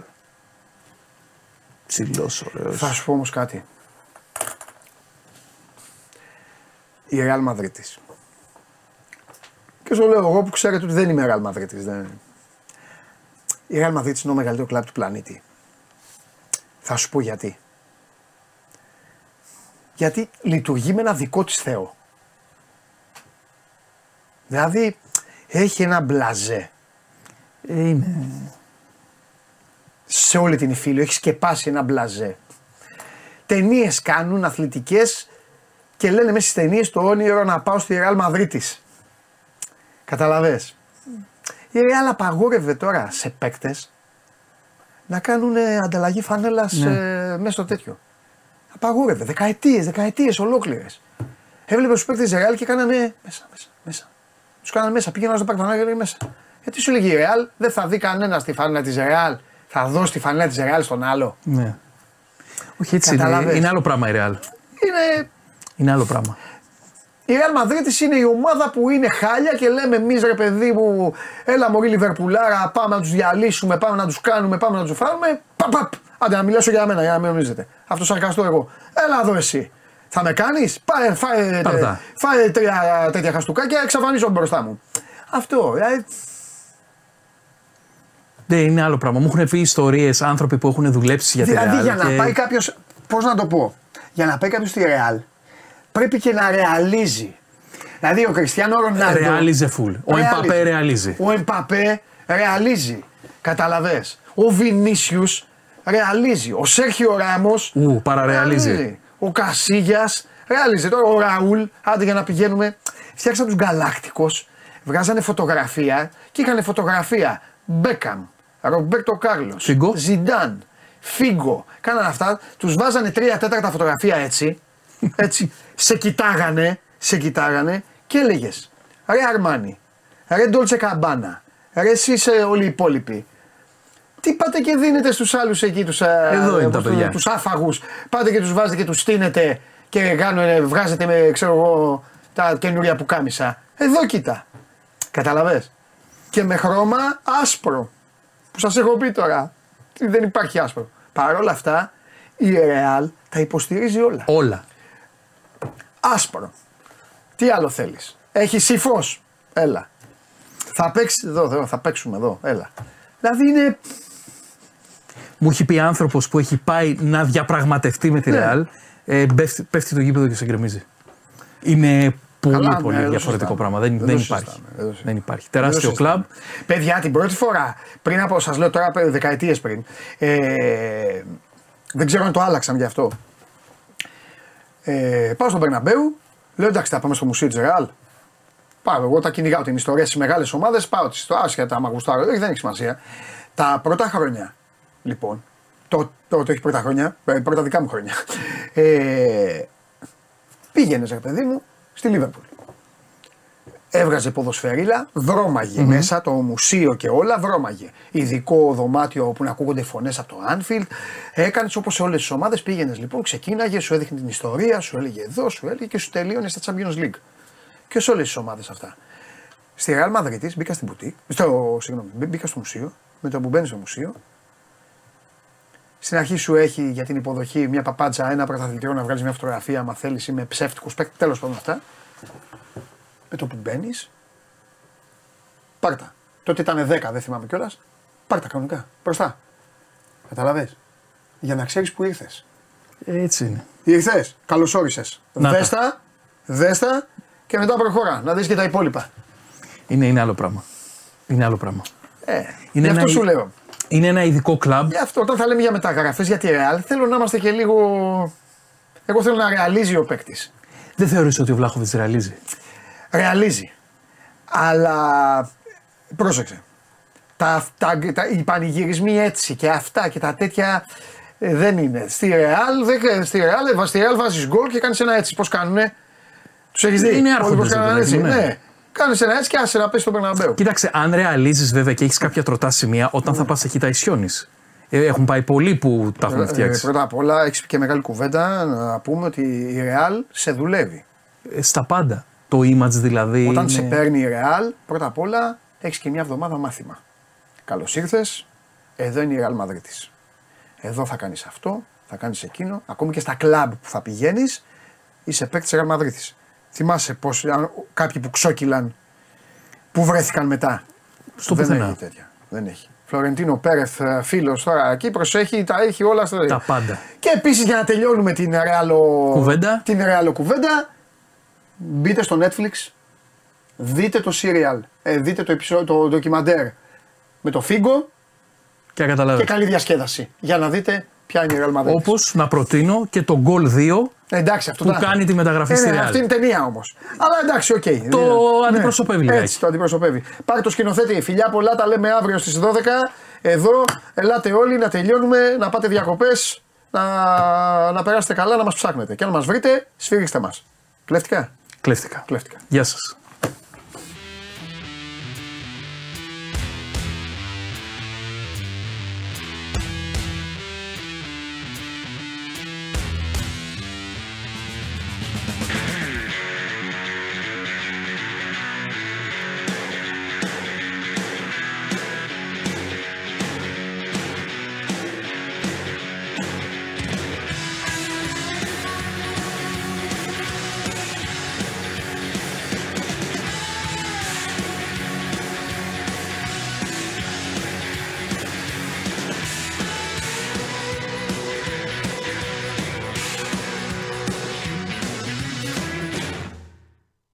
Speaker 10: Ψηλός, ωραίος.
Speaker 1: Θα σου πω όμως κάτι. Η Real Madrid. Και σου λέω εγώ που ξέρετε ότι δεν είμαι Real Madrid. Δεν... Η Real Madrid είναι το μεγαλύτερο κλαμπ του πλανήτη. Θα σου πω γιατί. Γιατί λειτουργεί με ένα δικό της Θεό. Δηλαδή έχει ένα μπλαζέ.
Speaker 10: Ε, είναι.
Speaker 1: σε όλη την Ιφίλιο. Έχει σκεπάσει ένα μπλαζέ. Ταινίες κάνουν αθλητικές και λένε μέσα στις ταινίες το όνειρο να πάω στη Real Madrid. Καταλαβέ. Η Real απαγόρευε τώρα σε παίκτες να κάνουν ε, ανταλλαγή φανέλας
Speaker 10: Ναι.
Speaker 1: μέσα στο τέτοιο. Απαγόρευε. Δεκαετίες, δεκαετίες ολόκληρες. Έβλεπε τους παίκτες της Real και κάνανε μέσα, μέσα, μέσα. Τους κάνανε μέσα. Πήγαιναν στο πάρει φανέλα και λέει μέσα. Γιατί σου λέγει η Real, δεν θα δει κανένα τη φανέλα της Real. Θα δώσει τη φανέλα της Real στον άλλο.
Speaker 10: Ναι. Όχι έτσι είναι.
Speaker 1: Καταλάβες.
Speaker 10: Είναι άλλο πράγμα η Real.
Speaker 1: Είναι
Speaker 10: Είναι άλλο πράγμα.
Speaker 1: Η Real Madrid είναι η ομάδα που είναι χάλια και λέμε εμείς ρε παιδί μου, έλα μωρή Λιβερπουλάρα, πάμε να τους διαλύσουμε, πάμε να τους κάνουμε, πάμε να τους φάμε. Παπ, παπ. Άντε να μιλήσω για μένα, για να μην νομίζετε. Αυτό σαρκαστώ εγώ. Έλα εδώ εσύ. Θα με κάνεις, φάε, φάε,
Speaker 10: Πάρ' τα.
Speaker 1: φάε τρία τέτοια χαστούκάκια, εξαφανίζω μπροστά μου. Αυτό. Δηλαδή,
Speaker 10: Δεν είναι άλλο πράγμα. Μου έχουν πει ιστορίες άνθρωποι που έχουν δουλέψει για τη
Speaker 1: δηλαδή
Speaker 10: Real
Speaker 1: για να
Speaker 10: και-
Speaker 1: πάει κάποιο. Πώς να το πω; Για να πάει κάποιος στη Real πρέπει και να ρεαλίζει. Δηλαδή ο Κριστιανό Ρονάλντο.
Speaker 10: Ρεάλιζε full. Ο Εμπαπέ ρεαλίζει.
Speaker 1: Ο Εμπαπέ ρεαλίζει. Καταλαβέ. Ο Βινίσιους ρεαλίζει. Ο Σέρχιο Ράμος.
Speaker 10: Ου, παραρεαλίζει.
Speaker 1: Ο Κασίγιας ρεαλίζει. Τώρα ο Ραούλ, άντε για να πηγαίνουμε. Φτιάξαν τους Γκαλάκτικο. Βγάζανε φωτογραφία και είχαν φωτογραφία Μπέκαμ, Ρομπέρτο Κάρλος,
Speaker 10: Φίγκο.
Speaker 1: Ζιντάν, Φίγκο. Κάνανε αυτά, τους βάζανε τρία τέταρτα φωτογραφία έτσι. Έτσι. Σε κοιτάγανε, σε κοιτάγανε και έλεγες Ρε Αρμάνι, ρε Ντόλτσε Καμπάνα, ρε εσείς όλοι οι υπόλοιποι. Τι πάτε και δίνετε στους άλλους εκεί τους
Speaker 10: Εδώ είναι τα παιδιά.
Speaker 1: τους άφαγους, πάτε και τους βάζετε και τους στείνετε και κάνουν, βγάζετε με ξέρω εγώ τα καινούρια που κάμισα. Εδώ κοίτα. Καταλαβες. Και με χρώμα άσπρο. Που σας έχω πει τώρα. Τι Δεν υπάρχει άσπρο. Παρ' όλα αυτά η Real τα υποστηρίζει όλα.
Speaker 10: Όλα.
Speaker 1: Άσπρο. Τι άλλο θέλεις; Έχει σύφος. Έλα. Θα παίξεις εδώ, εδώ, θα παίξουμε εδώ. Έλα. Δηλαδή είναι.
Speaker 10: Μου έχει πει άνθρωπος που έχει πάει να διαπραγματευτεί με τη
Speaker 1: Ναι.
Speaker 10: Real, ε, πέφτει, πέφτει το γήπεδο και σε γκρεμίζει. Είναι πολύ
Speaker 1: Καλά, ναι,
Speaker 10: πολύ
Speaker 1: δεν το
Speaker 10: διαφορετικό
Speaker 1: συζητάμε.
Speaker 10: πράγμα. Δεν,
Speaker 1: Δεν
Speaker 10: δεν,
Speaker 1: το
Speaker 10: υπάρχει.
Speaker 1: συζητάμε, δεν το
Speaker 10: δεν υπάρχει.
Speaker 1: Δεν
Speaker 10: Τεράστιο
Speaker 1: το
Speaker 10: κλαμπ.
Speaker 1: συζητάμε. Παιδιά, την πρώτη φορά, πριν από, σας λέω τώρα δεκαετίες πριν, ε, δεν ξέρω αν το άλλαξαν γι' αυτό. Ε, πάω στον Περναμπέου, λέω εντάξει θα πάμε στο μουσείο της Ρεάλ. Πάω, εγώ τα κυνηγάω την ιστορία στις μεγάλες ομάδες, πάω τις το άσχετα άμα γουστάρω, όχι, δεν έχει σημασία. Τα πρώτα χρόνια λοιπόν, το, το, το έχει πρώτα χρόνια, ε, πρώτα δικά μου χρόνια. Ε, πήγαινες, ρε παιδί μου, στη Λίβερπουλ. Έβγαζε ποδοσφαιρίλα, βρώμαγε μέσα, το μουσείο και όλα, βρώμαγε. Ειδικό δωμάτιο όπου να ακούγονται φωνές από το Anfield. Έκανε όπως σε όλες τις ομάδες. Πήγαινες λοιπόν, ξεκίναγε, σου έδειχνε την ιστορία, σου έλεγε εδώ, σου έλεγε και σου τελείωνε στα Champions League. Και σε όλες τις ομάδες αυτά. Στη Real Madrid μπήκα στην μπουτί, στο, συγγνώμη, μπήκα στο μουσείο, με το που μπαίνει στο μουσείο. Στην αρχή σου έχει για την υποδοχή μια παπάτσα, ένα πρωταθλητήριο να βγάλεις μια φωτογραφία, άμα θέλεις, ή με ψεύτικου παίκτε, τέλος πάντων αυτά. Με το που μπαίνεις, πάρτα. Τότε ήταν 10, δεν θυμάμαι κιόλας. Πάρτα κανονικά, μπροστά. Καταλαβέ. Για να ξέρεις που ήρθες.
Speaker 10: Έτσι είναι.
Speaker 1: Ήρθες, καλώ όρισε.
Speaker 10: Να τα.
Speaker 1: Δέστα, δέστα και μετά προχώρα. Να δεις και τα υπόλοιπα.
Speaker 10: Είναι, είναι άλλο πράγμα. Είναι άλλο πράγμα.
Speaker 1: Ε,
Speaker 10: Είναι
Speaker 1: γι' αυτό
Speaker 10: ένα-
Speaker 1: σου λέω.
Speaker 10: Είναι ένα ειδικό κλαμπ.
Speaker 1: Γι' αυτό όταν θα λέμε για μεταγραφές για τη Real, θέλω να είμαστε και λίγο. Εγώ θέλω να ρεαλίζει ο παίκτης.
Speaker 10: Δεν θεωρείς ότι ο Βλάχοβιτς ρεαλίζει;
Speaker 1: Ρεαλίζει. Αλλά πρόσεξε. Τα, τα, τα, οι πανηγυρισμοί έτσι και αυτά και τα τέτοια ε, δεν είναι. Στη Real, δεν, στη Real, στη Real βάζεις γκολ και κάνεις ένα έτσι. Πώς κάνουνε; Τους έχεις δει;
Speaker 10: Είναι
Speaker 1: Όλοι
Speaker 10: άρχοντες,
Speaker 1: πώς
Speaker 10: ρε
Speaker 1: κάνανε
Speaker 10: παιδάκι
Speaker 1: έτσι;
Speaker 10: μου, ναι.
Speaker 1: Ναι. Κάνεις ένα έτσι και άσε να πέσει στον Περναμπέου.
Speaker 10: Κοίταξε, αν ρεαλίζεις βέβαια και έχεις κάποια τροτά σημεία, όταν θα πας εκεί τα ισιώνεις. έχουν πάει πολλοί που τα έχουν
Speaker 1: Ε,
Speaker 10: φτιάξει.
Speaker 1: πρώτα απ' όλα έχεις και μεγάλη κουβέντα να πούμε ότι η Real σε δουλεύει.
Speaker 10: Ε, στα πάντα. Το image δηλαδή.
Speaker 1: Όταν
Speaker 10: είναι-
Speaker 1: σε παίρνει η Real, πρώτα απ' όλα έχεις και μια εβδομάδα μάθημα. Καλώς ήρθες, εδώ είναι η Real Madrid. Εδώ θα κάνεις αυτό, θα κάνεις εκείνο. Ακόμη και στα κλαμπ που θα πηγαίνεις, είσαι παίκτης της Real Madrid. Θυμάσαι πως, αν- κάποιοι που ξόκυλαν, που βρέθηκαν μετά.
Speaker 10: Στο
Speaker 1: Δεν
Speaker 10: πουθενά.
Speaker 1: έχει τέτοια. Δεν έχει. Φλωρεντίνο Πέρεθ, φίλος τώρα εκεί, προσέχει, τα έχει όλα στο.
Speaker 10: Τα πάντα.
Speaker 1: Και επίσης για να τελειώνουμε την Ρεάλο
Speaker 10: Κουβέντα.
Speaker 1: την Ρεάλο κουβέντα, μπείτε στο Netflix, δείτε το serial, ε, δείτε το, επεισόδιο, το ντοκιμαντέρ με το Φίγκο
Speaker 10: Και
Speaker 1: και
Speaker 10: καταλάβει.
Speaker 1: καλή διασκέδαση για να δείτε ποια είναι η Real Madrid.
Speaker 10: Όπως να προτείνω και το Goal 2
Speaker 1: Ε, εντάξει, αυτό
Speaker 10: που
Speaker 1: τα-
Speaker 10: κάνει τη μεταγραφή
Speaker 1: Ε,
Speaker 10: στη
Speaker 1: ναι,
Speaker 10: Real.
Speaker 1: Αυτή είναι ταινία όμως. Αλλά εντάξει, οκ.
Speaker 10: Το
Speaker 1: Ναι.
Speaker 10: αντιπροσωπεύει λιγάκι.
Speaker 1: Έτσι, το αντιπροσωπεύει. Πάρε το σκηνοθέτη. Φιλιά πολλά, τα λέμε αύριο στις 12. Εδώ, ελάτε όλοι να τελειώνουμε, να πάτε διακοπές, να, να περάσετε καλά, να μας ψάχνετε. Και αν μας βρείτε, σφυρίξτε μας. Κλέφτηκα.
Speaker 10: Κλέφτηκα.
Speaker 1: Κλέφτηκα.
Speaker 10: Γεια σας.